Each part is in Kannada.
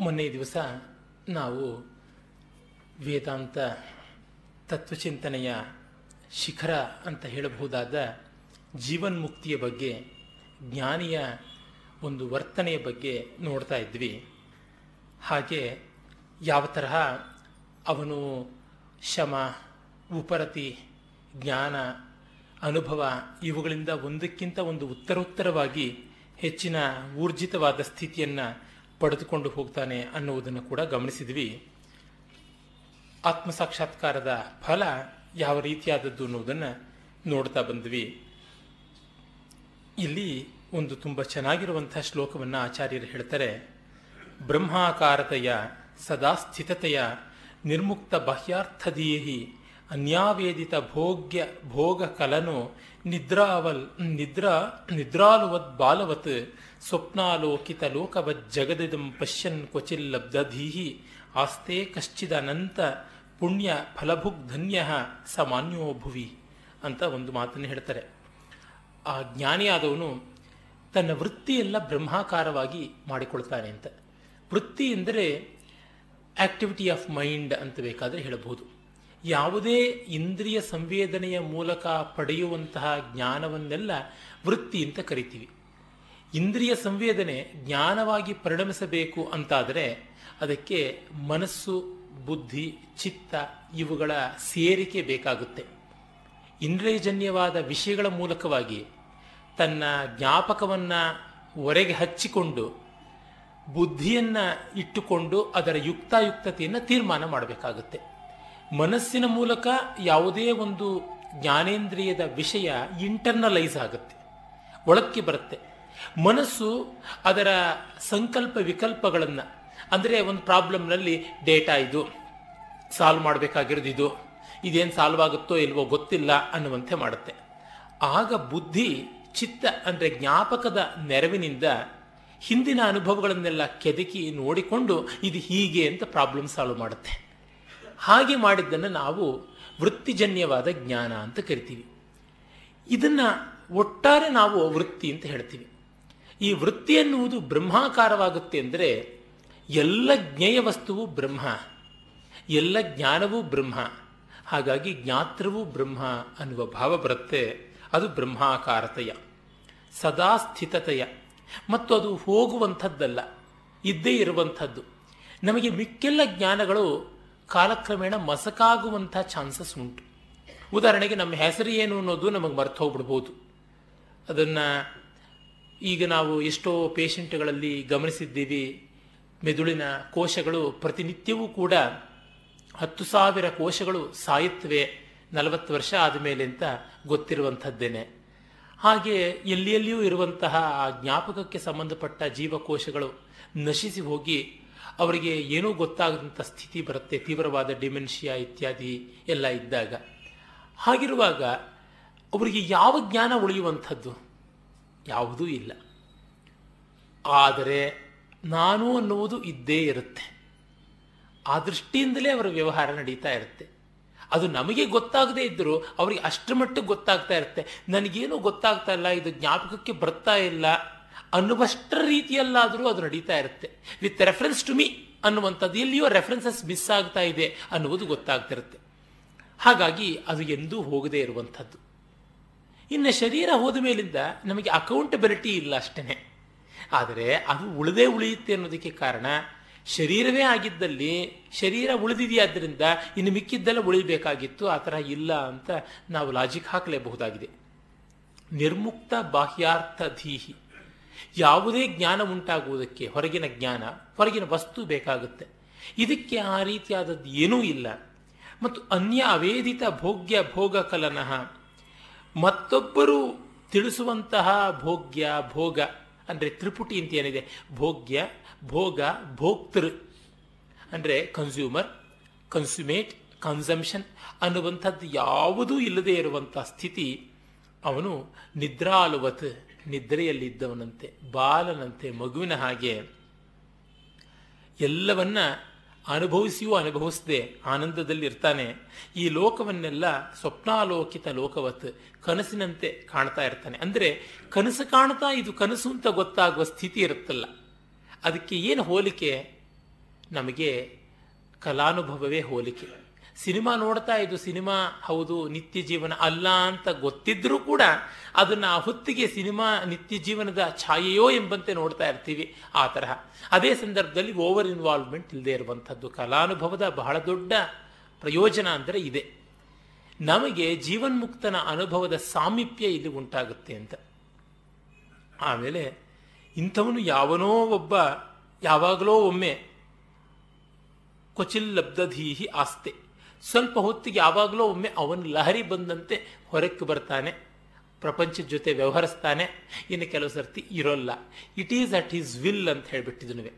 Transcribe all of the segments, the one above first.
ಮೊನ್ನೆ ದಿವಸ ನಾವು ವೇದಾಂತ ತತ್ವಚಿಂತನೆಯ ಶಿಖರ ಅಂತ ಹೇಳಬಹುದಾದ ಜೀವನ್ಮುಕ್ತಿಯ ಬಗ್ಗೆ, ಜ್ಞಾನಿಯ ಒಂದು ವರ್ತನೆಯ ಬಗ್ಗೆ ನೋಡ್ತಾ ಇದ್ವಿ. ಹಾಗೆ ಯಾವ ತರಹ ಅವನು ಶಮ, ಉಪರತಿ, ಜ್ಞಾನ, ಅನುಭವ ಇವುಗಳಿಂದ ಒಂದಕ್ಕಿಂತ ಒಂದು ಉತ್ತರೋತ್ತರವಾಗಿ ಹೆಚ್ಚಿನ ಊರ್ಜಿತವಾದ ಸ್ಥಿತಿಯನ್ನು ಪಡೆದುಕೊಂಡು ಹೋಗ್ತಾನೆ ಅನ್ನುವುದನ್ನು ಕೂಡ ಗಮನಿಸಿದ್ವಿ. ಆತ್ಮಸಾಕ್ಷಾತ್ಕಾರದ ಫಲ ಯಾವ ರೀತಿಯಾದದ್ದು ಅನ್ನೋದನ್ನು ನೋಡ್ತಾ ಬಂದ್ವಿ. ಇಲ್ಲಿ ಒಂದು ತುಂಬ ಚೆನ್ನಾಗಿರುವಂಥ ಶ್ಲೋಕವನ್ನು ಆಚಾರ್ಯರು ಹೇಳ್ತಾರೆ. ಬ್ರಹ್ಮಾಕಾರತೆಯ ಸದಾ ಸ್ಥಿತತೆಯ ನಿರ್ಮುಕ್ತ ಬಾಹ್ಯಾರ್ಥದೀಹಿ ಅನ್ಯಾವೇದಿತ ಭೋಗ್ಯ ಭೋಗ ಕಲನು ನಿದ್ರಾವಲ್ ನಿದ್ರಾ ನಿದ್ರಾಲುವತ್ ಬಾಲವತ್ ಸ್ವಪ್ನಾಲೋಕಿತ ಲೋಕವತ್ ಜಗದಿದಂ ಪಶ್ಯನ್ ಕ್ವಚಿಲ್ ಲಬ್ಧಧೀಹಿ, ಆಸ್ತೆ ಕಶ್ಚಿದನಂತ ಪುಣ್ಯ ಫಲಭುಗ್ಧನ್ಯ ಸಮಾನ್ಯೋ ಭುವಿ ಅಂತ ಒಂದು ಮಾತನ್ನು ಹೇಳ್ತಾರೆ. ಆ ಜ್ಞಾನಿಯಾದವನು ತನ್ನ ವೃತ್ತಿಯೆಲ್ಲ ಬ್ರಹ್ಮಾಕಾರವಾಗಿ ಮಾಡಿಕೊಳ್ತಾನೆ ಅಂತ. ವೃತ್ತಿ ಎಂದರೆ ಆಕ್ಟಿವಿಟಿ ಆಫ್ ಮೈಂಡ್ ಅಂತ ಬೇಕಾದರೆ ಹೇಳಬಹುದು. ಯಾವುದೇ ಇಂದ್ರಿಯ ಸಂವೇದನೆಯ ಮೂಲಕ ಪಡೆಯುವಂತಹ ಜ್ಞಾನವನ್ನೆಲ್ಲ ವೃತ್ತಿ ಅಂತ ಕರಿತೀವಿ. ಇಂದ್ರಿಯ ಸಂವೇದನೆ ಜ್ಞಾನವಾಗಿ ಪರಿಣಮಿಸಬೇಕು ಅಂತಾದರೆ ಅದಕ್ಕೆ ಮನಸ್ಸು, ಬುದ್ಧಿ, ಚಿತ್ತ ಇವುಗಳ ಸೇರಿಕೆ ಬೇಕಾಗುತ್ತೆ. ಇಂದ್ರಿಯಜನ್ಯವಾದ ವಿಷಯಗಳ ಮೂಲಕವಾಗಿ ತನ್ನ ಜ್ಞಾಪಕವನ್ನು ಹೊರಗೆ ಹಚ್ಚಿಕೊಂಡು ಬುದ್ಧಿಯನ್ನು ಇಟ್ಟುಕೊಂಡು ಅದರ ಯುಕ್ತಾಯುಕ್ತತೆಯನ್ನು ತೀರ್ಮಾನ ಮಾಡಬೇಕಾಗುತ್ತೆ. ಮನಸ್ಸಿನ ಮೂಲಕ ಯಾವುದೇ ಒಂದು ಜ್ಞಾನೇಂದ್ರಿಯದ ವಿಷಯ ಇಂಟರ್ನಲೈಸ್ ಆಗುತ್ತೆ. ಒಳಕ್ಕೆ ಬರುತ್ತೆ. ಮನಸ್ಸು ಅದರ ಸಂಕಲ್ಪ ವಿಕಲ್ಪಗಳನ್ನು, ಅಂದರೆ ಒಂದು ಪ್ರಾಬ್ಲಮ್ನಲ್ಲಿ ಡೇಟಾ ಇದು, ಸಾಲ್ವ್ ಮಾಡಬೇಕಾಗಿರೋದು ಇದು ಇದೇನು ಸಾಲ್ವ್ ಆಗುತ್ತೋ ಇಲ್ವೋ ಗೊತ್ತಿಲ್ಲ ಅನ್ನುವಂತೆ ಮಾಡುತ್ತೆ. ಆಗ ಬುದ್ಧಿ, ಚಿತ್ತ ಅಂದರೆ ಜ್ಞಾಪಕದ ನೆರವಿನಿಂದ ಹಿಂದಿನ ಅನುಭವಗಳನ್ನೆಲ್ಲ ಕೆದಕಿ ನೋಡಿಕೊಂಡು ಇದು ಹೀಗೆ ಅಂತ ಪ್ರಾಬ್ಲಮ್ ಸಾಲ್ವ್ ಮಾಡುತ್ತೆ. ಹಾಗೆ ಮಾಡಿದ್ದನ್ನು ನಾವು ವೃತ್ತಿಜನ್ಯವಾದ ಜ್ಞಾನ ಅಂತ ಕರಿತೀವಿ. ಇದನ್ನು ಒಟ್ಟಾರೆ ನಾವು ವೃತ್ತಿ ಅಂತ ಹೇಳ್ತೀವಿ. ಈ ವೃತ್ತಿ ಎನ್ನುವುದು ಬ್ರಹ್ಮಾಕಾರವಾಗುತ್ತೆ ಅಂದರೆ ಎಲ್ಲ ಜ್ಞೇಯ ವಸ್ತುವು ಬ್ರಹ್ಮ, ಎಲ್ಲ ಜ್ಞಾನವೂ ಬ್ರಹ್ಮ, ಹಾಗಾಗಿ ಜ್ಞಾತ್ರವೂ ಬ್ರಹ್ಮ ಅನ್ನುವ ಭಾವ ಬರುತ್ತೆ. ಅದು ಬ್ರಹ್ಮಾಕಾರತೆಯ, ಸದಾ ಸ್ಥಿತತೆಯ. ಮತ್ತು ಅದು ಹೋಗುವಂಥದ್ದಲ್ಲ, ಇದ್ದೇ ಇರುವಂಥದ್ದು. ನಮಗೆ ಮಿಕ್ಕೆಲ್ಲ ಜ್ಞಾನಗಳು ಕಾಲಕ್ರಮೇಣ ಮಸಕಾಗುವಂಥ ಚಾನ್ಸಸ್ ಉಂಟು. ಉದಾಹರಣೆಗೆ ನಮ್ಮ ಹೆಸರು ಏನು ಅನ್ನೋದು ನಮಗೆ ಮರ್ತು ಹೋಗ್ಬಿಡ್ಬೋದು. ಅದನ್ನು ಈಗ ನಾವು ಎಷ್ಟೋ ಪೇಷಂಟ್ಗಳಲ್ಲಿ ಗಮನಿಸಿದ್ದೀವಿ. ಮೆದುಳಿನ ಕೋಶಗಳು ಪ್ರತಿನಿತ್ಯವೂ ಕೂಡ ಹತ್ತು ಸಾವಿರ ಕೋಶಗಳು ಸಾಯುತ್ತವೆ, ನಲವತ್ತು ವರ್ಷ ಆದಮೇಲೆ ಅಂತ ಗೊತ್ತಿರುವಂಥದ್ದೇನೆ. ಹಾಗೆ ಎಲ್ಲಿಯಲ್ಲಿಯೂ ಇರುವಂತಹ ಆ ಜ್ಞಾಪಕಕ್ಕೆ ಸಂಬಂಧಪಟ್ಟ ಜೀವಕೋಶಗಳು ನಶಿಸಿ ಹೋಗಿ ಅವರಿಗೆ ಏನೂ ಗೊತ್ತಾಗದಂಥ ಸ್ಥಿತಿ ಬರುತ್ತೆ, ತೀವ್ರವಾದ ಡಿಮೆನ್ಷಿಯಾ ಇತ್ಯಾದಿ ಎಲ್ಲ ಇದ್ದಾಗ. ಹಾಗಿರುವಾಗ ಅವರಿಗೆ ಯಾವ ಜ್ಞಾನ ಉಳಿಯುವಂಥದ್ದು? ಯಾವುದೂ ಇಲ್ಲ. ಆದರೆ ನಾನು ಅನ್ನುವುದು ಇದ್ದೇ ಇರುತ್ತೆ. ಆ ದೃಷ್ಟಿಯಿಂದಲೇ ಅವರ ವ್ಯವಹಾರ ನಡೀತಾ ಇರುತ್ತೆ. ಅದು ನಮಗೆ ಗೊತ್ತಾಗದೇ ಇದ್ದರೂ ಅವರಿಗೆ ಅಷ್ಟರ ಮಟ್ಟಿಗೆ ಗೊತ್ತಾಗ್ತಾ ಇರುತ್ತೆ. ನನಗೇನು ಗೊತ್ತಾಗ್ತಾ ಇಲ್ಲ, ಇದು ಜ್ಞಾಪಕಕ್ಕೆ ಬರ್ತಾ ಇಲ್ಲ ಅನ್ನುವಷ್ಟರ ರೀತಿಯಲ್ಲಾದರೂ ಅದು ನಡೀತಾ ಇರುತ್ತೆ. ವಿತ್ ರೆಫರೆನ್ಸ್ ಟು ಮೀ ಅನ್ನುವಂಥದ್ದು ಎಲ್ಲಿಯೋ ರೆಫರೆನ್ಸಸ್ ಮಿಸ್ ಆಗ್ತಾ ಇದೆ ಅನ್ನುವುದು ಗೊತ್ತಾಗ್ತಿರುತ್ತೆ. ಹಾಗಾಗಿ ಅದು ಎಂದೂ ಹೋಗದೇ ಇರುವಂಥದ್ದು. ಇನ್ನು ಶರೀರ ಹೋದ ಮೇಲಿಂದ ನಮಗೆ ಅಕೌಂಟಬಿಲಿಟಿ ಇಲ್ಲ ಅಷ್ಟೇ ಆದರೆ ಅದು ಉಳಿದೇ ಉಳಿಯುತ್ತೆ ಅನ್ನೋದಕ್ಕೆ ಕಾರಣ ಶರೀರವೇ ಆಗಿದ್ದಲ್ಲಿ ಶರೀರ ಉಳಿದಿದೆಯಾದ್ದರಿಂದ ಇನ್ನು ಮಿಕ್ಕಿದ್ದೆಲ್ಲ ಉಳಿಬೇಕಾಗಿತ್ತು, ಆ ಥರ ಇಲ್ಲ ಅಂತ ನಾವು ಲಾಜಿಕ್ ಹಾಕಲೇಬಹುದಾಗಿದೆ. ನಿರ್ಮುಕ್ತ ಬಾಹ್ಯಾರ್ಥ ಧೀಹಿ. ಯಾವುದೇ ಜ್ಞಾನ ಉಂಟಾಗುವುದಕ್ಕೆ ಹೊರಗಿನ ಜ್ಞಾನ, ಹೊರಗಿನ ವಸ್ತು ಬೇಕಾಗುತ್ತೆ. ಇದಕ್ಕೆ ಆ ರೀತಿಯಾದದ್ದು ಏನೂ ಇಲ್ಲ. ಮತ್ತು ಅನ್ಯ ಅವೇದಿತ ಭೋಗ್ಯ ಭೋಗ ಕಲನಃ ಮತ್ತೊಬ್ಬರು ತಿಳಿಸುವಂತಹ ಭೋಗ್ಯ, ಭೋಗ, ಅಂದರೆ ತ್ರಿಪುಟಿ ಅಂತ ಏನಿದೆ ಭೋಗ್ಯ, ಭೋಗ, ಭೋಕ್ತೃ, ಅಂದರೆ ಕನ್ಸ್ಯೂಮರ್ ಕನ್ಸ್ಯೂಮೇಟ್ ಕನ್ಸಂಪ್ಷನ್ ಅನ್ನುವಂಥದ್ದು ಯಾವುದೂ ಇಲ್ಲದೆ ಇರುವಂಥ ಸ್ಥಿತಿ ಅವನು ನಿದ್ರಾಲುವತ್ ನಿದ್ರೆಯಲ್ಲಿದ್ದವನಂತೆ, ಬಾಲನಂತೆ, ಮಗುವಿನ ಹಾಗೆ. ಎಲ್ಲವನ್ನ ಅನುಭವಿಸಿಯೂ ಅನುಭವಿಸದೆ ಆನಂದದಲ್ಲಿ ಇರ್ತಾನೆ ಈ ಲೋಕವನ್ನೆಲ್ಲ ಸ್ವಪ್ನಾಲೋಕಿತ ಲೋಕವತ್ ಕನಸಿನಂತೆ ಕಾಣ್ತಾ ಇರ್ತಾನೆ. ಅಂದರೆ ಕನಸು ಕಾಣ್ತಾ ಇದು ಕನಸು ಅಂತ ಗೊತ್ತಾಗುವ ಸ್ಥಿತಿ ಇರುತ್ತಲ್ಲ. ಅದಕ್ಕೆ ಏನು ಹೋಲಿಕೆ? ನಮಗೆ ಕಲಾನುಭವವೇ ಹೋಲಿಕೆ. ಸಿನಿಮಾ ನೋಡ್ತಾ ಇದು ಸಿನಿಮಾ ಹೌದು, ನಿತ್ಯ ಜೀವನ ಅಲ್ಲ ಅಂತ ಗೊತ್ತಿದ್ರೂ ಕೂಡ ಅದನ್ನು ಆ ಹೊತ್ತಿಗೆ ಸಿನಿಮಾ ನಿತ್ಯ ಜೀವನದ ಛಾಯೆಯೋ ಎಂಬಂತೆ ನೋಡ್ತಾ ಇರ್ತೀವಿ ಆ ತರಹ. ಅದೇ ಸಂದರ್ಭದಲ್ಲಿ ಓವರ್ ಇನ್ವಾಲ್ವ್ಮೆಂಟ್ ಇಲ್ಲದೆ ಇರುವಂಥದ್ದು ಕಲಾನುಭವದ ಬಹಳ ದೊಡ್ಡ ಪ್ರಯೋಜನ ಅಂದರೆ ಇದೆ. ನಮಗೆ ಜೀವನ್ಮುಕ್ತನ ಅನುಭವದ ಸಾಮೀಪ್ಯ ಇಲ್ಲಿ ಉಂಟಾಗುತ್ತೆ ಅಂತ. ಆಮೇಲೆ ಇಂಥವನು ಯಾವನೋ ಒಬ್ಬ, ಯಾವಾಗಲೋ ಒಮ್ಮೆ ಕೊಚಿಲ್ ಲಬ್ಧಧೀಹಿ ಆಸ್ತೆ. ಸ್ವಲ್ಪ ಹೊತ್ತಿಗೆ ಯಾವಾಗಲೂ ಒಮ್ಮೆ ಅವನ ಲಹರಿ ಬಂದಂತೆ ಹೊರಕ್ಕೆ ಬರ್ತಾನೆ, ಪ್ರಪಂಚದ ಜೊತೆ ವ್ಯವಹರಿಸ್ತಾನೆ. ಇನ್ನು ಕೆಲವು ಸರ್ತಿ ಇರೋಲ್ಲ. It is at is will ಅಂತ ಹೇಳಿಬಿಟ್ಟಿದ್ನುವೆ.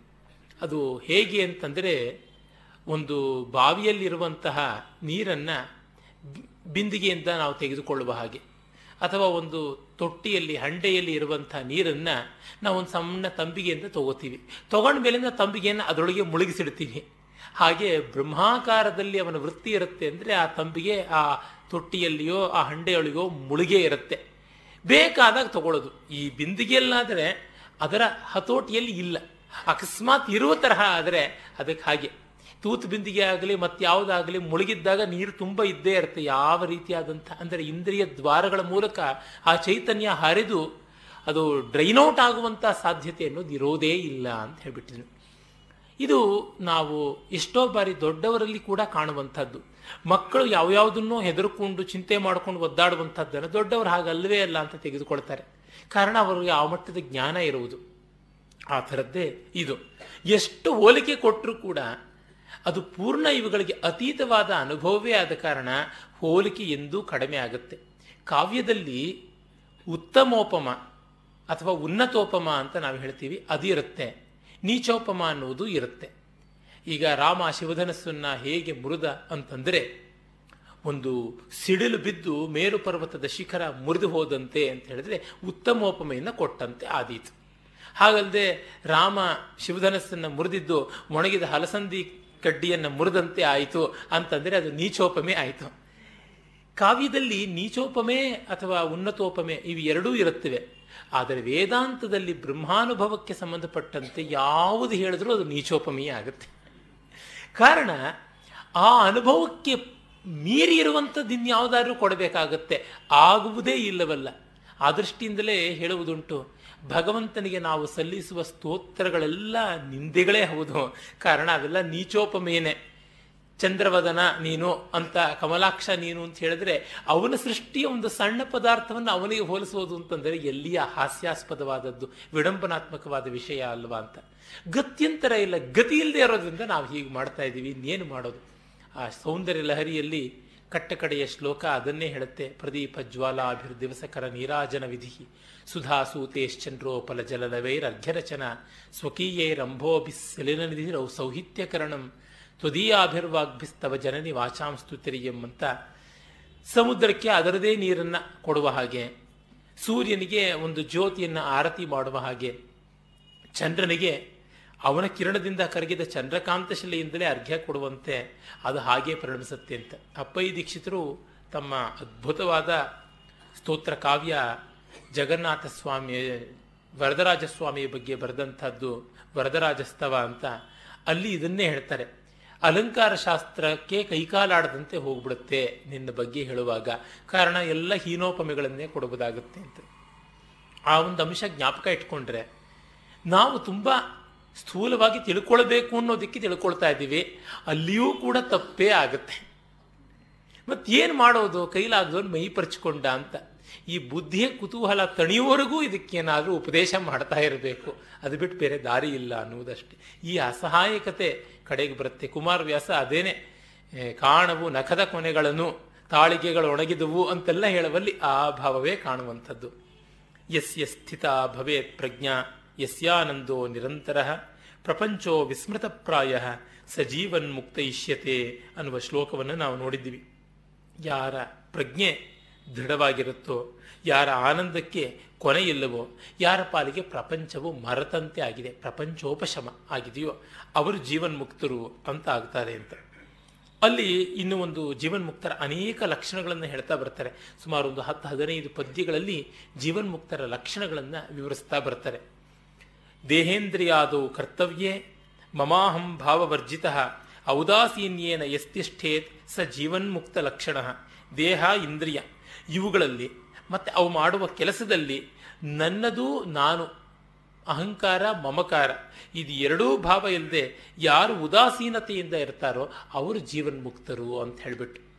ಅದು ಹೇಗೆ ಅಂತಂದರೆ, ಒಂದು ಬಾವಿಯಲ್ಲಿರುವಂತಹ ನೀರನ್ನು ಬಿಂದಿಗೆಯಿಂದ ನಾವು ತೆಗೆದುಕೊಳ್ಳುವ ಹಾಗೆ. ಅಥವಾ ಒಂದು ತೊಟ್ಟಿಯಲ್ಲಿ, ಹಂಡೆಯಲ್ಲಿ ಇರುವಂತಹ ನೀರನ್ನು ನಾವು ಒಂದು ಸಣ್ಣ ತಂಬಿಗೆಯಿಂದ ತಗೋತೀವಿ. ತಗೊಂಡ ಮೇಲಿಂದ ತಂಬಿಗೆಯನ್ನು ಅದರೊಳಗೆ ಮುಳುಗಿಸಿಡ್ತೀವಿ. ಹಾಗೆ ಬ್ರಹ್ಮಾಕಾರದಲ್ಲಿ ಅವನ ವೃತ್ತಿ ಇರುತ್ತೆ ಅಂದರೆ ಆ ತಂಬಿಗೆ ಆ ತೊಟ್ಟಿಯಲ್ಲಿಯೋ, ಆ ಹಂಡೆಯೊಳಗೋ ಮುಳುಗೆ ಇರುತ್ತೆ. ಬೇಕಾದಾಗ ತಗೊಳ್ಳೋದು. ಈ ಬಿಂದಿಗೆಯಲ್ಲಾದರೆ ಅದರ ಹತೋಟಿಯಲ್ಲಿ ಇಲ್ಲ. ಅಕಸ್ಮಾತ್ ಇರುವ ತರಹ ಆದರೆ ಅದಕ್ಕೆ ಹಾಗೆ. ತೂತು ಬಿಂದಿಗೆ ಆಗಲಿ ಮತ್ತಾವುದಾಗಲಿ ಮುಳುಗಿದ್ದಾಗ ನೀರು ತುಂಬ ಇದ್ದೇ ಇರುತ್ತೆ. ಯಾವ ರೀತಿಯಾದಂಥ, ಅಂದರೆ ಇಂದ್ರಿಯ ದ್ವಾರಗಳ ಮೂಲಕ ಆ ಚೈತನ್ಯ ಹರಿದು ಅದು ಡ್ರೈನೌಟ್ ಆಗುವಂಥ ಸಾಧ್ಯತೆ ಅನ್ನೋದು ಇರೋದೇ ಇಲ್ಲ ಅಂತ ಹೇಳ್ಬಿಟ್ಟಿದ್ರು. ಇದು ನಾವು ಎಷ್ಟೋ ಬಾರಿ ದೊಡ್ಡವರಲ್ಲಿ ಕೂಡ ಕಾಣುವಂಥದ್ದು. ಮಕ್ಕಳು ಯಾವ್ಯಾವುದನ್ನು ಹೆದರ್ಕೊಂಡು, ಚಿಂತೆ ಮಾಡ್ಕೊಂಡು ಒದ್ದಾಡುವಂಥದ್ದನ್ನು ದೊಡ್ಡವರು ಹಾಗಲ್ವೇ ಅಲ್ಲ ಅಂತ ತೆಗೆದುಕೊಳ್ತಾರೆ. ಕಾರಣ ಅವರಿಗೆ ಆ ಮಟ್ಟದ ಜ್ಞಾನ ಇರುವುದು. ಆ ಥರದ್ದೇ ಇದು. ಎಷ್ಟು ಹೋಲಿಕೆ ಕೊಟ್ಟರೂ ಕೂಡ ಅದು ಪೂರ್ಣ ಇವುಗಳಿಗೆ ಅತೀತವಾದ ಅನುಭವವೇ ಆದ ಕಾರಣ ಹೋಲಿಕೆ ಎಂದೂ ಕಡಿಮೆ ಆಗುತ್ತೆ. ಕಾವ್ಯದಲ್ಲಿ ಉತ್ತಮೋಪಮ ಅಥವಾ ಉನ್ನತೋಪಮ ಅಂತ ನಾವು ಹೇಳ್ತೀವಿ ಅದು ಇರುತ್ತೆ ನೀಚೋಪಮ ಅನ್ನುವುದು ಇರುತ್ತೆ. ಈಗ ರಾಮ ಶಿವಧನಸ್ಸನ್ನು ಹೇಗೆ ಮುರಿದ ಅಂತಂದರೆ, ಒಂದು ಸಿಡಿಲು ಬಿದ್ದು ಮೇರು ಪರ್ವತದ ಶಿಖರ ಮುರಿದು ಹೋದಂತೆ ಅಂತ ಹೇಳಿದ್ರೆ ಉತ್ತಮೋಪಮೆಯನ್ನು ಕೊಟ್ಟಂತೆ ಆದೀತು. ಹಾಗಲ್ಲದೆ ರಾಮ ಶಿವಧನಸ್ಸನ್ನು ಮುರಿದಿದ್ದು ಒಣಗಿದ ಹಲಸಂದಿ ಕಡ್ಡಿಯನ್ನು ಮುರಿದಂತೆ ಆಯಿತು ಅಂತಂದರೆ ಅದು ನೀಚೋಪಮೆ ಆಯಿತು. ಕಾವ್ಯದಲ್ಲಿ ನೀಚೋಪಮೆ ಅಥವಾ ಉನ್ನತೋಪಮೆ ಇವು ಎರಡೂ ಇರುತ್ತವೆ. ಆದರೆ ವೇದಾಂತದಲ್ಲಿ ಬ್ರಹ್ಮಾನುಭವಕ್ಕೆ ಸಂಬಂಧಪಟ್ಟಂತೆ ಯಾವುದು ಹೇಳಿದ್ರೂ ಅದು ನೀಚೋಪಮೀಯ ಆಗುತ್ತೆ. ಕಾರಣ, ಆ ಅನುಭವಕ್ಕೆ ಮೀರಿ ಇರುವಂಥದ್ದು ಇನ್ಯಾವುದಾದ್ರೂ ಕೊಡಬೇಕಾಗತ್ತೆ. ಆಗುವುದೇ ಇಲ್ಲವಲ್ಲ. ಆ ದೃಷ್ಟಿಯಿಂದಲೇ ಹೇಳುವುದುಂಟು. ಭಗವಂತನಿಗೆ ನಾವು ಸಲ್ಲಿಸುವ ಸ್ತೋತ್ರಗಳೆಲ್ಲ ನಿಂದೆಗಳೇ ಹೌದು. ಕಾರಣ ಅವೆಲ್ಲ ನೀಚೋಪಮೇನೆ ಚಂದ್ರವದನ ನೀನು ಅಂತ ಕಮಲಾಕ್ಷ ನೀನು ಅಂತ ಹೇಳಿದ್ರೆ ಅವನ ಸೃಷ್ಟಿಯ ಒಂದು ಸಣ್ಣ ಪದಾರ್ಥವನ್ನು ಅವನಿಗೆ ಹೋಲಿಸುವುದು ಅಂತಂದರೆ ಎಲ್ಲಿಯ ಹಾಸ್ಯಾಸ್ಪದವಾದದ್ದು, ವಿಡಂಬನಾತ್ಮಕವಾದ ವಿಷಯ ಅಲ್ವಾ ಅಂತ. ಗತ್ಯಂತರ ಇಲ್ಲ, ಗತಿ ಇಲ್ಲದೆ ಇರೋದ್ರಿಂದ ನಾವು ಹೀಗೆ ಮಾಡ್ತಾ ಇದ್ದೀವಿ, ಇನ್ನೇನು ಮಾಡೋದು? ಆ ಸೌಂದರ್ಯ ಲಹರಿಯಲ್ಲಿ ಕಟ್ಟಕಡೆಯ ಶ್ಲೋಕ ಅದನ್ನೇ ಹೇಳುತ್ತೆ, ಪ್ರದೀಪ ಜ್ವಾಲಾಭಿರ್ ದಿವಸಕರ ನೀರಾಜನ ವಿಧಿ ಸುಧಾ ಸೂತೇಶ್ಚಂದ್ರೋಪಲ ಜಲಲವೈರರ್ಘ್ಯರಚನ ಸ್ವಕೀಯೈರಂಭೋಭಿಸ್ಸಲಿನ ನಿಧಿರೌ ಸೌಹಿತ್ಯಕರಣಂ ತ್ವದೀಯಾಭಿರ್ವಾಗ್ಭಿಸ್ತವ ಜನನಿ ವಾಚಾಂ ಸ್ತುತಿರಿಯಂ ಅಂತ ಸಮುದ್ರಕ್ಕೆ ಅದರದೇ ನೀರನ್ನು ಕೊಡುವ ಹಾಗೆ, ಸೂರ್ಯನಿಗೆ ಒಂದು ಜ್ಯೋತಿಯನ್ನು ಆರತಿ ಮಾಡುವ ಹಾಗೆ, ಚಂದ್ರನಿಗೆ ಅವನ ಕಿರಣದಿಂದ ಕರಗಿದ ಚಂದ್ರಕಾಂತ ಶಿಲೆಯಿಂದಲೇ ಅರ್ಘ್ಯ ಕೊಡುವಂತೆ ಅದು ಹಾಗೆ ಪರಿಣಮಿಸುತ್ತೆ ಅಂತ. ಅಪ್ಪಯ್ಯ ದೀಕ್ಷಿತರು ತಮ್ಮ ಅದ್ಭುತವಾದ ಸ್ತೋತ್ರ ಕಾವ್ಯ ಜಗನ್ನಾಥ ಸ್ವಾಮಿ ವರದರಾಜ ಸ್ವಾಮಿಯ ಬಗ್ಗೆ ಬರೆದಂಥದ್ದು ವರದರಾಜಸ್ತವ ಅಂತ ಅಲ್ಲಿ ಇದನ್ನೇ ಹೇಳ್ತಾರೆ. ಅಲಂಕಾರ ಶಾಸ್ತ್ರಕ್ಕೆ ಕೈಕಾಲಾಡದಂತೆ ಹೋಗ್ಬಿಡುತ್ತೆ ನಿನ್ನ ಬಗ್ಗೆ ಹೇಳುವಾಗ. ಕಾರಣ ಎಲ್ಲ ಹೀನೋಪಮೆಗಳನ್ನೇ ಕೊಡಬಹುದಾಗುತ್ತೆ ಅಂತ. ಆ ಒಂದು ಅಂಶ ಜ್ಞಾಪಕ ಇಟ್ಕೊಂಡ್ರೆ ನಾವು ತುಂಬ ಸ್ಥೂಲವಾಗಿ ತಿಳ್ಕೊಳ್ಬೇಕು ಅನ್ನೋದಕ್ಕೆ ತಿಳ್ಕೊಳ್ತಾ ಇದ್ದೀವಿ. ಅಲ್ಲಿಯೂ ಕೂಡ ತಪ್ಪೇ ಆಗುತ್ತೆ. ಮತ್ತೇನು ಮಾಡೋದು? ಕೈಲಾಗದವ್ರು ಮೈ ಪರಿಚಿಕೊಂಡ ಅಂತ. ಈ ಬುದ್ಧಿಯ ಕುತೂಹಲ ತಣಿಯುವವರೆಗೂ ಇದಕ್ಕೇನಾದರೂ ಉಪದೇಶ ಮಾಡ್ತಾ ಇರಬೇಕು. ಅದು ಬಿಟ್ಟು ಬೇರೆ ದಾರಿ ಇಲ್ಲ ಅನ್ನುವುದಷ್ಟೇ. ಈ ಅಸಹಾಯಕತೆ ಕಡೆಗೆ ಬರುತ್ತೆ. ಕುಮಾರವ್ಯಾಸ ಅದೇನೆ ಕಾಣವು ನಖದ ಕೊನೆಗಳನ್ನು, ತಾಳಿಗೆಗಳು ಒಣಗಿದವು ಅಂತೆಲ್ಲ ಹೇಳುವಲ್ಲಿ ಆ ಭಾವವೇ ಕಾಣುವಂಥದ್ದು. ಯಸ್ಯ ಸ್ಥಿತ ಭವೇತ್ ಪ್ರಜ್ಞಾ, ಯಸ್ಯಾನಂದೋ ನಿರಂತರ, ಪ್ರಪಂಚೋ ವಿಸ್ಮೃತಪ್ರಾಯ ಸಜೀವನ್ ಮುಕ್ತ ಇಷ್ಯತೆ ಅನ್ನುವ ಶ್ಲೋಕವನ್ನು ನಾವು ನೋಡಿದ್ದೀವಿ. ಯಾರ ಪ್ರಜ್ಞೆ ದೃಢವಾಗಿರುತ್ತೋ, ಯಾರ ಆನಂದಕ್ಕೆ ಕೊನೆಯಿಲ್ಲವೋ, ಯಾರ ಪಾಲಿಗೆ ಪ್ರಪಂಚವು ಮರತಂತೆ ಆಗಿದೆ, ಪ್ರಪಂಚೋಪಶಮ ಆಗಿದೆಯೋ, ಅವರು ಜೀವನ್ಮುಕ್ತರು ಅಂತ ಆಗ್ತಾರೆ ಅಂತ. ಅಲ್ಲಿ ಇನ್ನು ಒಂದು ಜೀವನ್ಮುಕ್ತರ ಅನೇಕ ಲಕ್ಷಣಗಳನ್ನು ಹೇಳ್ತಾ ಬರ್ತಾರೆ. ಸುಮಾರು ಒಂದು ಹತ್ತು, ಹದಿನೈದು ಪದ್ಯಗಳಲ್ಲಿ ಜೀವನ್ಮುಕ್ತರ ಲಕ್ಷಣಗಳನ್ನು ವಿವರಿಸ್ತಾ ಬರ್ತಾರೆ. ದೇಹೇಂದ್ರಿಯಾದವು ಕರ್ತವ್ಯೇ, ಮಮಾಹಂ ಭಾವವರ್ಜಿತ, ಔದಾಸೀನ್ಯೇನ ಎಸ್ತಿಷ್ಠೇತ್ ಸ ಜೀವನ್ಮುಕ್ತ ಲಕ್ಷಣ, ದೇಹ ಇಂದ್ರಿಯ. ಇವುಗಳಲ್ಲಿ ಮತ್ತು ಅವು ಮಾಡುವ ಕೆಲಸದಲ್ಲಿ ನನ್ನದು ನಾನು. ಅಹಂಕಾರ, ಮಮಕಾರ, ಇದು ಎರಡೂ ಭಾವ ಇಲ್ಲದೆ ಯಾರು ಉದಾಸೀನತೆಯಿಂದ ಇರ್ತಾರೋ ಅವರು ಜೀವನ್ಮುಕ್ತರು ಅಂತ ಹೇಳಿಬಿಟ್ಟು.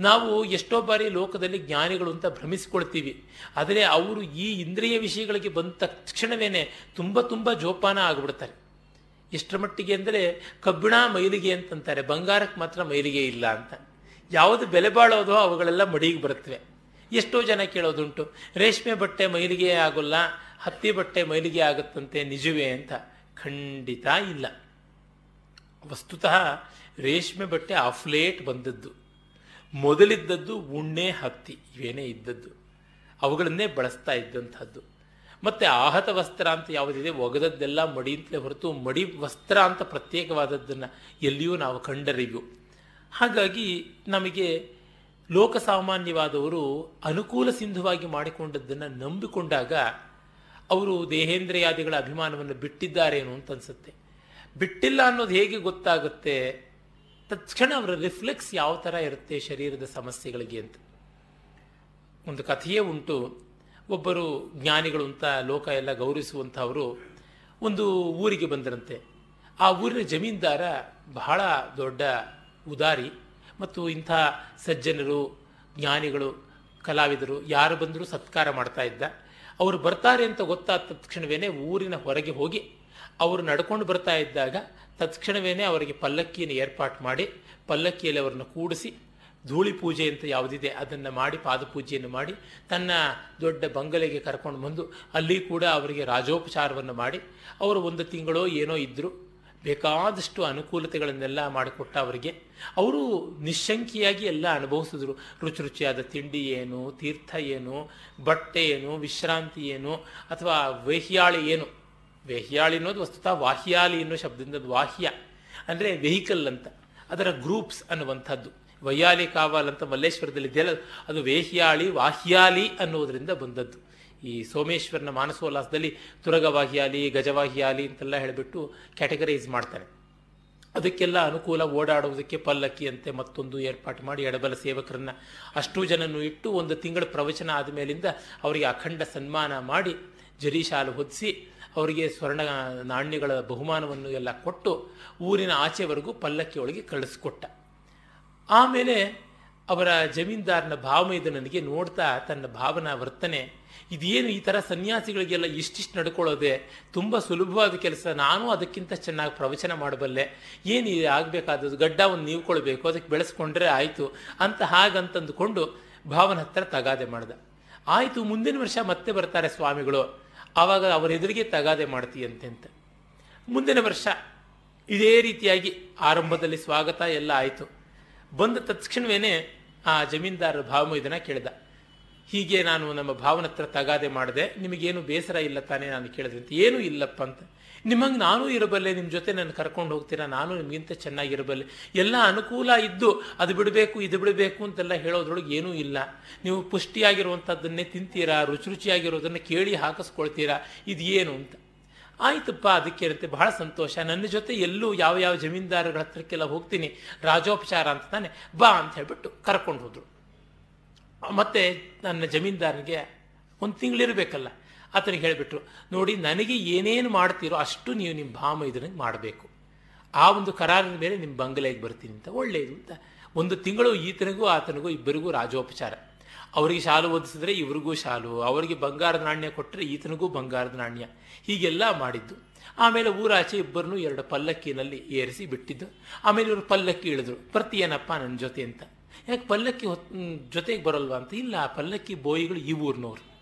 ನಾವು ಎಷ್ಟೋ ಬಾರಿ ಲೋಕದಲ್ಲಿ ಜ್ಞಾನಿಗಳು ಅಂತ ಭ್ರಮಿಸಿಕೊಳ್ತೀವಿ. ಆದರೆ ಅವರು ಈ ಇಂದ್ರಿಯ ವಿಷಯಗಳಿಗೆ ಬಂದ ತಕ್ಷಣವೇ ತುಂಬ ತುಂಬ ಜೋಪಾನ ಆಗಿಬಿಡ್ತಾರೆ. ಎಷ್ಟರ ಮಟ್ಟಿಗೆ ಅಂದರೆ ಕಬ್ಬಿಣ ಮೈಲಿಗೆ ಅಂತಂತಾರೆ. ಬಂಗಾರಕ್ಕೆ ಮಾತ್ರ ಮೈಲಿಗೆ ಇಲ್ಲ ಅಂತ. ಯಾವುದು ಬೆಲೆ ಬಾಳೋದೋ ಅವುಗಳೆಲ್ಲ ಮಡಿಗೆ ಬರುತ್ತವೆ. ಎಷ್ಟೋ ಜನ ಕೇಳೋದುಂಟು. ರೇಷ್ಮೆ ಬಟ್ಟೆ ಮೈಲಿಗೆ ಆಗೋಲ್ಲ, ಹತ್ತಿ ಬಟ್ಟೆ ಮೈಲಿಗೆ ಆಗುತ್ತಂತೆ ನಿಜವೇ ಅಂತ. ಖಂಡಿತ ಇಲ್ಲ. ವಸ್ತುತಃ ರೇಷ್ಮೆ ಬಟ್ಟೆ ಆಫ್ಲೇಟ್ ಬಂದದ್ದು. ಮೊದಲಿದ್ದದ್ದು ಉಣ್ಣೆ, ಹತ್ತಿ, ಇವೇನೇ ಇದ್ದದ್ದು. ಅವುಗಳನ್ನೇ ಬಳಸ್ತಾ ಇದ್ದಂಥದ್ದು. ಮತ್ತೆ ಆಹತ ವಸ್ತ್ರ ಅಂತ ಯಾವುದಿದೆ, ಒಗದದ್ದೆಲ್ಲ ಮಡಿ ಅಂತಲೇ ಹೊರತು ಮಡಿ ವಸ್ತ್ರ ಅಂತ ಪ್ರತ್ಯೇಕವಾದದ್ದನ್ನು ಎಲ್ಲಿಯೂ ನಾವು ಕಂಡರಿವು. ಹಾಗಾಗಿ ನಮಗೆ ಲೋಕಸಾಮಾನ್ಯವಾದವರು ಅನುಕೂಲ ಸಿಂಧುವಾಗಿ ಮಾಡಿಕೊಂಡದ್ದನ್ನು ನಂಬಿಕೊಂಡಾಗ ಅವರು ದೇಹೇಂದ್ರಿಯಾದಿಗಳ ಅಭಿಮಾನವನ್ನು ಬಿಟ್ಟಿದ್ದಾರೇನು ಅಂತ ಅನ್ಸುತ್ತೆ. ಬಿಟ್ಟಿಲ್ಲ ಅನ್ನೋದು ಹೇಗೆ ಗೊತ್ತಾಗುತ್ತೆ? ತಕ್ಷಣ ಅವರ ರಿಫ್ಲೆಕ್ಸ್ ಯಾವ ಥರ ಇರುತ್ತೆ ಶರೀರದ ಸಮಸ್ಯೆಗಳಿಗೆ ಅಂತ. ಒಂದು ಕಥೆಯೇ ಉಂಟು. ಒಬ್ಬರು ಜ್ಞಾನಿಗಳು ಅಂತ ಲೋಕ ಎಲ್ಲ ಗೌರವಿಸುವಂಥವರು ಒಂದು ಊರಿಗೆ ಬಂದರಂತೆ. ಆ ಊರಿನ ಜಮೀನ್ದಾರ ಬಹಳ ದೊಡ್ಡ ಉದಾರಿ. ಮತ್ತು ಇಂಥ ಸಜ್ಜನರು, ಜ್ಞಾನಿಗಳು, ಕಲಾವಿದರು ಯಾರು ಬಂದರೂ ಸತ್ಕಾರ ಮಾಡ್ತಾ ಇದ್ದ. ಅವರು ಬರ್ತಾರೆ ಅಂತ ಗೊತ್ತಾದ ತಕ್ಷಣವೇ ಊರಿನ ಹೊರಗೆ ಹೋಗಿ ಅವರು ನಡ್ಕೊಂಡು ಬರ್ತಾ ಇದ್ದಾಗ ತತ್ಕ್ಷಣವೇ ಅವರಿಗೆ ಪಲ್ಲಕ್ಕಿಯನ್ನು ಏರ್ಪಾಟ್ ಮಾಡಿ ಪಲ್ಲಕ್ಕಿಯಲ್ಲಿ ಅವರನ್ನು ಕೂಡಿಸಿ ಧೂಳಿ ಪೂಜೆ ಅಂತ ಯಾವುದಿದೆ ಅದನ್ನು ಮಾಡಿ ಪಾದಪೂಜೆಯನ್ನು ಮಾಡಿ ತನ್ನ ದೊಡ್ಡ ಬಂಗಲೆಗೆ ಕರ್ಕೊಂಡು ಬಂದು ಅಲ್ಲಿ ಕೂಡ ಅವರಿಗೆ ರಾಜೋಪಚಾರವನ್ನು ಮಾಡಿ ಅವರು ಒಂದು ತಿಂಗಳೋ ಏನೋ ಇದ್ದರು. ಬೇಕಾದಷ್ಟು ಅನುಕೂಲತೆಗಳನ್ನೆಲ್ಲ ಮಾಡಿಕೊಟ್ಟ ಅವರಿಗೆ. ಅವರು ನಿಶಂಕಿಯಾಗಿ ಎಲ್ಲ ಅನುಭವಿಸಿದ್ರು. ರುಚಿ ರುಚಿಯಾದ ತಿಂಡಿ ಏನು, ತೀರ್ಥ ಏನು, ಬಟ್ಟೆ ಏನು, ವಿಶ್ರಾಂತಿ ಏನು, ಅಥವಾ ವೇಹ್ಯಾಳಿ ಏನು? ವೇಹ್ಯಾಳಿ ಅನ್ನೋದು ವಸ್ತುತ ವಾಹ್ಯಾಲಿ ಅನ್ನೋ ಶಬ್ದದಿಂದ ವಾಹ್ಯ. ಅಂದರೆ ವೆಹಿಕಲ್ ಅಂತ. ಅದರ ಗ್ರೂಪ್ಸ್ ಅನ್ನುವಂಥದ್ದು. ವೈಯಾಲಿ ಕಾವಲ್ ಅಂತ ಮಲ್ಲೇಶ್ವರದಲ್ಲಿ ಇದೆಯಲ್ಲ ಅದು ವೇಹ್ಯಾಳಿ ವಾಹ್ಯಾಲಿ ಅನ್ನೋದರಿಂದ ಬಂದದ್ದು. ಈ ಸೋಮೇಶ್ವರನ ಮಾನಸೋಲ್ಲಾಸದಲ್ಲಿ ತುರಗವಾಹಿಯಲಿ ಗಜವಾಹಿ ಆಗಲಿ ಅಂತೆಲ್ಲ ಹೇಳಿಬಿಟ್ಟು ಕ್ಯಾಟಗರೈಸ್ ಮಾಡ್ತಾರೆ. ಅದಕ್ಕೆಲ್ಲ ಅನುಕೂಲ ಓಡಾಡುವುದಕ್ಕೆ ಪಲ್ಲಕ್ಕಿ ಅಂತೆ ಮತ್ತೊಂದು ಏರ್ಪಾಟು ಮಾಡಿ ಎಡಬಲ ಸೇವಕರನ್ನ ಅಷ್ಟು ಜನನ್ನು ಇಟ್ಟು ಒಂದು ತಿಂಗಳ ಪ್ರವಚನ ಆದ ಮೇಲಿಂದ ಅವರಿಗೆ ಅಖಂಡ ಸನ್ಮಾನ ಮಾಡಿ ಜರೀಶಾಲು ಹೊದಿಸಿ ಅವರಿಗೆ ಸ್ವರ್ಣ ನಾಣ್ಯಗಳ ಬಹುಮಾನವನ್ನು ಎಲ್ಲ ಕೊಟ್ಟು ಊರಿನ ಆಚೆವರೆಗೂ ಪಲ್ಲಕ್ಕಿಯೊಳಗೆ ಕಳಿಸ್ಕೊಟ್ಟ. ಆಮೇಲೆ ಅವರ ಜಮೀನ್ದಾರನ ಭಾವಮೈದನಿಗೆ ನೋಡ್ತಾ ತನ್ನ ಭಾವನಾ ವರ್ತನೆ ಇದೇನು ಈ ಥರ ಸನ್ಯಾಸಿಗಳಿಗೆಲ್ಲ ಇಷ್ಟಿಷ್ಟು ನಡ್ಕೊಳ್ಳೋದೆ? ತುಂಬ ಸುಲಭವಾದ ಕೆಲಸ. ನಾನು ಅದಕ್ಕಿಂತ ಚೆನ್ನಾಗಿ ಪ್ರವಚನ ಮಾಡಬಲ್ಲೆ. ಏನು ಆಗಬೇಕಾದದ್ದು? ಗಡ್ಡ ಒಂದು ನೀವ್ಕೊಳ್ಬೇಕು. ಅದಕ್ಕೆ ಬೆಳೆಸ್ಕೊಂಡ್ರೆ ಆಯಿತು. ಅಂತ ಹಾಗಂತಂದುಕೊಂಡು ಭಾವನ ಹತ್ರ ತಗಾದೆ ಮಾಡ್ದ. ಆಯಿತು, ಮುಂದಿನ ವರ್ಷ ಮತ್ತೆ ಬರ್ತಾರೆ ಸ್ವಾಮಿಗಳು. ಆವಾಗ ಅವರ ಎದುರಿಗೆ ತಗಾದೆ ಮಾಡ್ತೀಯಂತೆ ಅಂತ ಮುಂದಿನ ವರ್ಷ ಇದೇ ರೀತಿಯಾಗಿ ಆರಂಭದಲ್ಲಿ ಸ್ವಾಗತ ಎಲ್ಲ ಆಯಿತು. ಬಂದ ತಕ್ಷಣವೇ ಆ ಜಮೀನ್ದಾರರ ಇದನ್ನ ಕೇಳಿದ. ಹೀಗೆ ನಾನು ನಮ್ಮ ಭಾವನ ಹತ್ರ ತಗಾದೆ ಮಾಡಿದೆ, ನಿಮಗೇನು ಬೇಸರ ಇಲ್ಲ ತಾನೇ ನಾನು ಕೇಳಿದೆ ಅಂತ. ಏನೂ ಇಲ್ಲಪ್ಪ ಅಂತ. ನಿಮಗೆ ನಾನು ಇರಬಲ್ಲೆ ನಿಮ್ಮ ಜೊತೆ ನಾನು ಕರ್ಕೊಂಡು ಹೋಗ್ತೀರಾ, ನಾನು ನಿಮಗಿಂತ ಚೆನ್ನಾಗಿರಬಲ್ಲೆ. ಎಲ್ಲ ಅನುಕೂಲ ಇದ್ದು, ಅದು ಬಿಡಬೇಕು, ಇದು ಬಿಡಬೇಕು ಅಂತೆಲ್ಲ ಹೇಳೋದ್ರೊಳಗೆ ಏನೂ ಇಲ್ಲ. ನೀವು ಪುಷ್ಟಿಯಾಗಿರುವಂಥದ್ದನ್ನೇ ತಿಂತೀರಾ, ರುಚಿ ರುಚಿಯಾಗಿರೋದನ್ನು ಕೇಳಿ ಹಾಕಿಸ್ಕೊಳ್ತೀರಾ, ಇದು ಏನು ಅಂತ. ಆಯ್ತಪ್ಪ, ಅದಕ್ಕೆ ಇರುತ್ತೆ. ಬಹಳ ಸಂತೋಷ. ನನ್ನ ಜೊತೆ ಎಲ್ಲೂ ಯಾವ ಯಾವ ಜಮೀನ್ದಾರರ ಹತ್ರಕ್ಕೆಲ್ಲ ಹೋಗ್ತೀನಿ, ರಾಜೋಪಚಾರ ಅಂತ ತಾನೆ, ಬಾ ಅಂತ ಹೇಳ್ಬಿಟ್ಟು ಕರ್ಕೊಂಡು ಹೋದ್ರು. ಮತ್ತೆ ನನ್ನ ಜಮೀನ್ದಾರನಿಗೆ ಒಂದು ತಿಂಗಳಿರಬೇಕಲ್ಲ. ಆತನಿಗೆ ಹೇಳಿಬಿಟ್ರು, ನೋಡಿ, ನನಗೆ ಏನೇನು ಮಾಡ್ತೀರೋ ಅಷ್ಟು ನೀವು ನಿಮ್ಮ ಭಾಮ ಇದನ್ನ ಮಾಡಬೇಕು. ಆ ಒಂದು ಕರಾರಿನ ಮೇಲೆ ನಿಮ್ಮ ಬಂಗಲೆಗೆ ಬರ್ತೀನಿ ಅಂತ ಒಳ್ಳೆಯದು ಅಂತ. ಒಂದು ತಿಂಗಳು ಈತನಿಗೂ ಆತನಿಗೂ ಇಬ್ಬರಿಗೂ ರಾಜೋಪಚಾರ. ಅವರಿಗೆ ಶಾಲು ಓದಿಸಿದ್ರೆ ಇವ್ರಿಗೂ ಶಾಲು, ಅವರಿಗೆ ಬಂಗಾರದ ನಾಣ್ಯ ಕೊಟ್ಟರೆ ಈತನಿಗೂ ಬಂಗಾರದ ನಾಣ್ಯ. ಹೀಗೆಲ್ಲ ಮಾಡಿದ್ದು. ಆಮೇಲೆ ಊರಾಚೆ ಇಬ್ಬರನ್ನು ಎರಡು ಪಲ್ಲಕ್ಕಿನಲ್ಲಿ ಏರಿಸಿ ಬಿಟ್ಟಿದ್ದು. ಆಮೇಲೆ ಇವರು ಪಲ್ಲಕ್ಕಿ ಇಳಿದ್ರು. ಏನಪ್ಪ ನನ್ನ ಜೊತೆ ಅಂತ. ಯಾಕೆ ಪಲ್ಲಕ್ಕಿ ಹೊತ್ ಜೊತೆಗೆ ಬರಲ್ವಾ ಅಂತ? ಇಲ್ಲ ಆ ಪಲ್ಲಕ್ಕಿ ಬೋಯಿಗಳು ಈ ಊರ್ನವ್ರು.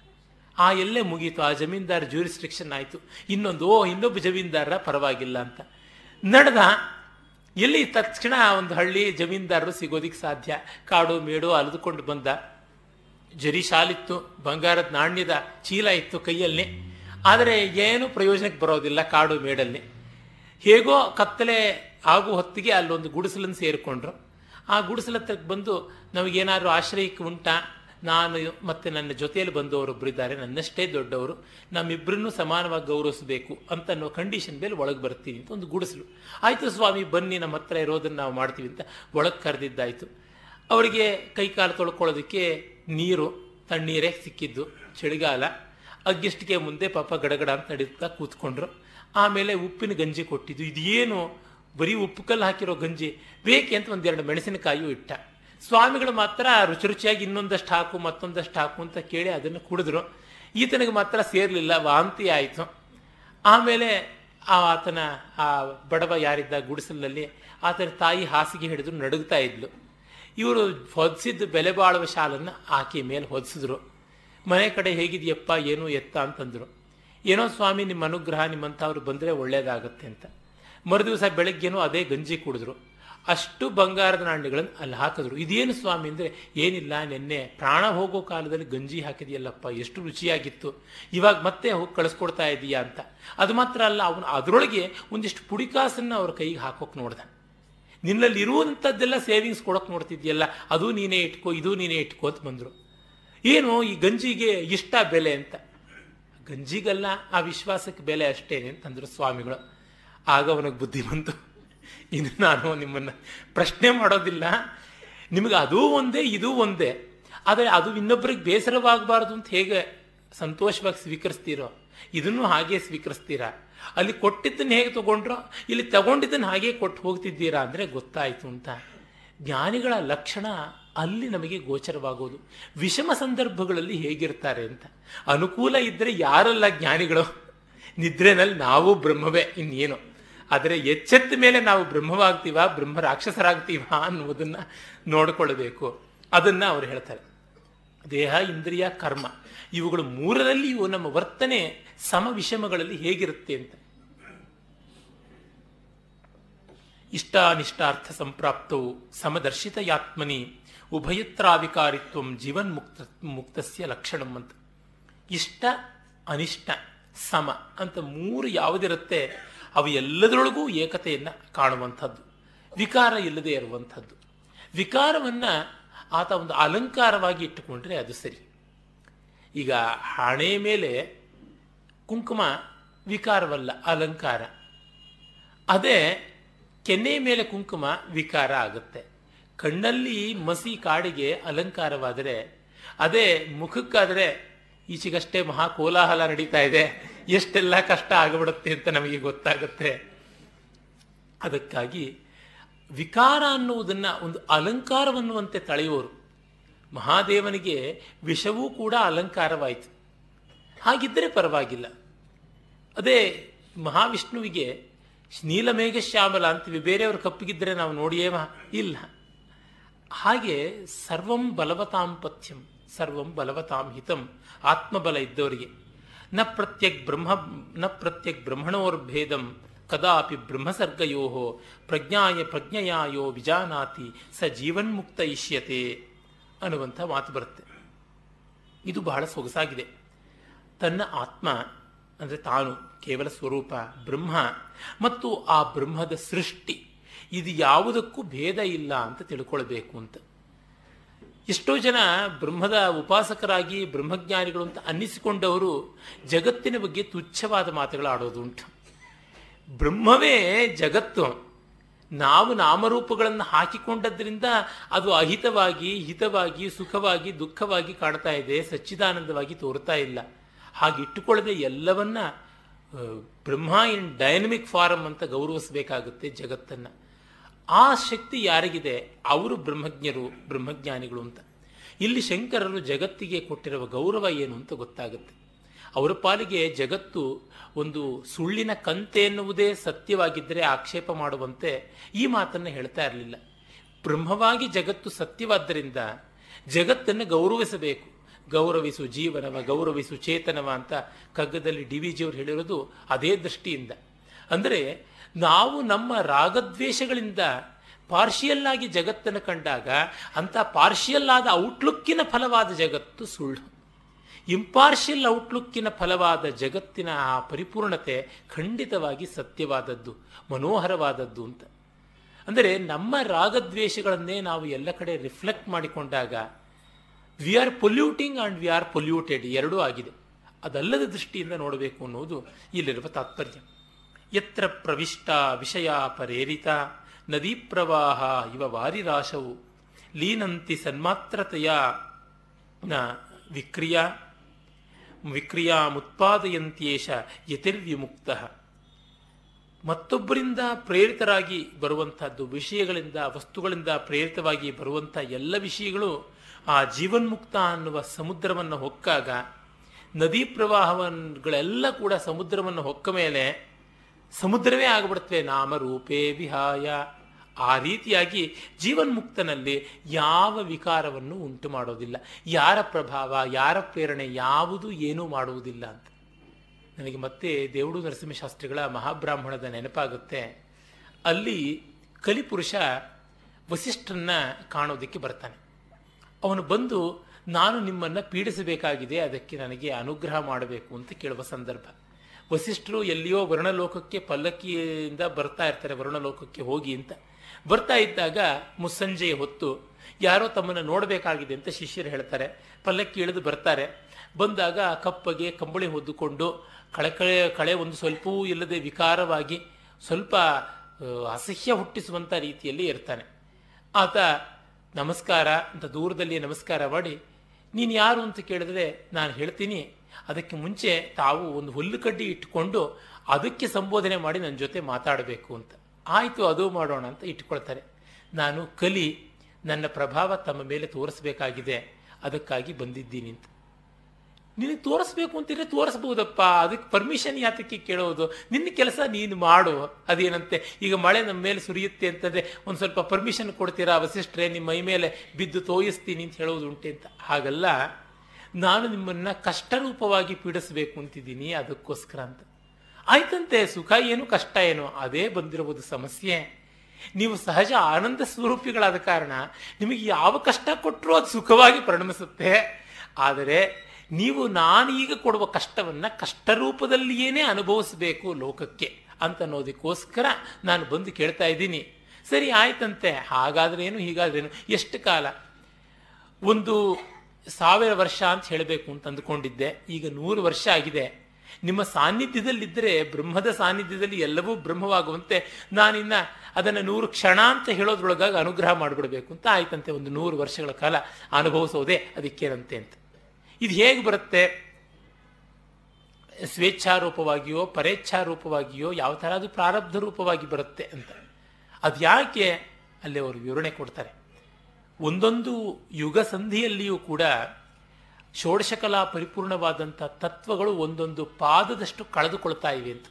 ಆ ಎಲ್ಲೇ ಮುಗೀತು, ಆ ಜಮೀನ್ದಾರ ಜ್ಯೂರಿಸ್ಟ್ರಿಕ್ಷನ್ ಆಯಿತು. ಇನ್ನೊಂದು, ಓ, ಇನ್ನೊಬ್ಬ ಜಮೀನ್ದಾರರ ಪರವಾಗಿಲ್ಲ ಅಂತ. ನಡೆದ, ಎಲ್ಲಿ ತಕ್ಷಣ ಒಂದು ಹಳ್ಳಿ ಜಮೀನ್ದಾರರು ಸಿಗೋದಿಕ್ಕೆ ಸಾಧ್ಯ? ಕಾಡು, ಮೇಡು ಅಲೆದುಕೊಂಡು ಬಂದ. ಜರಿ ಶಾಲಿತ್ತು, ಬಂಗಾರದ ನಾಣ್ಯದ ಚೀಲ ಇತ್ತು ಕೈಯಲ್ಲಿ. ಆದರೆ ಏನು ಪ್ರಯೋಜನಕ್ಕೆ ಬರೋದಿಲ್ಲ ಕಾಡು, ಮೇಡಲ್ಲಿ. ಹೇಗೋ ಕತ್ತಲೆ ಆಗೋ ಹೊತ್ತಿಗೆ ಅಲ್ಲೊಂದು ಗುಡಿಸಲನ್ನು ಸೇರಿಕೊಂಡ್ರು. ಆ ಗುಡಿಸಲ ಹತ್ರಕ್ಕೆ ಬಂದು ನಮಗೇನಾದ್ರು ಆಶ್ರಯಕ್ಕೆ ಉಂಟಾ? ನಾನು ಮತ್ತೆ ನನ್ನ ಜೊತೆಯಲ್ಲಿ ಬಂದವರೊಬ್ಬರು ಇದ್ದಾರೆ. ನನ್ನಷ್ಟೇ ದೊಡ್ಡವರು. ನಮ್ಮಿಬ್ಬರನ್ನು ಸಮಾನವಾಗಿ ಗೌರವಿಸಬೇಕು ಅಂತ ಅನ್ನೋ ಕಂಡೀಷನ್ ಮೇಲೆ ಒಳಗೆ ಬರ್ತೀನಿ ಅಂತ ಒಂದು ಗುಡಿಸಲು. ಆಯಿತು ಸ್ವಾಮಿ, ಬನ್ನಿ, ನಮ್ಮ ಹತ್ರ ಇರೋದನ್ನು ನಾವು ಮಾಡ್ತೀವಿ ಅಂತ ಒಳಗೆ ಕರೆದಿದ್ದಾಯಿತು. ಅವರಿಗೆ ಕೈಕಾಲು ತೊಳ್ಕೊಳ್ಳೋದಕ್ಕೆ ನೀರು, ತಣ್ಣೀರೇ ಸಿಕ್ಕಿದ್ದು, ಚಳಿಗಾಲ. ಅಗ್ಗಿಷ್ಟಿಗೆ ಮುಂದೆ ಪಾಪ ಗಡಗಡ ಅಂತ ನಡೀತಾ ಕೂತ್ಕೊಂಡ್ರು ಆಮೇಲೆ ಉಪ್ಪಿನ ಗಂಜಿ ಕೊಟ್ಟಿದ್ದು. ಇದೇನು ಬರೀ ಉಪ್ಪು ಕಲ್ಲು ಹಾಕಿರೋ ಗಂಜಿ ಬೇಕೆ ಅಂತ ಒಂದೆರಡು ಮೆಣಸಿನಕಾಯಿಯೂ ಇಟ್ಟ. ಸ್ವಾಮಿಗಳು ಮಾತ್ರ ರುಚಿ ರುಚಿಯಾಗಿ ಇನ್ನೊಂದಷ್ಟು ಹಾಕು, ಮತ್ತೊಂದಷ್ಟು ಹಾಕು ಅಂತ ಕೇಳಿ ಅದನ್ನು ಕುಡಿದ್ರು. ಈತನಿಗೆ ಮಾತ್ರ ಸೇರಲಿಲ್ಲ, ವಾಂತಿ ಆಯಿತು. ಆಮೇಲೆ ಆತನ ಆ ಬಡವ ಯಾರಿದ್ದ ಗುಡಿಸಲಲ್ಲಿ ಆತನ ತಾಯಿ ಹಾಸಿಗೆ ಹಿಡಿದು ನಡುಗ್ತಾ ಇದ್ಲು. ಇವರು ಹೊದಿಸಿದ್ದು ಬೆಲೆ ಬಾಳುವ ಶಾಲನ್ನು ಆಕೆ ಮೇಲೆ ಹೊದಿಸಿದ್ರು. ಮನೆ ಕಡೆ ಹೇಗಿದೆಯಪ್ಪ, ಏನು ಎತ್ತ ಅಂತಂದರು. ಏನೋ ಸ್ವಾಮಿ, ನಿಮ್ಮ ಅನುಗ್ರಹ ನಿಮ್ಮಂಥವ್ರು ಬಂದರೆ ಒಳ್ಳೆಯದಾಗತ್ತೆ ಅಂತ. ಮರುದಿವಸ ಬೆಳಗ್ಗೆನೂ ಅದೇ ಗಂಜಿ ಕುಡಿದ್ರು. ಅಷ್ಟು ಬಂಗಾರದ ನಾಣ್ಯಗಳನ್ನು ಅಲ್ಲಿ ಹಾಕಿದ್ರು. ಇದೇನು ಸ್ವಾಮಿ ಅಂದರೆ ಏನಿಲ್ಲ, ನಿನ್ನೆ ಪ್ರಾಣ ಹೋಗೋ ಕಾಲದಲ್ಲಿ ಗಂಜಿ ಹಾಕಿದೆಯಲ್ಲಪ್ಪ, ಎಷ್ಟು ರುಚಿಯಾಗಿತ್ತು. ಇವಾಗ ಮತ್ತೆ ಹೋಗಿ ಕಳಿಸ್ಕೊಡ್ತಾ ಇದೀಯಾ ಅಂತ. ಅದು ಮಾತ್ರ ಅಲ್ಲ, ಅವನು ಅದರೊಳಗೆ ಒಂದಿಷ್ಟು ಪುಡಿಕಾಸನ್ನು ಅವ್ರ ಕೈಗೆ ಹಾಕೋಕೆ ನೋಡ್ದೆ. ನಿನ್ನಲ್ಲಿ ಇರುವಂಥದ್ದೆಲ್ಲ ಸೇವಿಂಗ್ಸ್ ಕೊಡೋಕೆ ನೋಡ್ತಿದ್ಯಲ್ಲ, ಅದು ನೀನೇ ಇಟ್ಕೋ, ಇದು ನೀನೇ ಇಟ್ಕೋ ಅಂತ ಬಂದರು. ಏನು ಈ ಗಂಜಿಗೆ ಇಷ್ಟ ಬೆಲೆ ಅಂತ? ಗಂಜಿಗಲ್ಲ, ಆ ವಿಶ್ವಾಸಕ್ಕೆ ಬೆಲೆ ಅಷ್ಟೇನೆ ಅಂತಂದ್ರು ಸ್ವಾಮಿಗಳು. ಆಗ ಅವನಿಗೆ ಬುದ್ಧಿ ಬಂತು. ಇನ್ನು ನಾನು ನಿಮ್ಮನ್ನು ಪ್ರಶ್ನೆ ಮಾಡೋದಿಲ್ಲ. ನಿಮಗೆ ಅದೂ ಒಂದೇ, ಇದೂ ಒಂದೇ. ಆದರೆ ಅದು ಇನ್ನೊಬ್ಬರಿಗೆ ಬೇಸರವಾಗಬಾರ್ದು ಅಂತ ಹೇಗೆ ಸಂತೋಷವಾಗಿ ಸ್ವೀಕರಿಸ್ತೀರೋ? ಇದನ್ನು ಹಾಗೆ ಸ್ವೀಕರಿಸ್ತೀರಾ? ಅಲ್ಲಿ ಕೊಟ್ಟಿದ್ದನ್ನು ಹೇಗೆ ತಗೊಂಡ್ರೋ? ಇಲ್ಲಿ ತಗೊಂಡಿದ್ದನ್ನು ಹಾಗೆ ಕೊಟ್ಟು ಹೋಗ್ತಿದ್ದೀರಾ ಅಂದರೆ ಗೊತ್ತಾಯಿತು ಅಂತ. ಜ್ಞಾನಿಗಳ ಲಕ್ಷಣ ಅಲ್ಲಿ ನಮಗೆ ಗೋಚರವಾಗೋದು. ವಿಷಮ ಸಂದರ್ಭಗಳಲ್ಲಿ ಹೇಗಿರ್ತಾರೆ ಅಂತ. ಅನುಕೂಲ ಇದ್ದರೆ ಯಾರಲ್ಲ ಜ್ಞಾನಿಗಳು? ನಿದ್ರೆನಲ್ಲಿ ನಾವು ಬ್ರಹ್ಮವೇ, ಇನ್ನೇನು? ಆದರೆ ಎಚ್ಚೆತ್ತ ಮೇಲೆ ನಾವು ಬ್ರಹ್ಮವಾಗ್ತೀವ ಬ್ರಹ್ಮ ರಾಕ್ಷಸರಾಗ್ತೀವ ಅನ್ನುವುದನ್ನ ನೋಡಿಕೊಳ್ಳಬೇಕು ಅದನ್ನ ಅವರು ಹೇಳ್ತಾರೆ. ದೇಹ, ಇಂದ್ರಿಯ, ಕರ್ಮ, ಇವುಗಳು ಮೂರರಲ್ಲಿಯೂ ನಮ್ಮ ವರ್ತನೆ ಸಮ ವಿಷಮಗಳಲ್ಲಿ ಹೇಗಿರುತ್ತೆ ಅಂತ. ಇಷ್ಟಾನಿಷ್ಟಾರ್ಥ ಸಂಪ್ರಾಪ್ತವು ಸಮದರ್ಶಿತ ಯಾತ್ಮನಿ ಉಭಯತ್ರಾವಿಕಾರಿತ್ವಂ ಜೀವನ್ ಮುಕ್ತ ಮುಕ್ತಸ್ಯ ಲಕ್ಷಣಂ ಅಂತ. ಇಷ್ಟ, ಅನಿಷ್ಟ, ಸಮ ಅಂತ ಮೂರು ಯಾವುದಿರುತ್ತೆ? ಅವು ಎಲ್ಲದರೊಳಗೂ ಏಕತೆಯನ್ನು ಕಾಣುವಂಥದ್ದು, ವಿಕಾರ ಇಲ್ಲದೆ ಇರುವಂಥದ್ದು. ವಿಕಾರವನ್ನು ಆತ ಒಂದು ಅಲಂಕಾರವಾಗಿ ಇಟ್ಟುಕೊಂಡ್ರೆ ಅದು ಸರಿ. ಈಗ ಹಣೆ ಮೇಲೆ ಕುಂಕುಮ ವಿಕಾರವಲ್ಲ, ಅಲಂಕಾರ. ಅದೇ ಕೆನ್ನೆ ಮೇಲೆ ಕುಂಕುಮ ವಿಕಾರ ಆಗುತ್ತೆ. ಕಣ್ಣಲ್ಲಿ ಮಸಿ ಕಾಡಿಗೆ ಅಲಂಕಾರವಾದರೆ, ಅದೇ ಮುಖಕ್ಕಾದರೆ ಈಚೆಗಷ್ಟೇ ಮಹಾ ಕೋಲಾಹಲ ನಡೀತಾ ಇದೆ. ಎಷ್ಟೆಲ್ಲ ಕಷ್ಟ ಆಗಿಬಿಡುತ್ತೆ ಅಂತ ನಮಗೆ ಗೊತ್ತಾಗುತ್ತೆ. ಅದಕ್ಕಾಗಿ ವಿಕಾರ ಅನ್ನುವುದನ್ನ ಒಂದು ಅಲಂಕಾರವನ್ನುವಂತೆ ತಳೆಯುವರು ಮಹಾದೇವನಿಗೆ ವಿಷವೂ ಕೂಡ ಅಲಂಕಾರವಾಯಿತು. ಹಾಗಿದ್ದರೆ ಪರವಾಗಿಲ್ಲ. ಅದೇ ಮಹಾವಿಷ್ಣುವಿಗೆ ನೀಲಮೇಘ ಶ್ಯಾಮಲ ಅಂತೀವಿ ಬೇರೆಯವ್ರ ಕಪ್ಪಿಗಿದ್ರೆ ನಾವು ನೋಡಿಯೇ ಇಲ್ಲ. ಹಾಗೆ ಸರ್ವಂ ಬಲವತಾಂ ಪಥ್ಯಂ ಸರ್ವಂ ಬಲವತಾಂ ಹಿತಂ, ಆತ್ಮಬಲ ಇದ್ದವರಿಗೆ. ನ ಪ್ರತ್ಯಕ್ ಬ್ರಹ್ಮ, ನ ಪ್ರತ್ಯಕ್ ಬ್ರಹ್ಮಣೋರ್ಭೇದಂ ಕದಾಪಿ ಬ್ರಹ್ಮಸರ್ಗಯೋ ಪ್ರಜ್ಞಾಯ ಪ್ರಜ್ಞೆಯಾಯೋ ವಿಜಾನಾತಿ, ಸ ಜೀವನ್ಮುಕ್ತ ಇಷ್ಯತೆ ಅನ್ನುವಂಥ ಮಾತು ಬರುತ್ತೆ. ಇದು ಬಹಳ ಸೊಗಸಾಗಿದೆ. ತನ್ನ ಆತ್ಮ, ಅಂದರೆ ತಾನು, ಕೇವಲ ಸ್ವರೂಪ, ಬ್ರಹ್ಮ, ಮತ್ತು ಆ ಬ್ರಹ್ಮದ ಸೃಷ್ಟಿ, ಇದು ಯಾವುದಕ್ಕೂ ಭೇದ ಇಲ್ಲ ಅಂತ ತಿಳ್ಕೊಳ್ಬೇಕು ಅಂತ. ಎಷ್ಟೋ ಜನ ಬ್ರಹ್ಮದ ಉಪಾಸಕರಾಗಿ ಬ್ರಹ್ಮಜ್ಞಾನಿಗಳು ಅಂತ ಅನ್ನಿಸಿಕೊಂಡವರು ಜಗತ್ತಿನ ಬಗ್ಗೆ ತುಚ್ಛವಾದ ಮಾತುಗಳು ಆಡೋದುಂಟು ಬ್ರಹ್ಮವೇ ಜಗತ್ತು. ನಾವು ನಾಮರೂಪಗಳನ್ನು ಹಾಕಿಕೊಂಡದ್ರಿಂದ ಅದು ಅಹಿತವಾಗಿ, ಹಿತವಾಗಿ, ಸುಖವಾಗಿ, ದುಃಖವಾಗಿ ಕಾಣ್ತಾ ಇದೆ, ಸಚ್ಚಿದಾನಂದವಾಗಿ ತೋರ್ತಾ ಇಲ್ಲ. ಹಾಗಿಟ್ಟುಕೊಳ್ಳದೆ ಎಲ್ಲವನ್ನ ಬ್ರಹ್ಮ ಇನ್ ಡೈನಮಿಕ್ ಫಾರಮ್ ಅಂತ ಗೌರವಿಸಬೇಕಾಗುತ್ತೆ ಜಗತ್ತನ್ನ. ಆ ಶಕ್ತಿ ಯಾರಿಗಿದೆ? ಅವರು ಬ್ರಹ್ಮಜ್ಞರು, ಬ್ರಹ್ಮಜ್ಞಾನಿಗಳು ಅಂತ. ಇಲ್ಲಿ ಶಂಕರರು ಜಗತ್ತಿಗೆ ಕೊಟ್ಟಿರುವ ಗೌರವ ಏನು ಅಂತ ಗೊತ್ತಾಗುತ್ತೆ. ಅವರ ಪಾಲಿಗೆ ಜಗತ್ತು ಒಂದು ಸುಳ್ಳಿನ ಕಂತೆ ಎನ್ನುವುದೇ ಸತ್ಯವಾಗಿದ್ದರೆ ಆಕ್ಷೇಪ ಮಾಡುವಂತೆ ಈ ಮಾತನ್ನು ಹೇಳ್ತಾ ಇರಲಿಲ್ಲ. ಬ್ರಹ್ಮವಾಗಿ ಜಗತ್ತು ಸತ್ಯವಾದ್ದರಿಂದ ಜಗತ್ತನ್ನು ಗೌರವಿಸಬೇಕು. ಗೌರವಿಸು ಜೀವನವ, ಗೌರವಿಸು ಚೇತನವ ಅಂತ ಕಗ್ಗದಲ್ಲಿ ಡಿ ವಿ ಜಿಯವರು ಹೇಳಿರೋದು ಅದೇ ದೃಷ್ಟಿಯಿಂದ. ಅಂದರೆ ನಾವು ನಮ್ಮ ರಾಗದ್ವೇಷಗಳಿಂದ ಪಾರ್ಷಿಯಲ್ ಆಗಿ ಜಗತ್ತನ್ನು ಕಂಡಾಗ ಅಂತ ಪಾರ್ಷಿಯಲ್ ಆದ ಔಟ್ಲುಕ್ಕಿನ ಫಲವಾದ ಜಗತ್ತು ಸುಳ್ಳು. ಇಂಪಾರ್ಷಿಯಲ್ ಔಟ್ಲುಕ್ಕಿನ ಫಲವಾದ ಜಗತ್ತಿನ ಆ ಪರಿಪೂರ್ಣತೆ ಖಂಡಿತವಾಗಿ ಸತ್ಯವಾದದ್ದು, ಮನೋಹರವಾದದ್ದು ಅಂತ. ಅಂದರೆ ನಮ್ಮ ರಾಗದ್ವೇಷಗಳನ್ನೇ ನಾವು ಎಲ್ಲ ಕಡೆ ರಿಫ್ಲೆಕ್ಟ್ ಮಾಡಿಕೊಂಡಾಗ, we are polluting and we are polluted ಎರಡೂ ಆಗಿದೆ. ಅದಲ್ಲದ ದೃಷ್ಟಿಯಿಂದ ನೋಡಬೇಕು ಅನ್ನೋದು ಇಲ್ಲಿರುವ ತಾತ್ಪರ್ಯ. ಯತ್ರ ಪ್ರವಿಷ್ಟ ವಿಷಯ ಪರೇರಿತ, ನದಿ ಪ್ರವಾಹ ಇವ ವಾರಿರಾಶವು, ಲೀನಂತಿ ಸನ್ಮಾತ್ರತೆಯ ನ ವಿಕ್ರಿಯ ವಿಕ್ರಿಯಾಮುತ್ಪಾದಯಂತ್ಯೇಷ ಯತಿರ್ವಿಮುಕ್ತ. ಮತ್ತೊಬ್ಬರಿಂದ ಪ್ರೇರಿತರಾಗಿ ಬರುವಂತಹದ್ದು ವಿಷಯಗಳಿಂದ, ವಸ್ತುಗಳಿಂದ ಪ್ರೇರಿತವಾಗಿ ಬರುವಂಥ ಎಲ್ಲ ವಿಷಯಗಳು ಆ ಜೀವನ್ಮುಕ್ತ ಅನ್ನುವ ಸಮುದ್ರವನ್ನು ಹೊಕ್ಕಾಗ, ನದಿ ಪ್ರವಾಹಗಳೆಲ್ಲ ಕೂಡ ಸಮುದ್ರವನ್ನು ಹೊಕ್ಕ ಮೇಲೆ ಸಮುದ್ರವೇ ಆಗಿಬಿಡುತ್ತವೆ ನಾಮರೂಪೇ ವಿಹಾಯ. ಆ ರೀತಿಯಾಗಿ ಜೀವನ್ಮುಕ್ತನಲ್ಲಿ ಯಾವ ವಿಕಾರವನ್ನು ಉಂಟು ಮಾಡೋದಿಲ್ಲ. ಯಾರ ಪ್ರಭಾವ, ಯಾರ ಪ್ರೇರಣೆ, ಯಾವುದು ಏನೂ ಮಾಡುವುದಿಲ್ಲ ಅಂತ. ನನಗೆ ಮತ್ತೆ ದೇವುಡು ನರಸಿಂಹಶಾಸ್ತ್ರಿಗಳ ಮಹಾಬ್ರಾಹ್ಮಣದ ನೆನಪಾಗುತ್ತೆ. ಅಲ್ಲಿ ಕಲಿಪುರುಷ ವಸಿಷ್ಠನ್ನ ಕಾಣೋದಕ್ಕೆ ಬರ್ತಾನೆ. ಅವನು ಬಂದು, ನಾನು ನಿಮ್ಮನ್ನು ಪೀಡಿಸಬೇಕಾಗಿದೆ, ಅದಕ್ಕೆ ನನಗೆ ಅನುಗ್ರಹ ಮಾಡಬೇಕು ಅಂತ ಕೇಳುವ ಸಂದರ್ಭ. ವಸಿಷ್ಠರು ಎಲ್ಲಿಯೋ ವರ್ಣಲೋಕಕ್ಕೆ ಪಲ್ಲಕ್ಕಿಯಿಂದ ಬರ್ತಾ ಇರ್ತಾರೆ, ವರ್ಣಲೋಕಕ್ಕೆ ಹೋಗಿ ಅಂತ. ಬರ್ತಾ ಇದ್ದಾಗ ಮುಸ್ಸಂಜೆಯ ಹೊತ್ತು ಯಾರೋ ತಮ್ಮನ್ನು ನೋಡಬೇಕಾಗಿದೆ ಅಂತ ಶಿಷ್ಯರು ಹೇಳ್ತಾರೆ. ಪಲ್ಲಕ್ಕಿ ಇಳಿದು ಬರ್ತಾರೆ. ಬಂದಾಗ ಕಪ್ಪಗೆ ಕಂಬಳಿ ಹೊದ್ದುಕೊಂಡು ಕಳೆ ಕಳೆ ಕಳೆ ಒಂದು ಸ್ವಲ್ಪವೂ ಇಲ್ಲದೆ ವಿಕಾರವಾಗಿ ಸ್ವಲ್ಪ ಅಸಹ್ಯ ಹುಟ್ಟಿಸುವಂಥ ರೀತಿಯಲ್ಲಿ ಇರ್ತಾನೆ. ಆತ, ನಮಸ್ಕಾರ ಅಂತ ದೂರದಲ್ಲಿ ನಮಸ್ಕಾರ ಮಾಡಿ, ನೀನು ಯಾರು ಅಂತ ಕೇಳಿದ್ರೆ ನಾನು ಹೇಳ್ತೀನಿ. ಅದಕ್ಕೆ ಮುಂಚೆ ತಾವು ಒಂದು ಹುಲ್ಲು ಕಡ್ಡಿ ಇಟ್ಕೊಂಡು ಅದಕ್ಕೆ ಸಂಬೋಧನೆ ಮಾಡಿ ನನ್ನ ಜೊತೆ ಮಾತಾಡಬೇಕು ಅಂತ. ಆಯಿತು, ಅದು ಮಾಡೋಣ ಅಂತ ಇಟ್ಕೊಳ್ತಾರೆ ನಾನು ಕಲಿ, ನನ್ನ ಪ್ರಭಾವ ತಮ್ಮ ಮೇಲೆ ತೋರಿಸಬೇಕಾಗಿದೆ, ಅದಕ್ಕಾಗಿ ಬಂದಿದ್ದೀನಿ ಅಂತ. ನಿನಗೆ ತೋರಿಸ್ಬೇಕು ಅಂತಿದ್ರೆ ತೋರಿಸ್ಬೋದಪ್ಪ, ಅದಕ್ಕೆ ಪರ್ಮಿಷನ್ ಯಾತಕ್ಕೆ ಕೇಳೋದು? ನಿನ್ನ ಕೆಲಸ ನೀನು ಮಾಡು, ಅದೇನಂತೆ? ಈಗ ಮಳೆ ನಮ್ಮ ಮೇಲೆ ಸುರಿಯುತ್ತೆ ಅಂತಂದರೆ ಒಂದು ಸ್ವಲ್ಪ ಪರ್ಮಿಷನ್ ಕೊಡ್ತೀರಾ ವಸಿಷ್ಠರೇ ನಿಮ್ಮ ಮೈ ಮೇಲೆ ಬಿದ್ದು ತೋಯಿಸ್ತೀನಿ ಅಂತ ಹೇಳೋದು ಉಂಟೆ ಅಂತ. ಹಾಗಲ್ಲ ನಾನು ನಿಮ್ಮನ್ನ ಕಷ್ಟರೂಪವಾಗಿ ಪೀಡಿಸಬೇಕು ಅಂತಿದ್ದೀನಿ, ಅದಕ್ಕೋಸ್ಕರ ಅಂತ. ಆಯ್ತಂತೆ, ಸುಖ ಏನು, ಕಷ್ಟ ಏನು? ಅದೇ ಬಂದಿರುವುದು ಸಮಸ್ಯೆ. ನೀವು ಸಹಜ ಆನಂದ ಸ್ವರೂಪಿಗಳಾದ ಕಾರಣ ನಿಮಗೆ ಯಾವ ಕಷ್ಟ ಕೊಟ್ಟರೂ ಅದು ಸುಖವಾಗಿ ಪರಿಣಮಿಸುತ್ತೆ. ಆದರೆ ನೀವು ನಾನೀಗ ಕೊಡುವ ಕಷ್ಟವನ್ನ ಕಷ್ಟರೂಪದಲ್ಲಿಯೇನೇ ಅನುಭವಿಸಬೇಕು ಲೋಕಕ್ಕೆ ಅಂತ ಅನ್ನೋದಕ್ಕೋಸ್ಕರ ನಾನು ಬಂದು ಕೇಳ್ತಾ ಇದ್ದೀನಿ. ಸರಿ, ಆಯ್ತಂತೆ. ಹಾಗಾದ್ರೇನು, ಹೀಗಾದ್ರೇನು? ಎಷ್ಟು ಕಾಲ? ಒಂದು ಸಾವಿರ ವರ್ಷ ಅಂತ ಹೇಳಬೇಕು ಅಂತ ಅಂದುಕೊಂಡಿದ್ದೆ. ಈಗ ನೂರು ವರ್ಷ ಆಗಿದೆ. ನಿಮ್ಮ ಸಾನ್ನಿಧ್ಯದಲ್ಲಿದ್ದರೆ, ಬ್ರಹ್ಮದ ಸಾನ್ನಿಧ್ಯದಲ್ಲಿ ಎಲ್ಲವೂ ಬ್ರಹ್ಮವಾಗುವಂತೆ ನಾನಿನ್ನ ಅದನ್ನು ನೂರು ಕ್ಷಣ ಅಂತ ಹೇಳೋದ್ರೊಳಗಾಗಿ ಅನುಗ್ರಹ ಮಾಡಿಬಿಡಬೇಕು ಅಂತ ಆಯ್ತಂತೆ. ಒಂದು ನೂರು ವರ್ಷಗಳ ಕಾಲ ಅನುಭವಿಸೋದೆ ಅದಕ್ಕೇನಂತೆ ಅಂತ. ಇದು ಹೇಗೆ ಬರುತ್ತೆ? ಸ್ವೇಚ್ಛಾರೂಪವಾಗಿಯೋ, ಪರೇಚ್ಛಾರೂಪವಾಗಿಯೋ, ಯಾವ ಥರ ಅದು ಪ್ರಾರಬ್ಧ ರೂಪವಾಗಿ ಬರುತ್ತೆ ಅಂತ. ಅದು ಯಾಕೆ ಅಲ್ಲಿ ಅವರು ವಿವರಣೆ ಕೊಡ್ತಾರೆ? ಒಂದೊಂದು ಯುಗ ಸಂಧಿಯಲ್ಲಿಯೂ ಕೂಡ ಷೋಡಶಕಲಾ ಪರಿಪೂರ್ಣವಾದಂಥ ತತ್ವಗಳು ಒಂದೊಂದು ಪಾದದಷ್ಟು ಕಳೆದುಕೊಳ್ತಾ ಇವೆ ಅಂತ.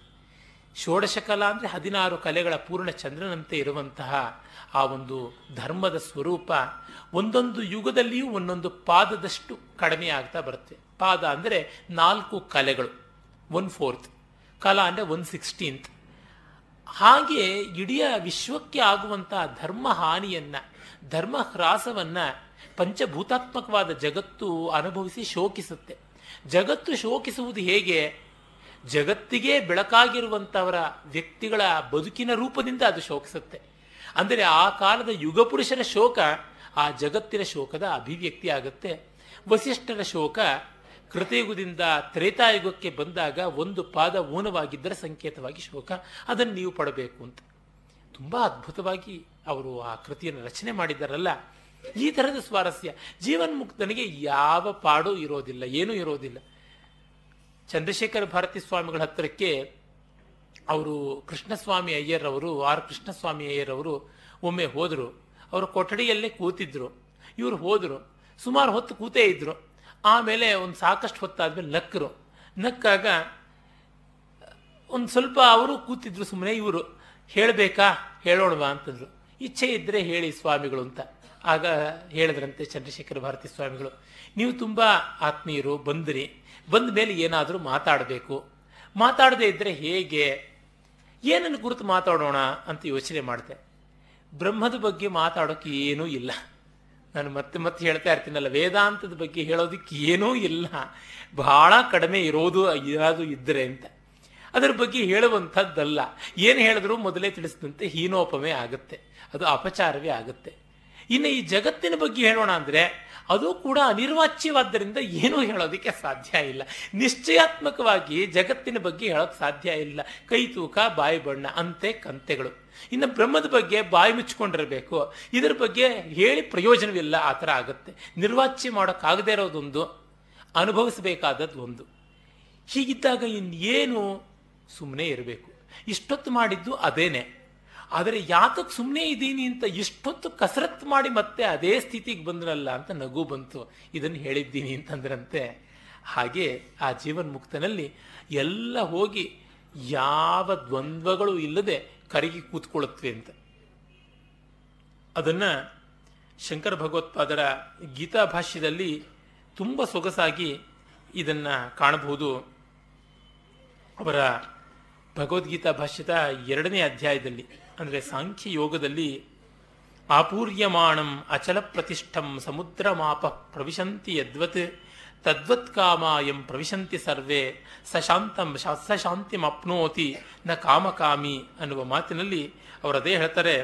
ಷೋಡಶಕಲಾ ಅಂದರೆ ಹದಿನಾರು ಕಲೆಗಳ ಪೂರ್ಣ ಚಂದ್ರನಂತೆ ಇರುವಂತಹ ಆ ಒಂದು ಧರ್ಮದ ಸ್ವರೂಪ ಒಂದೊಂದು ಯುಗದಲ್ಲಿಯೂ ಒಂದೊಂದು ಪಾದದಷ್ಟು ಕಡಿಮೆ ಆಗ್ತಾ ಬರುತ್ತೆ. ಪಾದ ಅಂದರೆ ನಾಲ್ಕು ಕಲೆಗಳು ಒನ್ ಫೋರ್ತ್ ಕಲಾ ಅಂದರೆ ಒನ್ ಸಿಕ್ಸ್ಟೀನ್ತ್ ಹಾಗೆ ಇಡೀ ವಿಶ್ವಕ್ಕೆ ಆಗುವಂತಹ ಧರ್ಮ ಹಾನಿಯನ್ನ ಧರ್ಮ ಹ್ರಾಸವನ್ನ ಪಂಚಭೂತಾತ್ಮಕವಾದ ಜಗತ್ತು ಅನುಭವಿಸಿ ಶೋಕಿಸುತ್ತೆ. ಜಗತ್ತು ಶೋಕಿಸುವುದು ಹೇಗೆ? ಜಗತ್ತಿಗೆ ಬೆಳಕಾಗಿರುವಂಥವರ ವ್ಯಕ್ತಿಗಳ ಬದುಕಿನ ರೂಪದಿಂದ ಅದು ಶೋಕಿಸುತ್ತೆ. ಅಂದರೆ ಆ ಕಾಲದ ಯುಗಪುರುಷರ ಶೋಕ ಆ ಜಗತ್ತಿನ ಶೋಕದ ಅಭಿವ್ಯಕ್ತಿ ಆಗುತ್ತೆ. ವಸಿಷ್ಠರ ಶೋಕ ಕೃತಯುಗದಿಂದ ತ್ರೇತಾಯುಗಕ್ಕೆ ಬಂದಾಗ ಒಂದು ಪಾದ ಊನವಾಗಿದ್ದರೆ ಸಂಕೇತವಾಗಿ ಶೋಕ. ಅದನ್ನು ನೀವು ಪಡಬೇಕು ಅಂತ. ತುಂಬ ಅದ್ಭುತವಾಗಿ ಅವರು ಆ ಕೃತಿಯನ್ನು ರಚನೆ ಮಾಡಿದ್ದಾರಲ್ಲ, ಈ ಥರದ ಸ್ವಾರಸ್ಯ. ಜೀವನ್ಮುಕ್ತನಿಗೆ ಯಾವ ಪಾಡು ಇರೋದಿಲ್ಲ, ಏನೂ ಇರೋದಿಲ್ಲ. ಚಂದ್ರಶೇಖರ ಭಾರತಿ ಸ್ವಾಮಿಗಳ ಹತ್ತಿರಕ್ಕೆ ಅವರು ಕೃಷ್ಣಸ್ವಾಮಿ ಅಯ್ಯರ್ ಅವರು ಆರ್ ಕೃಷ್ಣಸ್ವಾಮಿ ಅಯ್ಯರ್ ಅವರು ಒಮ್ಮೆ ಹೋದರು. ಅವರು ಕೊಠಡಿಯಲ್ಲೇ ಕೂತಿದ್ರು. ಇವರು ಹೋದರು. ಸುಮಾರು ಹೊತ್ತು ಕೂತೇ ಇದ್ದರು ಆಮೇಲೆ ಒಂದು ಸಾಕಷ್ಟು ಹೊತ್ತಾದ್ಮೇಲೆ ನಕ್ಕರು ನಕ್ಕಾಗ ಒಂದು ಸ್ವಲ್ಪ ಅವರು ಕೂತಿದ್ರು ಸುಮ್ಮನೆ ಇವರು. ಹೇಳಬೇಕಾ? ಹೇಳೋಣವಾ? ಅಂತಂದ್ರು. ಇಚ್ಛೆ ಇದ್ದರೆ ಹೇಳಿ ಸ್ವಾಮಿಗಳು ಅಂತ. ಆಗ ಹೇಳಿದ್ರಂತೆ ಚಂದ್ರಶೇಖರ ಭಾರತಿ ಸ್ವಾಮಿಗಳು, ನೀವು ತುಂಬ ಆತ್ಮೀಯರು, ಬಂದ್ರಿ. ಬಂದ ಮೇಲೆ ಏನಾದರೂ ಮಾತಾಡಬೇಕು. ಮಾತಾಡದೇ ಇದ್ದರೆ ಹೇಗೆ? ಏನನ್ನು ಕುರಿತು ಮಾತಾಡೋಣ? ಅಂತ ಯೋಚನೆ ಮಾಡಿದೆ. ಬ್ರಹ್ಮದ ಬಗ್ಗೆ ಮಾತಾಡೋಕೆ ಏನೂ ಇಲ್ಲ. ನಾನು ಮತ್ತೆ ಮತ್ತೆ ಹೇಳ್ತಾ ಇರ್ತೀನಲ್ಲ, ವೇದಾಂತದ ಬಗ್ಗೆ ಹೇಳೋದಕ್ಕೆ ಏನೂ ಇಲ್ಲ. ಬಹಳ ಕಡಿಮೆ ಇರೋದು, ಏನಾದರೂ ಇದ್ದರೆ ಅಂತ. ಅದರ ಬಗ್ಗೆ ಹೇಳುವಂಥದ್ದಲ್ಲ. ಏನು ಹೇಳಿದ್ರು ಮೊದಲೇ ತಿಳಿಸಿದಂತೆ ಹೀನೋಪಮೆ ಆಗುತ್ತೆ. ಅದು ಅಪಚಾರವೇ ಆಗುತ್ತೆ. ಇನ್ನು ಈ ಜಗತ್ತಿನ ಬಗ್ಗೆ ಹೇಳೋಣ ಅಂದರೆ ಅದು ಕೂಡ ಅನಿರ್ವಾಚ್ಯವಾದ್ದರಿಂದ ಏನೂ ಹೇಳೋದಕ್ಕೆ ಸಾಧ್ಯ ಇಲ್ಲ. ನಿಶ್ಚಯಾತ್ಮಕವಾಗಿ ಜಗತ್ತಿನ ಬಗ್ಗೆ ಹೇಳೋಕೆ ಸಾಧ್ಯ ಇಲ್ಲ. ಕೈ ತೂಕ, ಬಾಯಿ ಬಣ್ಣ, ಅಂತೆ, ಕಂತೆಗಳು. ಇನ್ನು ಬ್ರಹ್ಮದ ಬಗ್ಗೆ ಬಾಯಿ ಮುಚ್ಚಿಕೊಂಡಿರಬೇಕು. ಇದರ ಬಗ್ಗೆ ಹೇಳಿ ಪ್ರಯೋಜನವಿಲ್ಲ, ಆ ಥರ ಆಗುತ್ತೆ. ನಿರ್ವಾಚ್ಯ ಮಾಡೋಕ್ಕಾಗದೇ ಇರೋದೊಂದು, ಅನುಭವಿಸಬೇಕಾದದ್ದು ಒಂದು. ಹೀಗಿದ್ದಾಗ ಇನ್ನೇನು ಸುಮ್ಮನೆ ಇರಬೇಕು. ಇಷ್ಟೊತ್ತು ಮಾಡಿದ್ದು ಅದೇನೆ. ಆದರೆ ಯಾತಕ್ಕೆ ಸುಮ್ಮನೆ ಇದ್ದೀನಿ ಅಂತ ಇಷ್ಟೊತ್ತು ಕಸರತ್ತು ಮಾಡಿ ಮತ್ತೆ ಅದೇ ಸ್ಥಿತಿಗೆ ಬಂದ್ರಲ್ಲ ಅಂತ ನಗು ಬಂತು. ಇದನ್ನು ಹೇಳಿದ್ದೀನಿ ಅಂತಂದ್ರಂತೆ. ಹಾಗೆ ಆ ಜೀವನ್ ಮುಕ್ತನಲ್ಲಿ ಎಲ್ಲ ಹೋಗಿ ಯಾವ ದ್ವಂದ್ವಗಳು ಇಲ್ಲದೆ ಕರಗಿ ಕೂತ್ಕೊಳ್ಳುತ್ತವೆ ಅಂತ. ಅದನ್ನ ಶಂಕರ ಭಗವತ್ಪಾದರ ಗೀತಾ ಭಾಷ್ಯದಲ್ಲಿ ತುಂಬ ಸೊಗಸಾಗಿ ಇದನ್ನ ಕಾಣಬಹುದು. ಅವರ ಭಗವದ್ಗೀತಾ ಭಾಷ್ಯದ ಎರಡನೇ ಅಧ್ಯಾಯದಲ್ಲಿ. ಅಂದರೆ ಸಾಂಖ್ಯ ಯೋಗದಲ್ಲಿ ಆಪೂರ್ಯಮಾಣಂ ಅಚಲ ಪ್ರತಿಷ್ಠಂ ಸಮುದ್ರ ಮಾಪ ಪ್ರವಿಶಂತಿ ಯದ್ವತ್, ತದ್ವತ್ ಕಾಮಾಯಂ ಪ್ರವಿಶಂತಿ ಸರ್ವೇ, ಸಶಾಂತಂ ಸಶಾಂತಿಮಪ್ನೋತಿ ನ ಕಾಮಕಾಮಿ ಅನ್ನುವ ಮಾತಿನಲ್ಲಿ ಅವರು ಅದೇ ಹೇಳ್ತಾರೆ.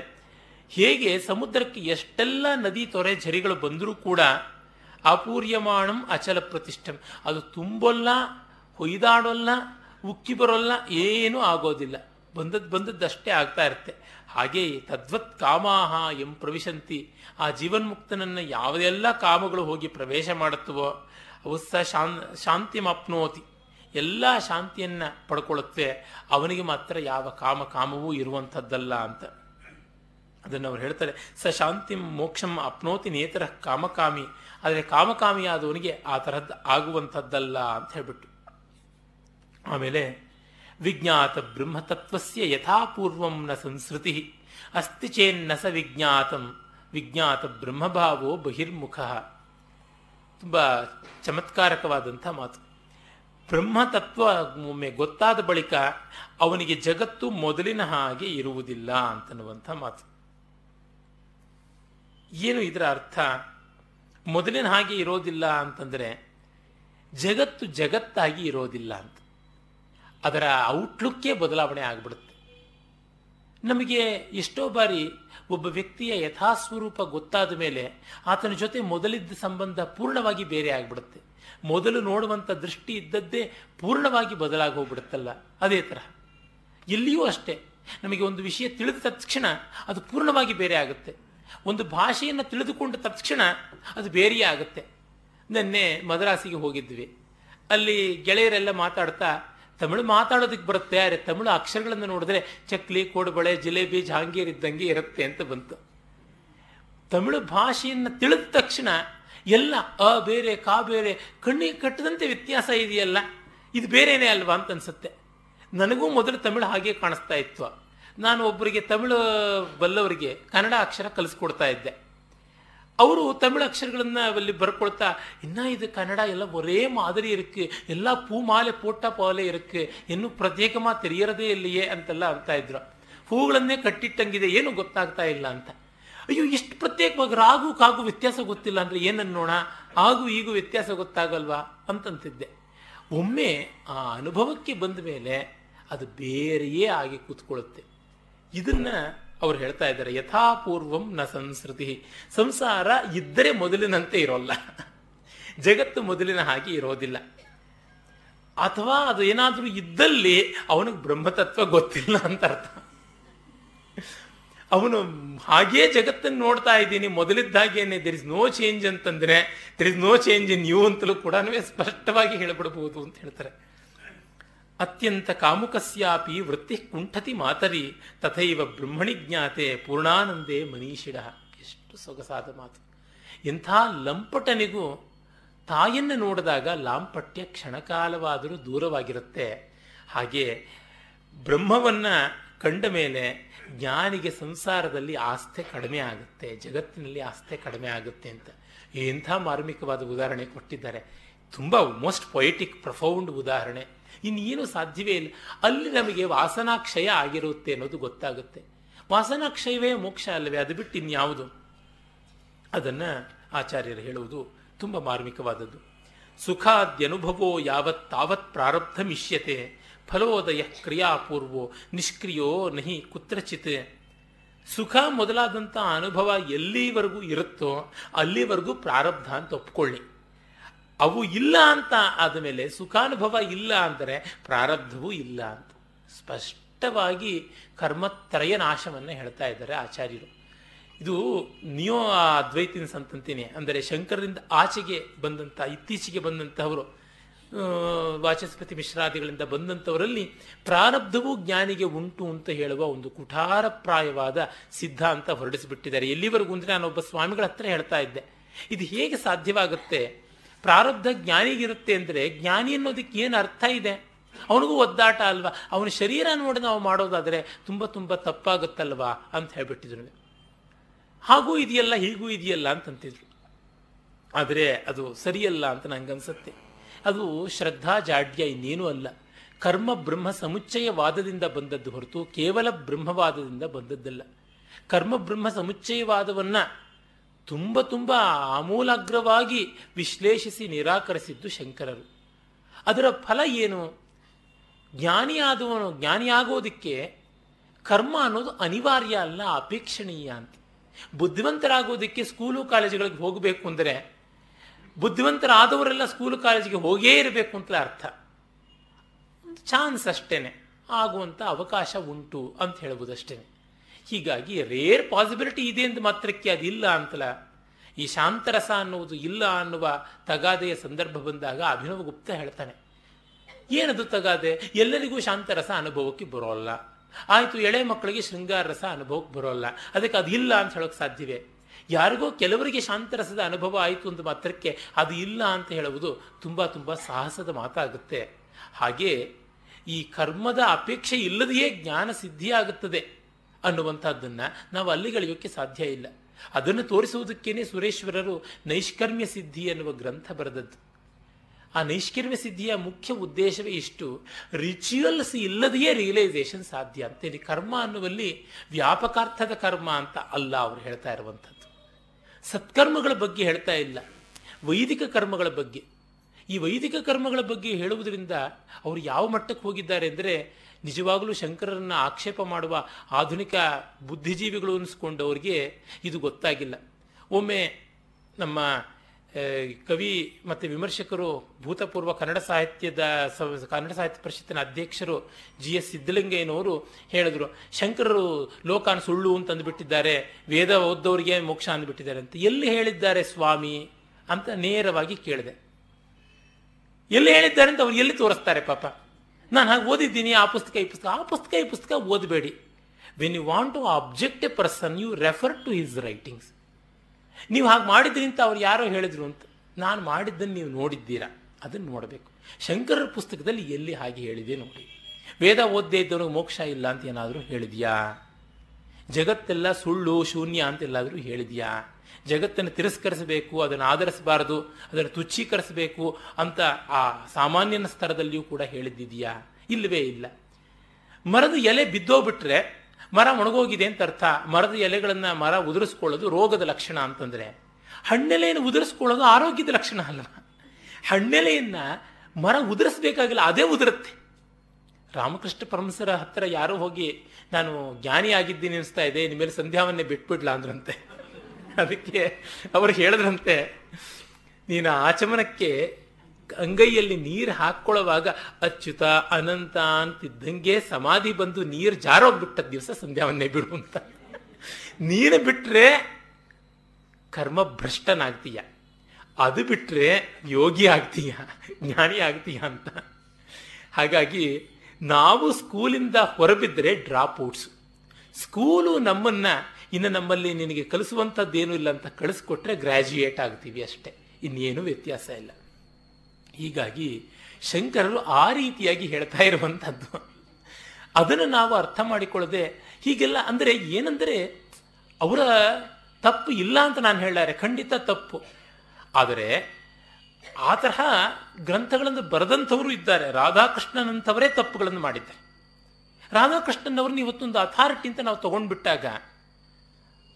ಹೇಗೆ ಸಮುದ್ರಕ್ಕೆ ಎಷ್ಟೆಲ್ಲ ನದಿ ತೊರೆ ಝರಿಗಳು ಬಂದರೂ ಕೂಡ ಅಪೂರ್ಯಮಾಣಂ ಅಚಲ ಪ್ರತಿಷ್ಠಂ ಅದು ತುಂಬೊಲ್ಲ, ಹೊಯ್ದಾಡೋಲ್ಲ, ಉಕ್ಕಿ ಬರೋಲ್ಲ, ಏನೂ ಆಗೋದಿಲ್ಲ. ಬಂದದ್ದು ಬಂದದ್ದಷ್ಟೇ ಆಗ್ತಾ ಇರುತ್ತೆ. ಹಾಗೆಯೇ ತದ್ವತ್ ಕಾಮಾಹ ಎಂ ಪ್ರವಿಶಂತಿ. ಆ ಜೀವನ್ಮುಕ್ತನನ್ನು ಯಾವುದೆಲ್ಲ ಕಾಮಗಳು ಹೋಗಿ ಪ್ರವೇಶ ಮಾಡುತ್ತವೋ, ಅವು ಸಹ ಶಾನ್ ಶಾಂತಿ ಮಾಪ್ನೋತಿ ಎಲ್ಲ ಶಾಂತಿಯನ್ನು ಪಡ್ಕೊಳ್ಳುತ್ತೆ ಅವನಿಗೆ ಮಾತ್ರ ಯಾವ ಕಾಮ ಕಾಮವೂ ಇರುವಂಥದ್ದಲ್ಲ ಅಂತ. ಅದನ್ನು ಅವ್ರು ಹೇಳ್ತಾರೆ, ಸ ಶಾಂತಿ ಮೋಕ್ಷಂ ಅಪ್ನೋತಿ ನೇತರ ಕಾಮಕಾಮಿ. ಆದರೆ ಕಾಮಕಾಮಿಯಾದವನಿಗೆ ಆ ಥರದ್ದು ಆಗುವಂಥದ್ದಲ್ಲ ಅಂತ ಹೇಳ್ಬಿಟ್ಟು. ಆಮೇಲೆ ವಿಜ್ಞಾತ ಬ್ರಹ್ಮತತ್ವಸ್ಯ ಯಥಾಪೂರ್ವಂ ನ ಸಂಸ್ಕೃತಿ ಅಸ್ತಿ ಚೇನ್ನ ಸ ವಿಜ್ಞಾತಂ ವಿಜ್ಞಾತ ಬ್ರಹ್ಮಭಾವೋ ಬಹಿರ್ಮುಖ ತುಂಬ ಚಮತ್ಕಾರಕವಾದಂಥ ಮಾತು. ಬ್ರಹ್ಮತತ್ವ ಒಮ್ಮೆ ಗೊತ್ತಾದ ಬಳಿಕ ಅವನಿಗೆ ಜಗತ್ತು ಮೊದಲಿನ ಹಾಗೆ ಇರುವುದಿಲ್ಲ ಅಂತನ್ನುವಂಥ ಮಾತು. ಏನು ಇದರ ಅರ್ಥ? ಮೊದಲಿನ ಹಾಗೆ ಇರೋದಿಲ್ಲ ಅಂತಂದರೆ ಜಗತ್ತು ಜಗತ್ತಾಗಿ ಇರೋದಿಲ್ಲ ಅಂತ. ಅದರ ಔಟ್ಲುಕ್ಕೇ ಬದಲಾವಣೆ ಆಗಿಬಿಡುತ್ತೆ. ನಮಗೆ ಎಷ್ಟೋ ಬಾರಿ ಒಬ್ಬ ವ್ಯಕ್ತಿಯ ಯಥಾಸ್ವರೂಪ ಗೊತ್ತಾದ ಮೇಲೆ ಆತನ ಜೊತೆ ಮೊದಲಿದ್ದ ಸಂಬಂಧ ಪೂರ್ಣವಾಗಿ ಬೇರೆ ಆಗಿಬಿಡುತ್ತೆ. ಮೊದಲು ನೋಡುವಂಥ ದೃಷ್ಟಿ ಇದ್ದದ್ದೇ ಪೂರ್ಣವಾಗಿ ಬದಲಾಗಿ ಹೋಗ್ಬಿಡುತ್ತಲ್ಲ. ಅದೇ ಥರ ಎಲ್ಲಿಯೂ ಅಷ್ಟೇ ನಮಗೆ ಒಂದು ವಿಷಯ ತಿಳಿದ ತಕ್ಷಣ ಅದು ಪೂರ್ಣವಾಗಿ ಬೇರೆ ಆಗುತ್ತೆ. ಒಂದು ಭಾಷೆಯನ್ನು ತಿಳಿದುಕೊಂಡ ತಕ್ಷಣ ಅದು ಬೇರೆಯೇ ಆಗುತ್ತೆ. ನಿನ್ನೆ ಮದ್ರಾಸಿಗೆ ಹೋಗಿದ್ವಿ. ಅಲ್ಲಿ ಗೆಳೆಯರೆಲ್ಲ ಮಾತಾಡ್ತಾ ತಮಿಳು ಮಾತಾಡೋದಕ್ಕೆ ಬರುತ್ತೆ, ಆದರೆ ತಮಿಳು ಅಕ್ಷರಗಳನ್ನು ನೋಡಿದ್ರೆ ಚಕ್ಲಿ, ಕೋಡುಬಳೆ, ಜಿಲೇಬಿ ಜಹಾಂಗೀರ್ ಇದ್ದಂಗೆ ಇರುತ್ತೆ ಅಂತ ಬಂತು. ತಮಿಳು ಭಾಷೆಯನ್ನು ತಿಳಿದ ತಕ್ಷಣ ಎಲ್ಲ ಅ, ಬೇರೆ, ಕಾ, ಬೇರೆ ಕಣ್ಣಿಗೆ ಕಟ್ಟದಂತೆ ವ್ಯತ್ಯಾಸ ಇದೆಯಲ್ಲ, ಇದು ಬೇರೆನೇ ಅಲ್ವಾ ಅಂತ ಅನ್ಸುತ್ತೆ. ನನಗೂ ಮೊದಲು ತಮಿಳು ಹಾಗೆ ಕಾಣಿಸ್ತಾ ಇತ್ತು. ನಾನು ಒಬ್ಬರಿಗೆ ತಮಿಳು ಬಲ್ಲವರಿಗೆ ಕನ್ನಡ ಅಕ್ಷರ ಕಲಿಸ್ಕೊಡ್ತಾ ಇದ್ದೆ. ಅವರು ತಮಿಳು ಅಕ್ಷರಗಳನ್ನು ಅಲ್ಲಿ ಬರ್ಕೊಳ್ತಾ, ಇನ್ನೂ ಇದು ಕನ್ನಡ ಎಲ್ಲ ஒரே ಮಾದರಿ ಇರಕ್ಕೆ, ಎಲ್ಲ ಪೂ ಮಾಲೆ ಪೋಟ ಪಾಲೆ ಇರಕ್ಕೆ, ಇನ್ನೂ ಪ್ರತ್ಯೇಕಮಾ ತೆರೆಯರದೇ ಇಲ್ಲಿಯೇ ಅಂತೆಲ್ಲ ಅರ್ಥ ಇದ್ರು. ಹೂಗಳನ್ನೇ ಕಟ್ಟಿಟ್ಟಂಗಿದೆ, ಏನು ಗೊತ್ತಾಗ್ತಾ ಇಲ್ಲ ಅಂತ. ಅಯ್ಯೋ ಇಷ್ಟು ಪ್ರತ್ಯೇಕವಾಗಿ ರಾಗು ಕಾಗು ವ್ಯತ್ಯಾಸ ಗೊತ್ತಿಲ್ಲ ಅಂದರೆ ಏನನ್ನೋಣ ಆಗು ಈಗೂ ವ್ಯತ್ಯಾಸ ಗೊತ್ತಾಗಲ್ವಾ? ಅಂತಂತಿದ್ದೆ. ಒಮ್ಮೆ ಆ ಅನುಭವಕ್ಕೆ ಬಂದ ಮೇಲೆ ಅದು ಬೇರೆಯೇ ಆಗಿ ಕೂತ್ಕೊಳ್ಳುತ್ತೆ. ಇದನ್ನು ಅವ್ರು ಹೇಳ್ತಾ ಇದ್ದಾರೆ ಯಥಾಪೂರ್ವಂ ನ ಸಂಸ್ಕೃತಿ ಸಂಸಾರ ಇದ್ದರೆ ಮೊದಲಿನಂತೆ ಇರೋಲ್ಲ. ಜಗತ್ತು ಮೊದಲಿನ ಹಾಗೆ ಇರೋದಿಲ್ಲ. ಅಥವಾ ಅದು ಏನಾದರೂ ಇದ್ದಲ್ಲಿ ಅವನಿಗೆ ಬ್ರಹ್ಮತತ್ವ ಗೊತ್ತಿಲ್ಲ ಅಂತ ಅರ್ಥ. ಅವನು ಹಾಗೇ ಜಗತ್ತನ್ನು ನೋಡ್ತಾ ಇದ್ದೀನಿ, ಮೊದಲಿದ್ದಾಗೇನೆ ದರ್ ಇಸ್ ನೋ ಚೇಂಜ್ ಅಂತಂದ್ರೆ there is no change in you ಅಂತಲೂ ಕೂಡ ಸ್ಪಷ್ಟವಾಗಿ ಹೇಳಿಬಿಡಬಹುದು ಅಂತ ಹೇಳ್ತಾರೆ. ಅತ್ಯಂತ ಕಾಮುಕಸ್ಯಾಪಿ ವೃತ್ತಿ ಕುಂಠತಿ ಮಾತರಿ, ತಥೈವ ಬ್ರಹ್ಮಣಿ ಜ್ಞಾತೆ ಪೂರ್ಣಾನಂದೇ ಮನೀಷಿಡ ಎಷ್ಟು ಸೊಗಸಾದ ಮಾತು. ಇಂಥ ಲಂಪಟನಿಗೂ ತಾಯನ್ನು ನೋಡಿದಾಗ ಲಾಂಪಟ್ಯ ಕ್ಷಣಕಾಲವಾದರೂ ದೂರವಾಗಿರುತ್ತೆ. ಹಾಗೆ ಬ್ರಹ್ಮವನ್ನು ಕಂಡ ಮೇಲೆ ಜ್ಞಾನಿಗೆ ಸಂಸಾರದಲ್ಲಿ ಆಸ್ತೆ ಕಡಿಮೆ ಆಗುತ್ತೆ, ಜಗತ್ತಿನಲ್ಲಿ ಆಸ್ತೆ ಕಡಿಮೆ ಆಗುತ್ತೆ ಅಂತ. ಎಂಥ ಮಾರ್ಮಿಕವಾದ ಉದಾಹರಣೆ ಕೊಟ್ಟಿದ್ದಾರೆ. ತುಂಬ ಮೋಸ್ಟ್ ಪೊಯೆಟಿಕ್ ಪ್ರಫೌಂಡ್ ಉದಾಹರಣೆ. ಇನ್ನೇನು ಸಾಧ್ಯವೇ ಇಲ್ಲ ಅಲ್ಲಿ ನಮಗೆ ವಾಸನಾಕ್ಷಯ ಆಗಿರುತ್ತೆ ಅನ್ನೋದು ಗೊತ್ತಾಗುತ್ತೆ. ವಾಸನಾಕ್ಷಯವೇ ಮೋಕ್ಷ ಅಲ್ಲವೇ? ಅದು ಬಿಟ್ಟು ಇನ್ಯಾವುದು? ಅದನ್ನ ಆಚಾರ್ಯರು ಹೇಳುವುದು ತುಂಬ ಮಾರ್ಮಿಕವಾದದ್ದು. ಸುಖಾದ್ಯನುಭವೋ ಯಾವತ್ ತಾವತ್ ಪ್ರಾರಬ್ಧ ಮಿಷ್ಯತೆ ಫಲೋದಯ ಕ್ರಿಯಾಪೂರ್ವೋ ನಿಷ್ಕ್ರಿಯೋ ನಹಿ ಕುತ್ರಚಿತ್. ಸುಖ ಮೊದಲಾದಂಥ ಅನುಭವ ಎಲ್ಲಿವರೆಗೂ ಇರುತ್ತೋ ಅಲ್ಲಿವರೆಗೂ ಪ್ರಾರಬ್ಧ ಅಂತ ಒಪ್ಕೊಳ್ಳಿ. ಅವು ಇಲ್ಲ ಅಂತ ಆದಮೇಲೆ ಸುಖಾನುಭವ ಇಲ್ಲ ಅಂದರೆ ಪ್ರಾರಬ್ಧವೂ ಇಲ್ಲ ಅಂತ. ಸ್ಪಷ್ಟವಾಗಿ ಕರ್ಮತ್ರಯ ನಾಶವನ್ನು ಹೇಳ್ತಾ ಇದ್ದಾರೆ ಆಚಾರ್ಯರು. ಇದು ನಿಯೋ ಅದ್ವೈತಿನ ಸಂತಂತಿನೇ ಅಂದರೆ ಶಂಕರರಿಂದ ಆಚೆಗೆ ಬಂದಂಥ, ಇತ್ತೀಚೆಗೆ ಬಂದಂಥವರು ವಾಚಸ್ಪತಿ ಮಿಶ್ರಾದಿಗಳಿಂದ ಬಂದಂಥವರಲ್ಲಿ ಪ್ರಾರಬ್ಧವೂ ಜ್ಞಾನಿಗೆ ಉಂಟು ಅಂತ ಹೇಳುವ ಒಂದು ಕುಠಾರಪ್ರಾಯವಾದ ಸಿದ್ಧಾಂತ ಹೊರಡಿಸಿಬಿಟ್ಟಿದ್ದಾರೆ. ಎಲ್ಲಿವರೆಗೂ ಅಂದರೆ ಒಬ್ಬ ಸ್ವಾಮಿಗಳ ಹತ್ರ ಹೇಳ್ತಾ ಇದ್ದೆ. ಇದು ಹೇಗೆ ಸಾಧ್ಯವಾಗುತ್ತೆ? ಪ್ರಾರಬ್ಧ ಜ್ಞಾನಿಗಿರುತ್ತೆ ಅಂದರೆ ಜ್ಞಾನಿ ಅನ್ನೋದಕ್ಕೆ ಏನು ಅರ್ಥ ಇದೆ? ಅವನಿಗೂ ಒದ್ದಾಟ ಅಲ್ವಾ? ಅವನ ಶರೀರ ನೋಡಿ ನಾವು ಮಾಡೋದಾದರೆ ತುಂಬ ತುಂಬ ತಪ್ಪಾಗುತ್ತಲ್ವಾ ಅಂತ ಹೇಳ್ಬಿಟ್ಟಿದ್ರು. ಹಾಗೂ ಇದೆಯಲ್ಲ, ಹೀಗೂ ಇದೆಯಲ್ಲ ಅಂತಂತಿದ್ರು. ಆದರೆ ಅದು ಸರಿಯಲ್ಲ ಅಂತ ನನಗನ್ಸುತ್ತೆ ಅದು ಶ್ರದ್ಧಾ ಜಾಡ್ಯ ಇನ್ನೇನೂ ಅಲ್ಲ. ಕರ್ಮ ಬ್ರಹ್ಮ ಸಮುಚ್ಚಯವಾದದಿಂದ ಬಂದದ್ದು ಹೊರತು ಕೇವಲ ಬ್ರಹ್ಮವಾದದಿಂದ ಬಂದದ್ದಲ್ಲ. ಕರ್ಮ ಬ್ರಹ್ಮ ಸಮುಚ್ಚಯವಾದವನ್ನು ತುಂಬ ತುಂಬ ಆಮೂಲಾಗ್ರವಾಗಿ ವಿಶ್ಲೇಷಿಸಿ ನಿರಾಕರಿಸಿದ್ದು ಶಂಕರರು. ಅದರ ಫಲ ಏನು? ಜ್ಞಾನಿಯಾದವನು, ಜ್ಞಾನಿಯಾಗೋದಕ್ಕೆ ಕರ್ಮ ಅನ್ನೋದು ಅನಿವಾರ್ಯ ಅಲ್ಲ, ಅಪೇಕ್ಷಣೀಯ ಅಂತ. ಬುದ್ಧಿವಂತರಾಗೋದಕ್ಕೆ ಸ್ಕೂಲು ಕಾಲೇಜುಗಳಿಗೆ ಹೋಗಬೇಕು ಅಂದರೆ ಬುದ್ಧಿವಂತರಾದವರೆಲ್ಲ ಸ್ಕೂಲು ಕಾಲೇಜಿಗೆ ಹೋಗೇ ಇರಬೇಕು ಅಂತ ಅರ್ಥ. ಚಾನ್ಸ್ ಅಷ್ಟೇನೆ. ಆಗುವಂಥ ಅವಕಾಶ ಉಂಟು ಅಂತ ಹೇಳ್ಬೋದಷ್ಟೇನೆ ಹೀಗಾಗಿ ರೇರ್ ಪಾಸಿಬಿಲಿಟಿ ಇದೆ ಅಂತ ಮಾತ್ರಕ್ಕೆ ಅದಿಲ್ಲ ಅಂತಲ್ಲ. ಈ ಶಾಂತರಸ ಅನ್ನುವುದು ಇಲ್ಲ ಅನ್ನುವ ತಗಾದೆಯ ಸಂದರ್ಭ ಬಂದಾಗ ಅಭಿನವ ಗುಪ್ತ ಹೇಳ್ತಾನೆ, ಏನದು ತಗಾದೆ? ಎಲ್ಲರಿಗೂ ಶಾಂತರಸ ಅನುಭವಕ್ಕೆ ಬರೋಲ್ಲ. ಆಯಿತು, ಎಳೆ ಮಕ್ಕಳಿಗೆ ಶೃಂಗಾರ ರಸ ಅನುಭವಕ್ಕೆ ಬರೋಲ್ಲ. ಅದಕ್ಕೆ ಅದು ಇಲ್ಲ ಅಂತ ಹೇಳೋಕೆ ಸಾಧ್ಯವೇ? ಯಾರಿಗೋ ಕೆಲವರಿಗೆ ಶಾಂತರಸದ ಅನುಭವ ಆಯಿತು ಅಂತ ಮಾತ್ರಕ್ಕೆ ಅದು ಇಲ್ಲ ಅಂತ ಹೇಳುವುದು ತುಂಬ ತುಂಬ ಸಾಹಸದ ಮಾತಾಗುತ್ತೆ. ಹಾಗೆ ಈ ಕರ್ಮದ ಅಪೇಕ್ಷೆ ಇಲ್ಲದೆಯೇ ಜ್ಞಾನ ಸಿದ್ಧಿಯಾಗುತ್ತದೆ. ಅನ್ನುವಂಥದ್ದನ್ನು ನಾವು ಅಲ್ಲಿಗಳಿಯೋಕ್ಕೆ ಸಾಧ್ಯ ಇಲ್ಲ. ಅದನ್ನು ತೋರಿಸುವುದಕ್ಕೇನೆ ಸುರೇಶ್ವರರು ನೈಷ್ಕರ್ಮ್ಯ ಸಿದ್ಧಿ ಎನ್ನುವ ಗ್ರಂಥ ಬರೆದದ್ದು. ಆ ನೈಷ್ಕರ್ಮ್ಯ ಸಿದ್ಧಿಯ ಮುಖ್ಯ ಉದ್ದೇಶವೇ ಇಷ್ಟು. ರಿಚುವಲ್ಸ್ ಇಲ್ಲದೆಯೇ ರಿಯಲೈಸೇಷನ್ ಸಾಧ್ಯ ಅಂತ ಇಲ್ಲಿ ಕರ್ಮ ಅನ್ನುವಲ್ಲಿ ವ್ಯಾಪಕಾರ್ಥದ ಕರ್ಮ ಅಂತ ಅಲ್ಲ ಅವರು ಹೇಳ್ತಾ ಇರುವಂಥದ್ದು. ಸತ್ಕರ್ಮಗಳ ಬಗ್ಗೆ ಹೇಳ್ತಾ ಇಲ್ಲ. ವೈದಿಕ ಕರ್ಮಗಳ ಬಗ್ಗೆ. ಈ ವೈದಿಕ ಕರ್ಮಗಳ ಬಗ್ಗೆ ಹೇಳುವುದರಿಂದ ಅವರು ಯಾವ ಮಟ್ಟಕ್ಕೆ ಹೋಗಿದ್ದಾರೆ ಅಂದರೆ ನಿಜವಾಗಲೂ ಶಂಕರರನ್ನು ಆಕ್ಷೇಪ ಮಾಡುವ ಆಧುನಿಕ ಬುದ್ಧಿಜೀವಿಗಳು ಅನಿಸ್ಕೊಂಡವರಿಗೆ ಇದು ಗೊತ್ತಾಗಿಲ್ಲ. ಒಮ್ಮೆ ನಮ್ಮ ಕವಿ ಮತ್ತು ವಿಮರ್ಶಕರು ಭೂತಪೂರ್ವ ಕನ್ನಡ ಸಾಹಿತ್ಯದ ಕನ್ನಡ ಸಾಹಿತ್ಯ ಪರಿಷತ್ತಿನ ಅಧ್ಯಕ್ಷರು ಜಿ. ಎಸ್. ಸಿದ್ದಲಿಂಗಯ್ಯನವರು ಹೇಳಿದ್ರು, ಶಂಕರರು ಲೋಕಾನ್ ಸುಳ್ಳು ಅಂತ ಅಂದುಬಿಟ್ಟಿದ್ದಾರೆ, ವೇದ ಓದ್ದವರಿಗೆ ಮೋಕ್ಷ ಅಂದ್ಬಿಟ್ಟಿದ್ದಾರೆ ಅಂತ. ಎಲ್ಲಿ ಹೇಳಿದ್ದಾರೆ ಸ್ವಾಮಿ ಅಂತ ನೇರವಾಗಿ ಕೇಳಿದೆ. ಎಲ್ಲಿ ಹೇಳಿದ್ದಾರೆ ಅಂತ ಅವ್ರು ಎಲ್ಲಿ ತೋರಿಸ್ತಾರೆ ಪಾಪ? ನಾನು ಹಾಗೆ ಓದಿದ್ದೀನಿ, ಆ ಪುಸ್ತಕ, ಈ ಪುಸ್ತಕ, ಆ ಪುಸ್ತಕ, ಈ ಪುಸ್ತಕ ಓದಬೇಡಿ. When you want to object a person you refer to his writings ನೀವು ಹಾಗೆ ಮಾಡಿದ್ರಿ ಅಂತ ಅವ್ರು ಯಾರೋ ಹೇಳಿದ್ರು ಅಂತ, ನಾನು ಮಾಡಿದ್ದನ್ನು ನೀವು ನೋಡಿದ್ದೀರಾ? ಅದನ್ನು ನೋಡಬೇಕು. ಶಂಕರರ ಪುಸ್ತಕದಲ್ಲಿ ಎಲ್ಲಿ ಹಾಗೆ ಹೇಳಿದೆ ನೋಡಿ. ವೇದ ಓದ್ದೇ ಇದ್ದವನಿಗೆ ಮೋಕ್ಷ ಇಲ್ಲ ಅಂತ ಏನಾದರೂ ಹೇಳಿದ್ಯಾ? ಜಗತ್ತೆಲ್ಲ ಸುಳ್ಳು, ಶೂನ್ಯ ಅಂತ ಎಲ್ಲಾದರೂ ಹೇಳಿದ್ಯಾ? ಜಗತ್ತನ್ನು ತಿರಸ್ಕರಿಸಬೇಕು, ಅದನ್ನು ಆಧರಿಸಬಾರದು, ಅದನ್ನು ತುಚ್ಛೀಕರಿಸಬೇಕು ಅಂತ ಆ ಸಾಮಾನ್ಯನ ಸ್ತರದಲ್ಲಿಯೂ ಕೂಡ ಹೇಳಿದ್ದಿದೆಯಾ? ಇಲ್ಲವೇ ಇಲ್ಲ. ಮರದ ಎಲೆ ಬಿದ್ದೋಗ್ಬಿಟ್ರೆ ಮರ ಒಣಗೋಗಿದೆ ಅಂತ ಅರ್ಥ. ಮರದ ಎಲೆಗಳನ್ನು ಮರ ಉದುರಿಸ್ಕೊಳ್ಳೋದು ರೋಗದ ಲಕ್ಷಣ ಅಂತಂದರೆ. ಹಣ್ಣೆಲೆಯನ್ನು ಉದುರಿಸ್ಕೊಳ್ಳೋದು ಆರೋಗ್ಯದ ಲಕ್ಷಣ ಅಲ್ವ ಹಣ್ಣೆಲೆಯನ್ನು ಮರ ಉದುರಿಸ್ಬೇಕಾಗಿಲ್ಲ, ಅದೇ ಉದುರುತ್ತೆ. ರಾಮಕೃಷ್ಣ ಪರಮಸರ ಹತ್ತಿರ ಯಾರೋ ಹೋಗಿ, ನಾನು ಜ್ಞಾನಿ ಆಗಿದ್ದೀನಿ ಅನಿಸ್ತಾ ಇದೆ ನಿಮ್ಮೇಲೆ ಸಂಧ್ಯಾವನ್ನೇ ಬಿಟ್ಬಿಡ್ಲಾ ಅಂದ್ರಂತೆ. ಅದಕ್ಕೆ ಅವರು ಹೇಳಿದ್ರಂತೆ, ನೀನು ಆಚಮನಕ್ಕೆ ಅಂಗೈಯಲ್ಲಿ ನೀರು ಹಾಕ್ಕೊಳ್ಳುವಾಗ ಅಚ್ಯುತ, ಅನಂತ ಅಂತಿದ್ದಂಗೆ ಸಮಾಧಿ ಬಂದು ನೀರು ಜಾರೋಗ್ಬಿಟ್ಟ ದಿವಸ ಸಂಧ್ಯಾವನ್ನೇ ಬಿಡು ಅಂತ. ನೀನು ಬಿಟ್ಟರೆ ಕರ್ಮ ಭ್ರಷ್ಟನಾಗ್ತೀಯ. ಅದು ಬಿಟ್ಟರೆ ಯೋಗಿ ಆಗ್ತೀಯ, ಜ್ಞಾನಿ ಆಗ್ತೀಯ ಅಂತ. ಹಾಗಾಗಿ ನಾವು ಸ್ಕೂಲಿಂದ ಹೊರಬಿದ್ದರೆ ಡ್ರಾಪ್ ಔಟ್ಸ್. ಸ್ಕೂಲು ನಮ್ಮನ್ನ ಇನ್ನು ನಮ್ಮಲ್ಲಿ ನಿನಗೆ ಕಲಿಸುವಂಥದ್ದೇನೂ ಇಲ್ಲ ಅಂತ ಕಳಿಸ್ಕೊಟ್ರೆ ಗ್ರ್ಯಾಜುಯೇಟ್ ಆಗ್ತೀವಿ ಅಷ್ಟೇ. ಇನ್ನೇನು ವ್ಯತ್ಯಾಸ ಇಲ್ಲ. ಹೀಗಾಗಿ ಶಂಕರರು ಆ ರೀತಿಯಾಗಿ ಹೇಳ್ತಾ ಇರುವಂಥದ್ದು. ಅದನ್ನು ನಾವು ಅರ್ಥ ಮಾಡಿಕೊಳ್ಳದೆ ಹೀಗೆಲ್ಲ ಅಂದರೆ ಏನಂದರೆ ಅವರ ತಪ್ಪು ಇಲ್ಲ ಅಂತ ನಾನು ಹೇಳಾರೆ ಖಂಡಿತ ತಪ್ಪು. ಆದರೆ ಆ ತರಹ ಗ್ರಂಥಗಳನ್ನು ಬರೆದಂಥವರು ಇದ್ದಾರೆ. ರಾಧಾಕೃಷ್ಣನಂಥವರೇ ತಪ್ಪುಗಳನ್ನು ಮಾಡಿದ್ದಾರೆ. ರಾಧಾಕೃಷ್ಣನವ್ರನ್ನ ಇವತ್ತೊಂದು ಅಥಾರಿಟಿ ಅಂತ ನಾವು ತಗೊಂಡ್ಬಿಟ್ಟಾಗ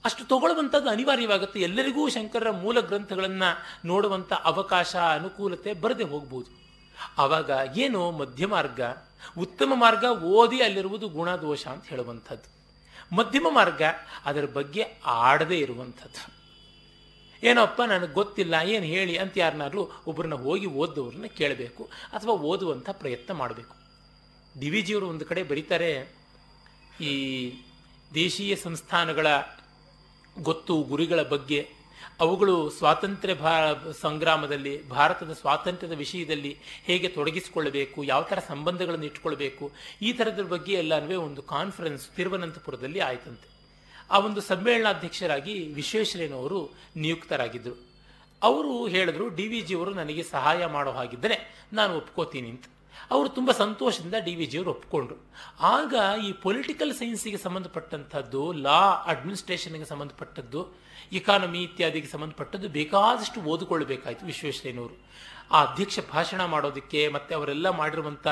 ಅಷ್ಟು ತಗೊಳ್ಳುವಂಥದ್ದು ಅನಿವಾರ್ಯವಾಗುತ್ತೆ. ಎಲ್ಲರಿಗೂ ಶಂಕರರ ಮೂಲ ಗ್ರಂಥಗಳನ್ನು ನೋಡುವಂಥ ಅವಕಾಶ, ಅನುಕೂಲತೆ ಬರದೆ ಹೋಗ್ಬೋದು. ಆವಾಗ ಏನು ಮಧ್ಯ ಮಾರ್ಗ ಉತ್ತಮ ಮಾರ್ಗ ಓದಿ ಅಲ್ಲಿರುವುದು ಗುಣದೋಷ ಅಂತ ಹೇಳುವಂಥದ್ದು. ಮಧ್ಯಮ ಮಾರ್ಗ ಅದರ ಬಗ್ಗೆ ಆಡದೇ ಇರುವಂಥದ್ದು. ಏನಪ್ಪ ನನಗೆ ಗೊತ್ತಿಲ್ಲ, ಏನು ಹೇಳಿ ಅಂತ ಯಾರನ್ನಾದ್ರೂ ಒಬ್ಬರನ್ನ ಹೋಗಿ ಓದೋರನ್ನ ಕೇಳಬೇಕು ಅಥವಾ ಓದುವಂಥ ಪ್ರಯತ್ನ ಮಾಡಬೇಕು. ಡಿ ವಿ ಜಿಯವರು ಒಂದು ಕಡೆ ಬರೀತಾರೆ, ಈ ದೇಶೀಯ ಸಂಸ್ಥಾನಗಳ ಗೊತ್ತು ಗುರಿಗಳ ಬಗ್ಗೆ, ಅವುಗಳು ಸ್ವಾತಂತ್ರ್ಯ ಭಾ, ಸಂಗ್ರಾಮದಲ್ಲಿ, ಭಾರತದ ಸ್ವಾತಂತ್ರ್ಯದ ವಿಷಯದಲ್ಲಿ ಹೇಗೆ ತೊಡಗಿಸಿಕೊಳ್ಳಬೇಕು, ಯಾವ ಥರ ಸಂಬಂಧಗಳನ್ನು ಇಟ್ಕೊಳ್ಬೇಕು ಈ ಥರದ ಬಗ್ಗೆ ಎಲ್ಲನೂ ಒಂದು ಕಾನ್ಫರೆನ್ಸ್ ತಿರುವನಂತಪುರದಲ್ಲಿ ಆಯಿತಂತೆ. ಆ ಒಂದು ಸಮ್ಮೇಳನಾಧ್ಯಕ್ಷರಾಗಿ ವಿಶ್ವೇಶ್ವರಯ್ಯನವರು ನಿಯುಕ್ತರಾಗಿದ್ದರು. ಅವರು ಹೇಳಿದ್ರು, ಡಿ ವಿ ಜಿಯವರು ನನಗೆ ಸಹಾಯ ಮಾಡೋ ಹಾಗಿದ್ದರೆ ನಾನು ಒಪ್ಕೋತೀನಿ ಅಂತ. ಅವರು ತುಂಬ ಸಂತೋಷದಿಂದ ಡಿ ವಿ ಜಿಯವರು ಒಪ್ಪಿಕೊಂಡ್ರು ಆಗ ಈ ಪೊಲಿಟಿಕಲ್ ಸೈನ್ಸಿಗೆ ಸಂಬಂಧಪಟ್ಟಂಥದ್ದು ಲಾ ಅಡ್ಮಿನಿಸ್ಟ್ರೇಷನ್ಗೆ ಸಂಬಂಧಪಟ್ಟದ್ದು ಇಕಾನಮಿ ಇತ್ಯಾದಿಗೆ ಸಂಬಂಧಪಟ್ಟದ್ದು ಬೇಕಾದಷ್ಟು ಓದಿಕೊಳ್ಳಬೇಕಾಯಿತು ವಿಶ್ವೇಶ್ವರಯ್ಯನವರು. ಆ ಅಧ್ಯಕ್ಷ ಭಾಷಣ ಮಾಡೋದಕ್ಕೆ ಮತ್ತೆ ಅವರೆಲ್ಲ ಮಾಡಿರುವಂಥ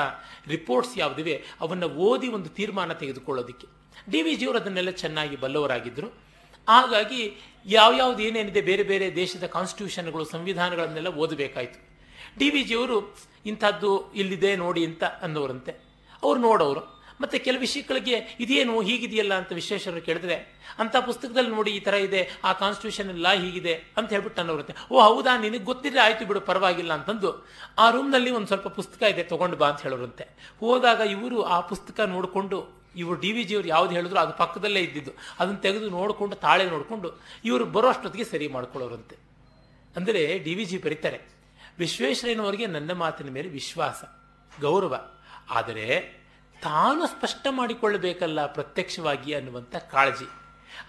ರಿಪೋರ್ಟ್ಸ್ ಯಾವುದಿವೆ, ಅವನ್ನ ಓದಿ ಒಂದು ತೀರ್ಮಾನ ತೆಗೆದುಕೊಳ್ಳೋದಕ್ಕೆ. ಡಿ ವಿ ಜಿಯವರು ಅದನ್ನೆಲ್ಲ ಚೆನ್ನಾಗಿ ಬಲ್ಲವರಾಗಿದ್ದರು. ಹಾಗಾಗಿ ಯಾವ್ಯಾವ್ದು ಏನೇನಿದೆ, ಬೇರೆ ಬೇರೆ ದೇಶದ ಕಾನ್ಸ್ಟಿಟ್ಯೂಷನ್ಗಳು ಸಂವಿಧಾನಗಳನ್ನೆಲ್ಲ ಓದಬೇಕಾಯಿತು. ಡಿ ವಿ ಜಿಯವರು ಇಂಥದ್ದು ಇಲ್ಲಿದೆ ನೋಡಿ ಅಂತ ಅನ್ನೋರಂತೆ. ಅವ್ರು ನೋಡೋರು. ಮತ್ತೆ ಕೆಲವು ವಿಷಯಗಳಿಗೆ ಇದೇನು ಹೀಗಿದೆಯಲ್ಲ ಅಂತ ವಿಶ್ವೇಶ್ವರರು ಕೇಳಿದ್ರೆ ಅಂತ ಪುಸ್ತಕದಲ್ಲಿ ನೋಡಿ ಈ ಥರ ಇದೆ, ಆ ಕಾನ್ಸ್ಟಿಟ್ಯೂಷನ್ ಲಾ ಹೀಗಿದೆ ಅಂತ ಹೇಳ್ಬಿಟ್ಟು ಅನ್ನೋರಂತೆ. ಓ, ಹೌದಾ, ನಿನಗೆ ಗೊತ್ತಿದ್ರೆ ಆಯ್ತು ಬಿಡು, ಪರವಾಗಿಲ್ಲ ಅಂತಂದು ಆ ರೂಮ್ನಲ್ಲಿ ಒಂದು ಸ್ವಲ್ಪ ಪುಸ್ತಕ ಇದೆ, ತಗೊಂಡು ಬಾ ಅಂತ ಹೇಳೋರಂತೆ. ಹೋದಾಗ ಇವರು ಆ ಪುಸ್ತಕ ನೋಡಿಕೊಂಡು, ಇವರು ಡಿ ವಿ ಜಿಯವರು ಯಾವ್ದು ಹೇಳಿದ್ರು ಅದು ಪಕ್ಕದಲ್ಲೇ ಇದ್ದಿದ್ದು. ಅದನ್ನು ತೆಗೆದು ನೋಡಿಕೊಂಡು, ತಾಳೆ ನೋಡಿಕೊಂಡು ಇವರು ಬರೋ ಅಷ್ಟೊತ್ತಿಗೆ ಸರಿ ಮಾಡ್ಕೊಳ್ಳೋರಂತೆ. ಅಂದರೆ ಡಿ ವಿ ಜಿ ಬರೀತಾರೆ. ವಿಶ್ವೇಶ್ವರಯ್ಯನವರಿಗೆ ನನ್ನ ಮಾತಿನ ಮೇಲೆ ವಿಶ್ವಾಸ, ಗೌರವ. ಆದರೆ ತಾನು ಸ್ಪಷ್ಟ ಮಾಡಿಕೊಳ್ಳಬೇಕಲ್ಲ ಪ್ರತ್ಯಕ್ಷವಾಗಿ ಅನ್ನುವಂಥ ಕಾಳಜಿ.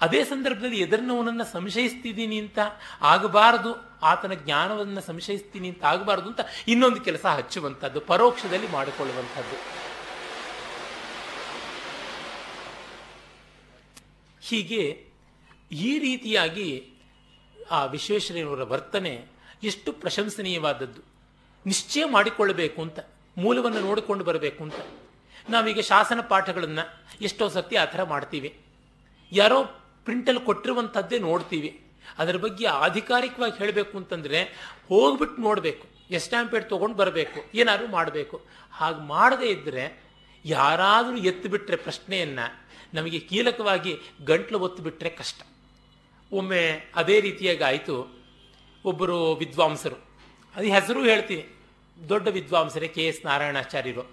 ಅದೇ ಸಂದರ್ಭದಲ್ಲಿ ಎದುರಿನವನನ್ನು ಸಂಶಯಿಸ್ತಿದ್ದೀನಿ ಅಂತ ಆಗಬಾರದು, ಆತನ ಜ್ಞಾನವನ್ನು ಸಂಶಯಿಸ್ತೀನಿ ಅಂತ ಆಗಬಾರದು ಅಂತ ಇನ್ನೊಂದು ಕೆಲಸ ಹಚ್ಚುವಂಥದ್ದು, ಪರೋಕ್ಷದಲ್ಲಿ ಮಾಡಿಕೊಳ್ಳುವಂಥದ್ದು. ಹೀಗೆ ಈ ರೀತಿಯಾಗಿ ಆ ವಿಶ್ವೇಶ್ವರಯ್ಯನವರ ವರ್ತನೆ ಎಷ್ಟು ಪ್ರಶಂಸನೀಯವಾದದ್ದು. ನಿಶ್ಚಯ ಮಾಡಿಕೊಳ್ಳಬೇಕು ಅಂತ, ಮೂಲವನ್ನು ನೋಡಿಕೊಂಡು ಬರಬೇಕು ಅಂತ. ನಾವೀಗ ಶಾಸನ ಪಾಠಗಳನ್ನು ಎಷ್ಟೋ ಸತಿ ಆ ಥರ ಮಾಡ್ತೀವಿ. ಯಾರೋ ಪ್ರಿಂಟಲ್ಲಿ ಕೊಟ್ಟಿರುವಂಥದ್ದೇ ನೋಡ್ತೀವಿ. ಅದರ ಬಗ್ಗೆ ಆಧಿಕಾರಿಕವಾಗಿ ಹೇಳಬೇಕು ಅಂತಂದರೆ ಹೋಗ್ಬಿಟ್ಟು ನೋಡಬೇಕು. ಎಸ್ಟಾಂಪೇಡ್ ತೊಗೊಂಡು ಬರಬೇಕು, ಏನಾದರೂ ಮಾಡಬೇಕು. ಹಾಗೆ ಮಾಡದೇ ಇದ್ದರೆ ಯಾರಾದರೂ ಎತ್ತಿಬಿಟ್ರೆ ಪ್ರಶ್ನೆಯನ್ನು ನಮಗೆ ಕೀಲಕವಾಗಿ ಗಂಟ್ಲು ಒತ್ತು ಬಿಟ್ಟರೆ ಕಷ್ಟ. ಒಮ್ಮೆ ಅದೇ ರೀತಿಯಾಗಿ ಆಯಿತು. ಒಬ್ಬರು ವಿದ್ವಾಂಸರು. ಅದು ಹೆಸರು ಹೇಳ್ತೀನಿ. ದೊಡ್ಡ ವಿದ್ವಾಂಸರೇ ಕೆ ಎಸ್ ನಾರಾಯಣಾಚಾರ್ಯರು.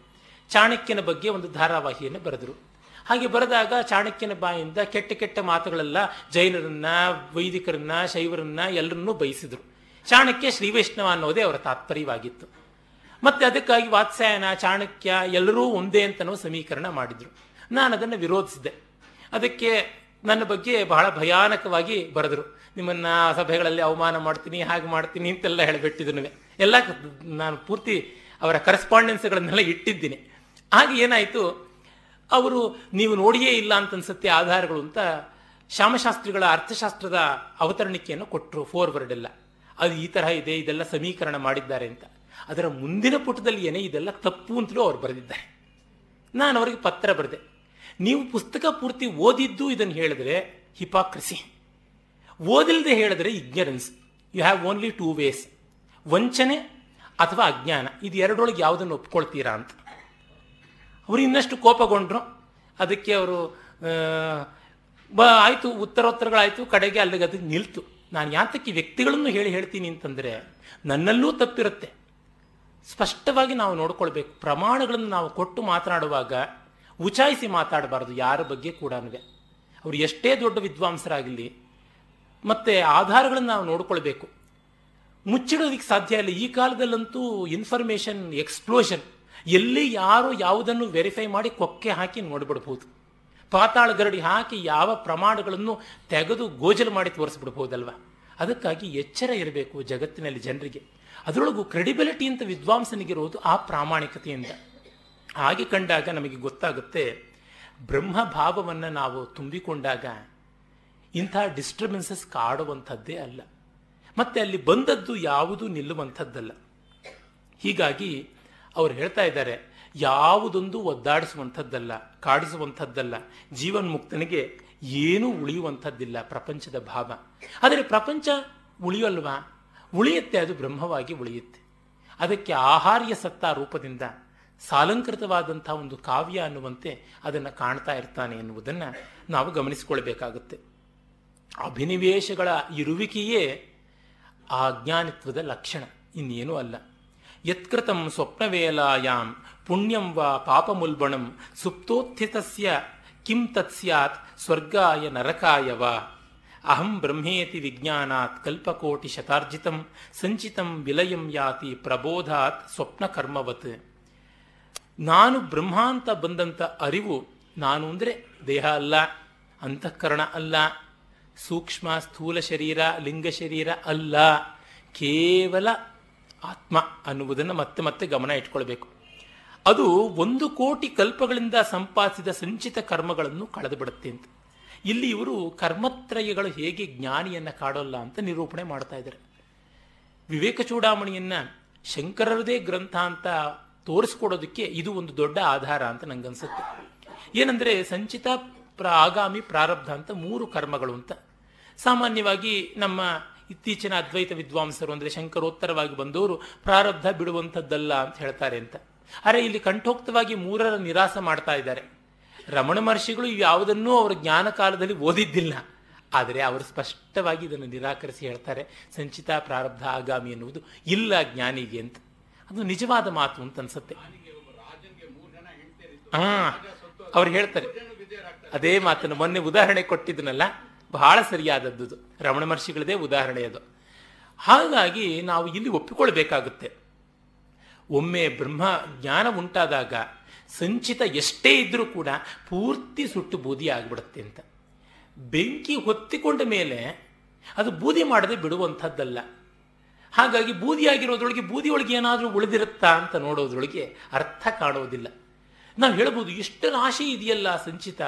ಚಾಣಕ್ಯನ ಬಗ್ಗೆ ಒಂದು ಧಾರಾವಾಹಿಯನ್ನು ಬರೆದರು. ಹಾಗೆ ಬರೆದಾಗ ಚಾಣಕ್ಯನ ಬಾಯಿಂದ ಕೆಟ್ಟ ಕೆಟ್ಟ ಮಾತುಗಳೆಲ್ಲ ಜೈನರನ್ನ, ವೈದಿಕರನ್ನ, ಶೈವರನ್ನ ಎಲ್ಲರನ್ನೂ ಬಯಸಿದ್ರು. ಚಾಣಕ್ಯ ಶ್ರೀ ವೈಷ್ಣವ ಅನ್ನೋದೇ ಅವರ ತಾತ್ಪರ್ಯವಾಗಿತ್ತು. ಮತ್ತೆ ಅದಕ್ಕಾಗಿ ವಾತ್ಸಾಯನ, ಚಾಣಕ್ಯ ಎಲ್ಲರೂ ಒಂದೇ ಅಂತನೋ ಸಮೀಕರಣ ಮಾಡಿದ್ರು. ನಾನು ಅದನ್ನು ವಿರೋಧಿಸಿದೆ. ಅದಕ್ಕೆ ನನ್ನ ಬಗ್ಗೆ ಬಹಳ ಭಯಾನಕವಾಗಿ ಬರೆದರು. ನಿಮ್ಮನ್ನ ಸಭೆಗಳಲ್ಲಿ ಅವಮಾನ ಮಾಡ್ತೀನಿ, ಹಾಗೆ ಮಾಡ್ತೀನಿ ಅಂತೆಲ್ಲ ಹೇಳಿಬಿಟ್ಟಿದ್ದನು ಎಲ್ಲ ನಾನು ಪೂರ್ತಿ ಅವರ ಕರೆಸ್ಪಾಂಡೆನ್ಸ್ಗಳನ್ನೆಲ್ಲ ಇಟ್ಟಿದ್ದೀನಿ. ಹಾಗೆ ಏನಾಯಿತು, ಅವರು ನೀವು ನೋಡಿಯೇ ಇಲ್ಲ ಅಂತ ಅನ್ಸುತ್ತೆ ಆಧಾರಗಳು ಅಂತ ಶ್ಯಾಮಶಾಸ್ತ್ರಿಗಳ ಅರ್ಥಶಾಸ್ತ್ರದ ಅವತರಣಿಕೆಯನ್ನು ಕೊಟ್ಟರು ಫೋರ್ವರ್ಡ್ ಎಲ್ಲ. ಅದು ಈ ತರಹ ಇದೆ, ಇದೆಲ್ಲ ಸಮೀಕರಣ ಮಾಡಿದ್ದಾರೆ ಅಂತ. ಅದರ ಮುಂದಿನ ಪುಟದಲ್ಲಿ ಏನೇ ಇದೆಲ್ಲ ತಪ್ಪು ಅಂತಲೂ ಅವ್ರು ಬರೆದಿದ್ದಾರೆ. ನಾನು ಅವರಿಗೆ ಪತ್ರ ಬರೆದೆ. ನೀವು ಪುಸ್ತಕ ಪೂರ್ತಿ ಓದಿದ್ದು ಇದನ್ನು ಹೇಳಿದ್ರೆ ಹಿಪಾಕ್ರಸಿ. ಓದಿಲ್ಲದೆ ಹೇಳಿದ್ರೆ ignorance. You have only two ways ವಂಚನೆ ಅಥವಾ ಅಜ್ಞಾನ. ಇದು ಎರಡರೊಳಗೆ ಯಾವುದನ್ನು ಒಪ್ಕೊಳ್ತೀರಾ ಅಂತ. ಅವರು ಇನ್ನಷ್ಟು ಕೋಪಗೊಂಡ್ರು. ಅದಕ್ಕೆ ಅವರು ಬ, ಆಯಿತು, ಉತ್ತರೋತ್ತರಗಳಾಯಿತು, ಕಡೆಗೆ ಅಲ್ಲಿಗೆ ಅದಕ್ಕೆ ನಿಲ್ತು. ನಾನು ಯಾತಕ್ಕೆ ವ್ಯಕ್ತಿಗಳನ್ನು ಹೇಳಿ ಹೇಳ್ತೀನಿ ಅಂತಂದರೆ, ನನ್ನಲ್ಲೂ ತಪ್ಪಿರುತ್ತೆ. ಸ್ಪಷ್ಟವಾಗಿ ನಾವು ನೋಡ್ಕೊಳ್ಬೇಕು. ಪ್ರಮಾಣಗಳನ್ನು ನಾವು ಕೊಟ್ಟು ಮಾತನಾಡುವಾಗ ಉಚಾಯಿಸಿ ಮಾತಾಡಬಾರದು. ಯಾರ ಬಗ್ಗೆ ಕೂಡ ಅವರು ಎಷ್ಟೇ ದೊಡ್ಡ ವಿದ್ವಾಂಸರಾಗಲಿ ಮತ್ತೆ ಆಧಾರಗಳನ್ನು ನಾವು ನೋಡ್ಕೊಳ್ಬೇಕು. ಮುಚ್ಚಿಡೋದಕ್ಕೆ ಸಾಧ್ಯ ಇಲ್ಲ. ಈ ಕಾಲದಲ್ಲಂತೂ ಇನ್ಫಾರ್ಮೇಷನ್ ಎಕ್ಸ್ಪ್ಲೋಷನ್ ಎಲ್ಲಿ ಯಾರು ಯಾವುದನ್ನು ವೆರಿಫೈ ಮಾಡಿ ಕೊಕ್ಕೆ ಹಾಕಿ ನೋಡ್ಬಿಡ್ಬೋದು. ಪಾತಾಳ ಗರಡಿ ಹಾಕಿ ಯಾವ ಪ್ರಮಾಣಗಳನ್ನು ತೆಗೆದು ಗೋಜಲು ಮಾಡಿ ತೋರಿಸ್ಬಿಡ್ಬೋದಲ್ವ? ಅದಕ್ಕಾಗಿ ಎಚ್ಚರ ಇರಬೇಕು ಜಗತ್ತಿನಲ್ಲಿ ಜನರಿಗೆ. ಅದರೊಳಗೂ ಕ್ರೆಡಿಬಿಲಿಟಿ ಅಂತ ವಿದ್ವಾಂಸನಿಗಿರೋದು ಆ ಪ್ರಾಮಾಣಿಕತೆಯಿಂದ. ಹಾಗೆ ಕಂಡಾಗ ನಮಗೆ ಗೊತ್ತಾಗುತ್ತೆ ಬ್ರಹ್ಮ ಭಾವವನ್ನು ನಾವು ತುಂಬಿಕೊಂಡಾಗ ಇಂಥ ಡಿಸ್ಟರ್ಬೆನ್ಸಸ್ ಕಾಡುವಂಥದ್ದೇ ಅಲ್ಲ. ಮತ್ತೆ ಅಲ್ಲಿ ಬಂದದ್ದು ಯಾವುದು ನಿಲ್ಲುವಂಥದ್ದಲ್ಲ. ಹೀಗಾಗಿ ಅವ್ರು ಹೇಳ್ತಾ ಇದ್ದಾರೆ, ಯಾವುದೊಂದು ಒದ್ದಾಡಿಸುವಂಥದ್ದಲ್ಲ, ಕಾಡಿಸುವಂಥದ್ದಲ್ಲ, ಜೀವನ್ಮುಕ್ತನಿಗೆ ಏನೂ ಉಳಿಯುವಂಥದ್ದಿಲ್ಲ ಪ್ರಪಂಚದ ಭಾವ. ಆದರೆ ಪ್ರಪಂಚ ಉಳಿಯಲ್ವಾ? ಉಳಿಯುತ್ತೆ, ಅದು ಬ್ರಹ್ಮವಾಗಿ ಉಳಿಯುತ್ತೆ. ಅದಕ್ಕೆ ಆಹಾರ್ಯ ಸತ್ತಾ ರೂಪದಿಂದ ಸಾಲಂಕೃತವಾದಂಥ ಒಂದು ಕಾವ್ಯ ಅನ್ನುವಂತೆ ಅದನ್ನು ಕಾಣ್ತಾ ಇರ್ತಾನೆ ಎನ್ನುವುದನ್ನು ನಾವು ಗಮನಿಸಿಕೊಳ್ಬೇಕಾಗುತ್ತೆ. ಅಭಿನಿವೇಶಗಳ ಇರುವಿಕೆಯೇ ಆ ಅಜ್ಞಾನಿತ್ವದ ಲಕ್ಷಣ. ಇನ್ನೇನೂ ಅಲ್ಲ. ಯತ್ಕೃತಂ ಸ್ವಪ್ನವೇಲಾಯಾಂ, ಪುಣ್ಯಂ ವಾ ಪಾಪಮುಲ್ಬಣಂ, ಸುಪ್ತೋತ್ಥಿತಸ್ಯ ಕಿಂ ತತ್ಸ್ಯಾತ್ ಸ್ವರ್ಗಾಯ ನರಕಾಯ ವಾ. ಅಹಂ ಬ್ರಹ್ಮೇತಿ ವಿಜ್ಞಾನಾತ್ ಕಲ್ಪಕೋಟಿ ಶತಾರ್ಜಿತಂ, ಸಂಚಿತಂ ವಿಲಯಂ ಯಾತಿ ಪ್ರಬೋಧಾತ್ ಸ್ವಪ್ನಕರ್ಮವತ್. ನಾನು ಬ್ರಹ್ಮ ಅಂತ ಬಂದಂಥ ಅರಿವು, ನಾನು ಅಂದರೆ ದೇಹ ಅಲ್ಲ, ಅಂತಃಕರಣ ಅಲ್ಲ. ಸೂಕ್ಷ್ಮ ಸ್ಥೂಲ ಶರೀರ, ಲಿಂಗ ಶರೀರ ಅಲ್ಲ. ಕೇವಲ ಆತ್ಮ ಅನ್ನುವುದನ್ನು ಮತ್ತೆ ಮತ್ತೆ ಗಮನ ಇಟ್ಕೊಳ್ಬೇಕು. ಅದು ಒಂದು ಕೋಟಿ ಕಲ್ಪಗಳಿಂದ ಸಂಪಾದಿಸಿದ ಸಂಚಿತ ಕರ್ಮಗಳನ್ನು ಕಳೆದು ಬಿಡುತ್ತೆ ಅಂತ. ಇಲ್ಲಿ ಇವರು ಕರ್ಮತ್ರಯಗಳು ಹೇಗೆ ಜ್ಞಾನಿಯನ್ನು ಕಾಡೋಲ್ಲ ಅಂತ ನಿರೂಪಣೆ ಮಾಡ್ತಾ ಇದ್ದಾರೆ. ವಿವೇಕ ಚೂಡಾಮಣಿಯನ್ನ ಶಂಕರರದೇ ಗ್ರಂಥ ಅಂತ ತೋರಿಸ್ಕೊಡೋದಕ್ಕೆ ಇದು ಒಂದು ದೊಡ್ಡ ಆಧಾರ ಅಂತ ನಂಗನ್ಸುತ್ತೆ. ಏನಂದ್ರೆ ಸಂಚಿತ ಪ್ರ, ಆಗಾಮಿ ಪ್ರಾರಬ್ಧ ಅಂತ ಮೂರು ಕರ್ಮಗಳು ಅಂತ. ಸಾಮಾನ್ಯವಾಗಿ ನಮ್ಮ ಇತ್ತೀಚಿನ ಅದ್ವೈತ ವಿದ್ವಾಂಸರು ಅಂದರೆ ಶಂಕರೋತ್ತರವಾಗಿ ಬಂದವರು ಪ್ರಾರಬ್ಧ ಬಿಡುವಂಥದ್ದಲ್ಲ ಅಂತ ಹೇಳ್ತಾರೆ ಅಂತ. ಆದರೆ ಇಲ್ಲಿ ಕಂಠೋಕ್ತವಾಗಿ ಮೂರರ ನಿರಾಸ ಮಾಡ್ತಾ ಇದ್ದಾರೆ. ರಮಣ ಮಹರ್ಷಿಗಳು ಯಾವುದನ್ನೂ ಅವರ ಜ್ಞಾನ ಕಾಲದಲ್ಲಿ ಓದಿದ್ದಿಲ್ಲ. ಆದರೆ ಅವರು ಸ್ಪಷ್ಟವಾಗಿ ಇದನ್ನು ನಿರಾಕರಿಸಿ ಹೇಳ್ತಾರೆ, ಸಂಚಿತ ಪ್ರಾರಬ್ಧ ಆಗಾಮಿ ಎನ್ನುವುದು ಇಲ್ಲ ಜ್ಞಾನಿಗೆ ಅಂತ. ಅದು ನಿಜವಾದ ಮಾತು ಅಂತ ಅನ್ಸುತ್ತೆ. ಹಾ ಅವ್ರು ಹೇಳ್ತಾರೆ. ಅದೇ ಮಾತನ್ನು ಮೊನ್ನೆ ಉದಾಹರಣೆ ಕೊಟ್ಟಿದ್ದನಲ್ಲ ಬಹಳ ಸರಿಯಾದದ್ದು ರಮಣ ಮಹರ್ಷಿಗಳದೇ ಉದಾಹರಣೆ ಅದು. ಹಾಗಾಗಿ ನಾವು ಇಲ್ಲಿ ಒಪ್ಪಿಕೊಳ್ಬೇಕಾಗುತ್ತೆ. ಒಮ್ಮೆ ಬ್ರಹ್ಮ ಜ್ಞಾನ ಉಂಟಾದಾಗ ಸಂಚಿತ ಎಷ್ಟೇ ಇದ್ದರೂ ಕೂಡ ಪೂರ್ತಿ ಸುಟ್ಟು ಬೂದಿ ಆಗಿಬಿಡುತ್ತೆ ಅಂತ. ಬೆಂಕಿ ಹೊತ್ತಿಕೊಂಡ ಮೇಲೆ ಅದು ಬೂದಿ ಮಾಡದೆ ಬಿಡುವಂಥದ್ದಲ್ಲ. ಹಾಗಾಗಿ ಬೂದಿಯಾಗಿರೋದ್ರೊಳಗೆ ಬೂದಿ ಒಳಗೆ ಏನಾದರೂ ಉಳಿದಿರುತ್ತಾ ಅಂತ ನೋಡೋದ್ರೊಳಗೆ ಅರ್ಥ ಕಾಣೋದಿಲ್ಲ. ನಾವು ಹೇಳ್ಬೋದು ಇಷ್ಟು ರಾಶಿ ಇದೆಯಲ್ಲ ಸಂಚಿತ?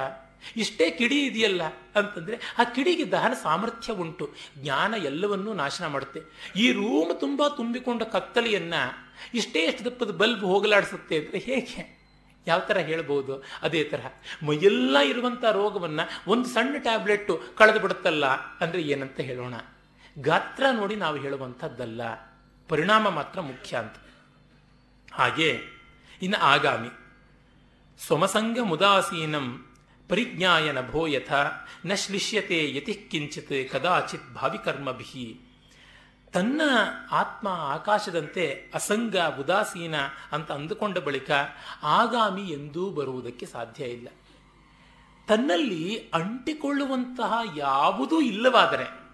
ಇಷ್ಟೇ ಕಿಡಿ ಇದೆಯಲ್ಲ ಅಂತಂದರೆ ಆ ಕಿಡಿಗೆ ದಹನ ಸಾಮರ್ಥ್ಯ ಉಂಟು. ಜ್ಞಾನ ಎಲ್ಲವನ್ನೂ ನಾಶನ ಮಾಡುತ್ತೆ. ಈ ರೂಮ್ ತುಂಬ ತುಂಬಿಕೊಂಡ ಕತ್ತಲೆಯನ್ನು ಇಷ್ಟೇ ಎಷ್ಟು ದಪ್ಪದ ಬಲ್ಬ್ ಹೋಗಲಾಡಿಸುತ್ತೆ ಅಂದರೆ ಹೇಗೆ? ಯಾವ ಥರ ಹೇಳ್ಬೋದು? ಅದೇ ತರಹ ಮೈಯೆಲ್ಲ ಇರುವಂಥ ರೋಗವನ್ನು ಒಂದು ಸಣ್ಣ ಟ್ಯಾಬ್ಲೆಟ್ಟು ಕಳೆದು ಬಿಡುತ್ತಲ್ಲ ಅಂದರೆ ಏನಂತ ಹೇಳೋಣ. ಗಾತ್ರ ನೋಡಿ ನಾವು ಹೇಳುವಂಥದ್ದಲ್ಲ. ಪರಿಣಾಮ ಮಾತ್ರ ಮುಖ್ಯ ಅಂತ. ಹಾಗೆ ಇನ್ನು ಆಗಾಮಿ. ಸೊಮಸಂಗ ಮುದಾಸೀನಂ ಪರಿಜ್ಞಾಯ ನಭೋ ಯಥ ನ ಶ್ಲಿಷ್ಯತೆ ಯತಿಕ್ಕಿಂಚಿತ್ ಕದಾಚಿತ್ ಭಾವಿಕರ್ಮಭಿ. ತನ್ನ ಆತ್ಮ ಆಕಾಶದಂತೆ ಅಸಂಗ, ಉದಾಸೀನ ಅಂತ ಅಂದುಕೊಂಡ ಬಳಿಕ ಆಗಾಮಿ ಎಂದೂ ಬರುವುದಕ್ಕೆ ಸಾಧ್ಯ ಇಲ್ಲ. ತನ್ನಲ್ಲಿ ಅಂಟಿಕೊಳ್ಳುವಂತಹ ಯಾವುದೂ ಇಲ್ಲವಾದರೆ,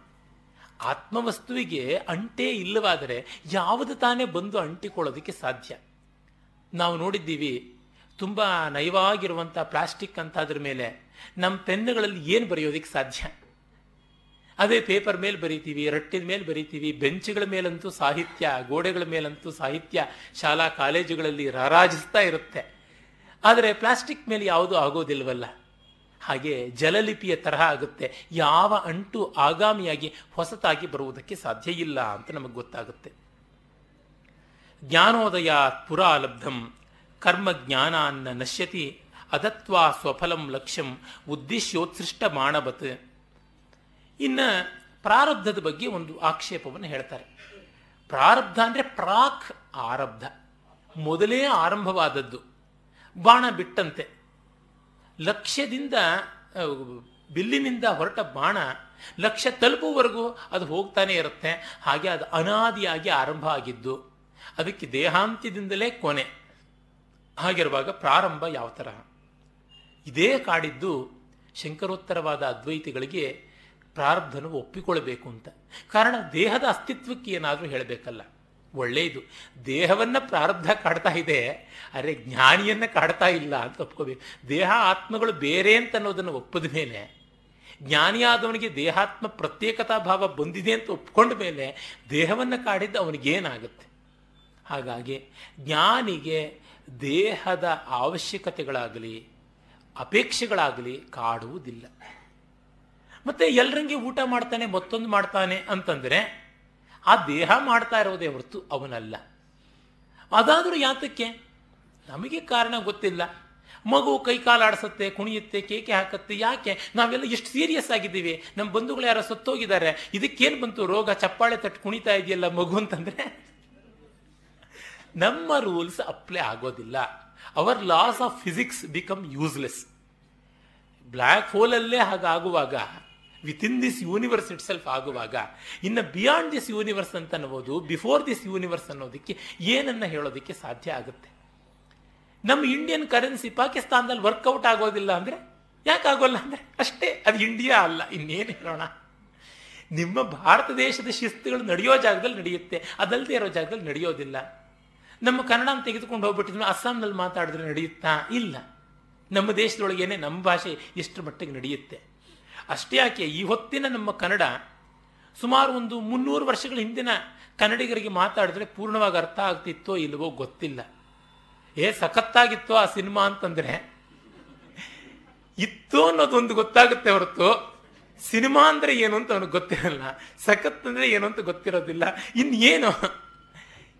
ಆತ್ಮವಸ್ತುವಿಗೆ ಅಂಟೇ ಇಲ್ಲವಾದರೆ ಯಾವುದು ತಾನೇ ಬಂದು ಅಂಟಿಕೊಳ್ಳೋದಕ್ಕೆ ಸಾಧ್ಯ? ನಾವು ನೋಡಿದ್ದೀವಿ ತುಂಬ ನಯವಾಗಿರುವಂಥ ಪ್ಲಾಸ್ಟಿಕ್ ಅಂತ ಅದ್ರ ಮೇಲೆ ನಮ್ಮ ಪೆನ್ನುಗಳಲ್ಲಿ ಏನು ಬರೆಯೋದಕ್ಕೆ ಸಾಧ್ಯ? ಅದೇ ಪೇಪರ್ ಮೇಲೆ ಬರೀತೀವಿ, ರಟ್ಟಿನ ಮೇಲೆ ಬರೀತೀವಿ, ಬೆಂಚ್ಗಳ ಮೇಲಂತೂ ಸಾಹಿತ್ಯ, ಗೋಡೆಗಳ ಮೇಲಂತೂ ಸಾಹಿತ್ಯ, ಶಾಲಾ ಕಾಲೇಜುಗಳಲ್ಲಿ ರಾರಾಜಿಸ್ತಾ ಇರುತ್ತೆ. ಆದರೆ ಪ್ಲಾಸ್ಟಿಕ್ ಮೇಲೆ ಯಾವುದೂ ಆಗೋದಿಲ್ವಲ್ಲ? ಹಾಗೆ ಜಲಲಿಪಿಯ ತರಹ ಆಗುತ್ತೆ. ಯಾವ ಅಂಟು ಆಗಾಮಿಯಾಗಿ ಹೊಸತಾಗಿ ಬರುವುದಕ್ಕೆ ಸಾಧ್ಯ ಇಲ್ಲ ಅಂತ ನಮಗೆ ಗೊತ್ತಾಗುತ್ತೆ. ಜ್ಞಾನೋದಯ ಪುರಾಲಬ್ಧಂ ಕರ್ಮ ಜ್ಞಾನಾನ್ನ ನಶ್ಯತಿ ಅದತ್ವಾ ಸ್ವಫಲಂ ಲಕ್ಷ್ಯಂ ಉದ್ದೇಶ್ಯೋತ್ಸೃಷ್ಟ ಮಾಣಬತ್ ಇನ್ನು ಪ್ರಾರಬ್ಧದ ಬಗ್ಗೆ ಒಂದು ಆಕ್ಷೇಪವನ್ನು ಹೇಳ್ತಾರೆ. ಪ್ರಾರಬ್ಧ ಅಂದ್ರೆ ಪ್ರಾಕ್ ಆರಬ್ಧ. ಮೊದಲೇ ಆರಂಭವಾದದ್ದು. ಬಾಣ ಬಿಟ್ಟಂತೆ. ಲಕ್ಷ್ಯದಿಂದ ಬಿಲ್ಲಿನಿಂದ ಹೊರಟ ಬಾಣ ಲಕ್ಷ್ಯ ತಲುಪುವವರೆಗೂ ಅದು ಹೋಗ್ತಾನೆ ಇರುತ್ತೆ. ಹಾಗೆ ಅದು ಅನಾದಿಯಾಗಿ ಆರಂಭ ಆಗಿದ್ದು. ಅದಕ್ಕೆ ದೇಹಾಂತ್ಯದಿಂದಲೇ ಕೊನೆ. ಹಾಗಿರುವಾಗ ಪ್ರಾರಂಭ ಯಾವ ತರಹ? ಇದೇ ಕಾಡಿದ್ದು ಶಂಕರೋತ್ತರವಾದ ಅದ್ವೈತಿಗಳಿಗೆ ಪ್ರಾರಬ್ಧನು ಒಪ್ಪಿಕೊಳ್ಳಬೇಕು ಅಂತ. ಕಾರಣ ದೇಹದ ಅಸ್ತಿತ್ವಕ್ಕೆ ಏನಾದರೂ ಹೇಳಬೇಕಲ್ಲ. ಒಳ್ಳೆಯದು. ದೇಹವನ್ನು ಪ್ರಾರಬ್ಧ ಕಾಡ್ತಾ ಇದೆ. ಅರೆ ಜ್ಞಾನಿಯನ್ನು ಕಾಡ್ತಾ ಇಲ್ಲ ಅಂತ ಒಪ್ಕೋಬೇಕು. ದೇಹ ಆತ್ಮಗಳು ಬೇರೆ ಅಂತ ಅನ್ನೋದನ್ನು ಒಪ್ಪದ ಮೇಲೆ, ಜ್ಞಾನಿಯಾದವನಿಗೆ ದೇಹಾತ್ಮ ಪ್ರತ್ಯೇಕತಾ ಭಾವ ಬಂದಿದೆ ಅಂತ ಒಪ್ಕೊಂಡ ಮೇಲೆ ದೇಹವನ್ನು ಕಾಡಿದ್ದು ಅವನಿಗೇನಾಗುತ್ತೆ? ಹಾಗಾಗಿ ಜ್ಞಾನಿಗೆ ದೇಹದ ಅವಶ್ಯಕತೆಗಳಾಗಲಿ, ಅಪೇಕ್ಷೆಗಳಾಗಲಿ ಕಾಡುವುದಿಲ್ಲ. ಮತ್ತೆ ಎಲ್ಲರಂಗೆ ಊಟ ಮಾಡ್ತಾನೆ, ಮತ್ತೊಂದು ಮಾಡ್ತಾನೆ ಅಂತಂದರೆ, ಆ ದೇಹ ಮಾಡ್ತಾ ಇರೋದೇ ಹೊರತು ಅವನಲ್ಲ. ಅದಾದರೂ ಯಾತಕ್ಕೆ? ನಮಗೆ ಕಾರಣ ಗೊತ್ತಿಲ್ಲ. ಮಗು ಕೈ ಕಾಲಾಡಿಸುತ್ತೆ ಕುಣಿಯುತ್ತೆ, ಕೇಕೆ ಹಾಕುತ್ತೆ, ಯಾಕೆ? ನಾವೆಲ್ಲ ಎಷ್ಟು ಸೀರಿಯಸ್ ಆಗಿದ್ದೀವಿ. ನಮ್ಮ ಬಂಧುಗಳು ಯಾರೋ ಸತ್ತೋಗಿದ್ದಾರೆ. ಇದಕ್ಕೇನು ಬಂತು? ರೋಗ, ಚಪ್ಪಾಳೆ ತಟ್ಟು ಕುಣಿತಾ ಇದೆಯಲ್ಲ ಮಗು ಅಂತಂದ್ರೆ? ನಮ್ಮ ರೂಲ್ಸ್ ಅಪ್ಲೈ ಆಗೋದಿಲ್ಲ. Our laws of physics become useless black ಹೋಲಲ್ಲೇ ಹಾಗಾಗುವಾಗ with in this universe itself ಆಗುವಾಗ, ಇನ್ನು ಬಿಯಾಂಡ್ ದಿಸ್ ಯೂನಿವರ್ಸ್ ಅಂತ ಅನ್ನೋದು ಬಿಫೋರ್ ದಿಸ್ ಯೂನಿವರ್ಸ್ ಅನ್ನೋದಕ್ಕೆ ಏನನ್ನ ಹೇಳೋದಕ್ಕೆ ಸಾಧ್ಯ ಆಗುತ್ತೆ. ನಮ್ಮ ಇಂಡಿಯನ್ ಕರೆನ್ಸಿ ಪಾಕಿಸ್ತಾನದಲ್ಲಿ ವರ್ಕೌಟ್ ಆಗೋದಿಲ್ಲ ಅಂದರೆ, ಯಾಕೆ ಆಗೋಲ್ಲ ಅಂದರೆ, ಅಷ್ಟೇ, ಅದು ಇಂಡಿಯಾ ಅಲ್ಲ, ಇನ್ನೇನು ಹೇಳೋಣ. ನಿಮ್ಮ ಭಾರತ ದೇಶದ ಶಿಸ್ತುಗಳು ನಡೆಯೋ ಜಾಗದಲ್ಲಿ ನಡೆಯುತ್ತೆ ಅದಲ್ಲದೆ ಇರೋ ಜಾಗದಲ್ಲಿ ನಡೆಯೋದಿಲ್ಲ. ನಮ್ಮ ಕನ್ನಡ ತೆಗೆದುಕೊಂಡು ಹೋಗ್ಬಿಟ್ಟಿದ್ರು ಅಸ್ಸಾಂನಲ್ಲಿ ಮಾತಾಡಿದ್ರೆ ನಡೆಯುತ್ತಾ? ಇಲ್ಲ. ನಮ್ಮ ದೇಶದೊಳಗೇನೆ ನಮ್ಮ ಭಾಷೆ ಎಷ್ಟು ಮಟ್ಟಿಗೆ ನಡೆಯುತ್ತೆ? ಅಷ್ಟೇ ಯಾಕೆ ಈ ಹೊತ್ತಿನ ನಮ್ಮ ಕನ್ನಡ ಸುಮಾರು ಒಂದು ಮುನ್ನೂರು ವರ್ಷಗಳ ಹಿಂದಿನ ಕನ್ನಡಿಗರಿಗೆ ಮಾತಾಡಿದ್ರೆ ಪೂರ್ಣವಾಗಿ ಅರ್ಥ ಆಗ್ತಿತ್ತೋ ಇಲ್ಲವೋ ಗೊತ್ತಿಲ್ಲ. ಏ, ಸಖತ್ತಾಗಿತ್ತೋ ಆ ಸಿನಿಮಾ ಅಂತಂದ್ರೆ? ಇತ್ತು ಅನ್ನೋದೊಂದು ಗೊತ್ತಾಗುತ್ತೆ ಹೊರತು. ಸಿನಿಮಾ ಅಂದ್ರೆ ಏನು ಅಂತ ಅವನಿಗೆ ಗೊತ್ತಿರಲ್ಲ. ಸಖತ್ ಅಂದ್ರೆ ಏನು ಅಂತ ಗೊತ್ತಿರೋದಿಲ್ಲ. ಇನ್ನೇನು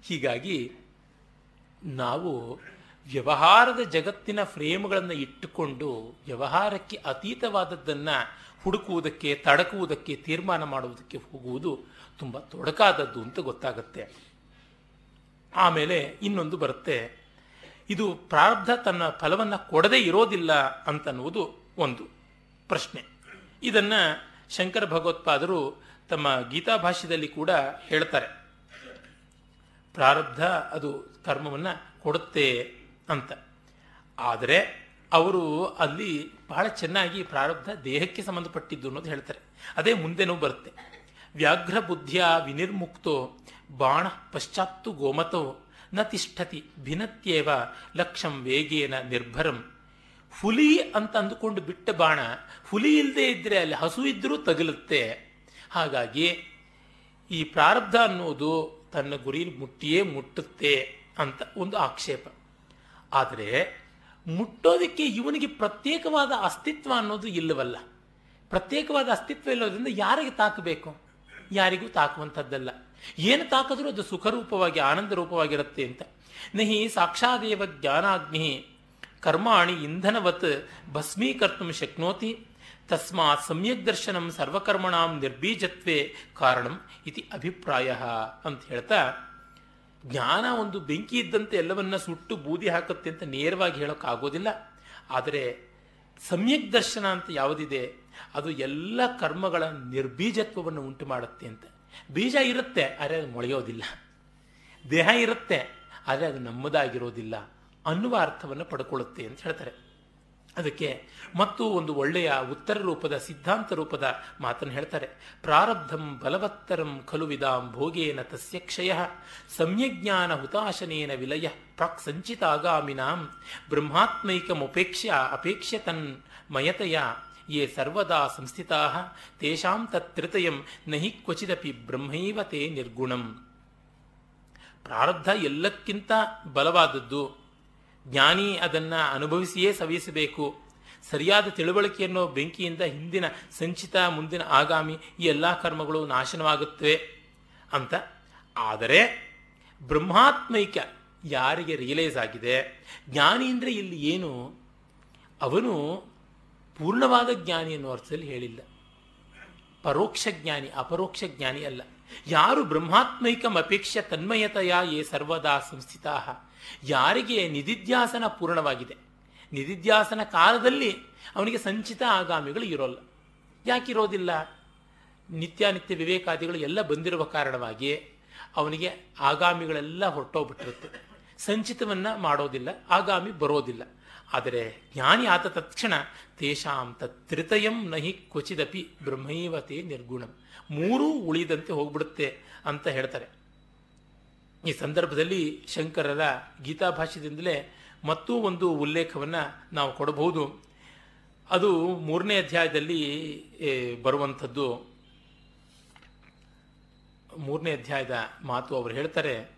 ಹೀಗಾಗಿ ನಾವು ವ್ಯವಹಾರದ ಜಗತ್ತಿನ ಫ್ರೇಮ್ಗಳನ್ನು ಇಟ್ಟುಕೊಂಡು ವ್ಯವಹಾರಕ್ಕೆ ಅತೀತವಾದದ್ದನ್ನು ಹುಡುಕುವುದಕ್ಕೆ, ತಡಕುವುದಕ್ಕೆ, ತೀರ್ಮಾನ ಮಾಡುವುದಕ್ಕೆ ಹೋಗುವುದು ತುಂಬ ತೊಡಕಾದದ್ದು ಅಂತ ಗೊತ್ತಾಗುತ್ತೆ. ಆಮೇಲೆ ಇನ್ನೊಂದು ಬರುತ್ತೆ, ಇದು ಪ್ರಾರಬ್ಧ ತನ್ನ ಫಲವನ್ನು ಕೊಡದೇ ಇರೋದಿಲ್ಲ ಅಂತನ್ನುವುದು ಒಂದು ಪ್ರಶ್ನೆ. ಇದನ್ನು ಶಂಕರ ಭಗವತ್ಪಾದರು ತಮ್ಮ ಗೀತಾ ಭಾಷ್ಯದಲ್ಲಿ ಕೂಡ ಹೇಳ್ತಾರೆ. ಪ್ರಾರಬ್ಧ ಅದು ಕರ್ಮವನ್ನು ಕೊಡುತ್ತೆ ಅಂತ. ಆದರೆ ಅವರು ಅಲ್ಲಿ ಬಹಳ ಚೆನ್ನಾಗಿ ಪ್ರಾರಬ್ಧ ದೇಹಕ್ಕೆ ಸಂಬಂಧಪಟ್ಟಿದ್ದು ಅನ್ನೋದು ಹೇಳ್ತಾರೆ. ಅದೇ ಮುಂದೆನೂ ಬರುತ್ತೆ. ವ್ಯಾಘ್ರ ಬುದ್ಧಿಯ ವಿನಿರ್ಮುಕ್ತೋ ಬಾಣ ಪಶ್ಚಾತ್ತು ಗೋಮತೋ ನ ತಿಷ್ಠತಿ ಭಿನ್ನತ್ಯೇವ ಲಕ್ಷಂ ವೇಗೇನ ನಿರ್ಭರಂ. ಹುಲಿ ಅಂತ ಅಂದುಕೊಂಡು ಬಿಟ್ಟ ಬಾಣ ಹುಲಿ ಇಲ್ಲದೆ ಇದ್ರೆ ಅಲ್ಲಿ ಹಸು ಇದ್ದರೂ ತಗಲುತ್ತೆ. ಹಾಗಾಗಿ ಈ ಪ್ರಾರಬ್ಧ ಅನ್ನೋದು ತನ್ನ ಗುರಿ ಮುಟ್ಟಿಯೇ ಮುಟ್ಟುತ್ತೆ ಅಂತ ಒಂದು ಆಕ್ಷೇಪ. ಆದರೆ ಮುಟ್ಟೋದಕ್ಕೆ ಇವನಿಗೆ ಪ್ರತ್ಯೇಕವಾದ ಅಸ್ತಿತ್ವ ಅನ್ನೋದು ಇಲ್ಲವಲ್ಲ. ಪ್ರತ್ಯೇಕವಾದ ಅಸ್ತಿತ್ವ ಇಲ್ಲೋದ್ರಿಂದ ಯಾರಿಗೆ ತಾಕಬೇಕು? ಯಾರಿಗೂ ತಾಕುವಂಥದ್ದಲ್ಲ. ಏನು ತಾಕಿದ್ರೂ ಅದು ಸುಖರೂಪವಾಗಿ ಆನಂದ ರೂಪವಾಗಿರುತ್ತೆ ಅಂತ. ನಹಿ ಸಾಕ್ಷಾದೇವ ಜ್ಞಾನಾಗ್ನಿ ಕರ್ಮಾಣಿ ಇಂಧನವತ್ ಭಸ್ಮೀಕರ್ತು ಶಕ್ನೋತಿ ತಸ್ಮಾತ್ ಸಮ್ಯಕ್ ದರ್ಶನಂ ಸರ್ವಕರ್ಮಣಾಂ ನಿರ್ಬೀಜತ್ವೇ ಕಾರಣಂ ಇತಿ ಅಭಿಪ್ರಾಯ ಅಂತ ಹೇಳ್ತಾ, ಜ್ಞಾನ ಒಂದು ಬೆಂಕಿ ಇದ್ದಂತೆ ಎಲ್ಲವನ್ನ ಸುಟ್ಟು ಬೂದಿ ಹಾಕುತ್ತೆ ಅಂತ ನೇರವಾಗಿ ಹೇಳೋಕ್ಕಾಗೋದಿಲ್ಲ. ಆದರೆ ಸಮ್ಯಕ್ ದರ್ಶನ ಅಂತ ಯಾವುದಿದೆ, ಅದು ಎಲ್ಲ ಕರ್ಮಗಳ ನಿರ್ಬೀಜತ್ವವನ್ನು ಉಂಟು ಮಾಡುತ್ತೆ ಅಂತ. ಬೀಜ ಇರುತ್ತೆ, ಆದರೆ ಅದು ಮೊಳೆಯೋದಿಲ್ಲ. ದೇಹ ಇರುತ್ತೆ, ಆದರೆ ಅದು ನಮ್ಮದಾಗಿರೋದಿಲ್ಲ ಅನ್ನುವ ಅರ್ಥವನ್ನು ಪಡ್ಕೊಳ್ಳುತ್ತೆ ಅಂತ ಹೇಳ್ತಾರೆ. ಅದಕ್ಕೆ ಮತ್ತು ಒಂದು ಒಳ್ಳೆಯ ಉತ್ತರ ರೂಪದ, ಸಿದ್ಧಾಂತ ರೂಪದ ಮಾತನ್ನು ಹೇಳ್ತಾರೆ. ಪ್ರಾರಬ್ಧಂ ಬಲವತ್ತರಂ ಖಲು ವಿಧಾಂ ಭೋಗೇನ ತಸ್ಯ ಕ್ಷಯ, ಸಮ್ಯಜ್ಞಾನ ಹುತಾಶನೇನ ವಿಲಯ, ಪ್ರಾಕ್ ಸಂಚಿತಾಗಾಮಿನಾಂ ಬ್ರಹ್ಮಾತ್ಮೈಕಮುಪೇಕ್ಷ್ಯ ಅಪೇಕ್ಷ್ಯ ತನ್ ಮಯತೆಯ, ಯೇ ಸರ್ವದಾ ಸಂಸ್ಥಿತಾ, ತೇಷಾಂ ತತ್ರಿತಯಂ ನಹಿ ಕ್ವಚಿದಪಿ ಬ್ರಹ್ಮೈವ ತೇ ನಿರ್ಗುಣಂ. ಪ್ರಾರಬ್ಧ ಎಲ್ಲಕ್ಕಿಂತ ಬಲವಾದದ್ದು ಜ್ಞಾನಿ ಅದನ್ನು ಅನುಭವಿಸಿಯೇ ಸವಿಸಬೇಕು ಸರಿಯಾದ ತಿಳುವಳಿಕೆಯನ್ನು ಬೆಂಕಿಯಿಂದ ಹಿಂದಿನ ಸಂಚಿತ ಮುಂದಿನ ಆಗಾಮಿ ಈ ಎಲ್ಲ ಕರ್ಮಗಳು ನಾಶನವಾಗುತ್ತವೆ ಅಂತ. ಆದರೆ ಬ್ರಹ್ಮಾತ್ಮೈಕ ಯಾರಿಗೆ ರಿಯಲೈಸ್ ಆಗಿದೆ? ಜ್ಞಾನಿ ಅಂದರೆ ಇಲ್ಲಿ ಏನು? ಅವನು ಪೂರ್ಣವಾದ ಜ್ಞಾನಿ ಅನ್ನೋ ಅರ್ಥದಲ್ಲಿ ಹೇಳಿಲ್ಲ. ಪರೋಕ್ಷ ಜ್ಞಾನಿ, ಅಪರೋಕ್ಷ ಜ್ಞಾನಿ ಅಲ್ಲ. ಯಾರು ಬ್ರಹ್ಮಾತ್ಮೈಕಂ ಅಪೇಕ್ಷ ತನ್ಮಯತೆಯ ಯೇ ಸರ್ವದಾ ಸಂಸ್ಥಿತಾ. ಯಾರಿಗೆ ನಿಧಿಧ್ಯಾಸನ ಪೂರ್ಣವಾಗಿದೆ? ನಿಧಿಧ್ಯಾಸನ ಕಾಲದಲ್ಲಿ ಅವನಿಗೆ ಸಂಚಿತ ಆಗಾಮಿಗಳು ಇರೋಲ್ಲ. ಯಾಕಿರೋದಿಲ್ಲ ನಿತ್ಯಾನಿತ್ಯ ವಿವೇಕಾದಿಗಳು ಎಲ್ಲ ಬಂದಿರುವ ಕಾರಣವಾಗಿ ಅವನಿಗೆ ಆಗಾಮಿಗಳೆಲ್ಲ ಹೊರಟೋಗ್ಬಿಟ್ಟಿರುತ್ತೆ. ಸಂಚಿತವನ್ನು ಮಾಡೋದಿಲ್ಲ, ಆಗಾಮಿ ಬರೋದಿಲ್ಲ. ಆದರೆ ಜ್ಞಾನಿ ಆತ ತಕ್ಷಣ ತೇಷಾಂ ತತ್ರಿತಯಂ ನಹಿ ಕ್ವಚಿದಪಿ ಬ್ರಹ್ಮೈವತೆ ನಿರ್ಗುಣಂ. ಮೂರೂ ಉಳಿದಂತೆ ಹೋಗ್ಬಿಡುತ್ತೆ ಅಂತ ಹೇಳ್ತಾರೆ. ಈ ಸಂದರ್ಭದಲ್ಲಿ ಶಂಕರರ ಗೀತಾಭಾಷ್ಯದಿಂದಲೇ ಮತ್ತೂ ಒಂದು ಉಲ್ಲೇಖವನ್ನು ನಾವು ಕೊಡಬಹುದು. ಅದು ಮೂರನೇ ಅಧ್ಯಾಯದಲ್ಲಿ ಬರುವಂಥದ್ದು. ಮೂರನೇ ಅಧ್ಯಾಯದ ಮಾತು ಅವರು ಹೇಳ್ತಾರೆ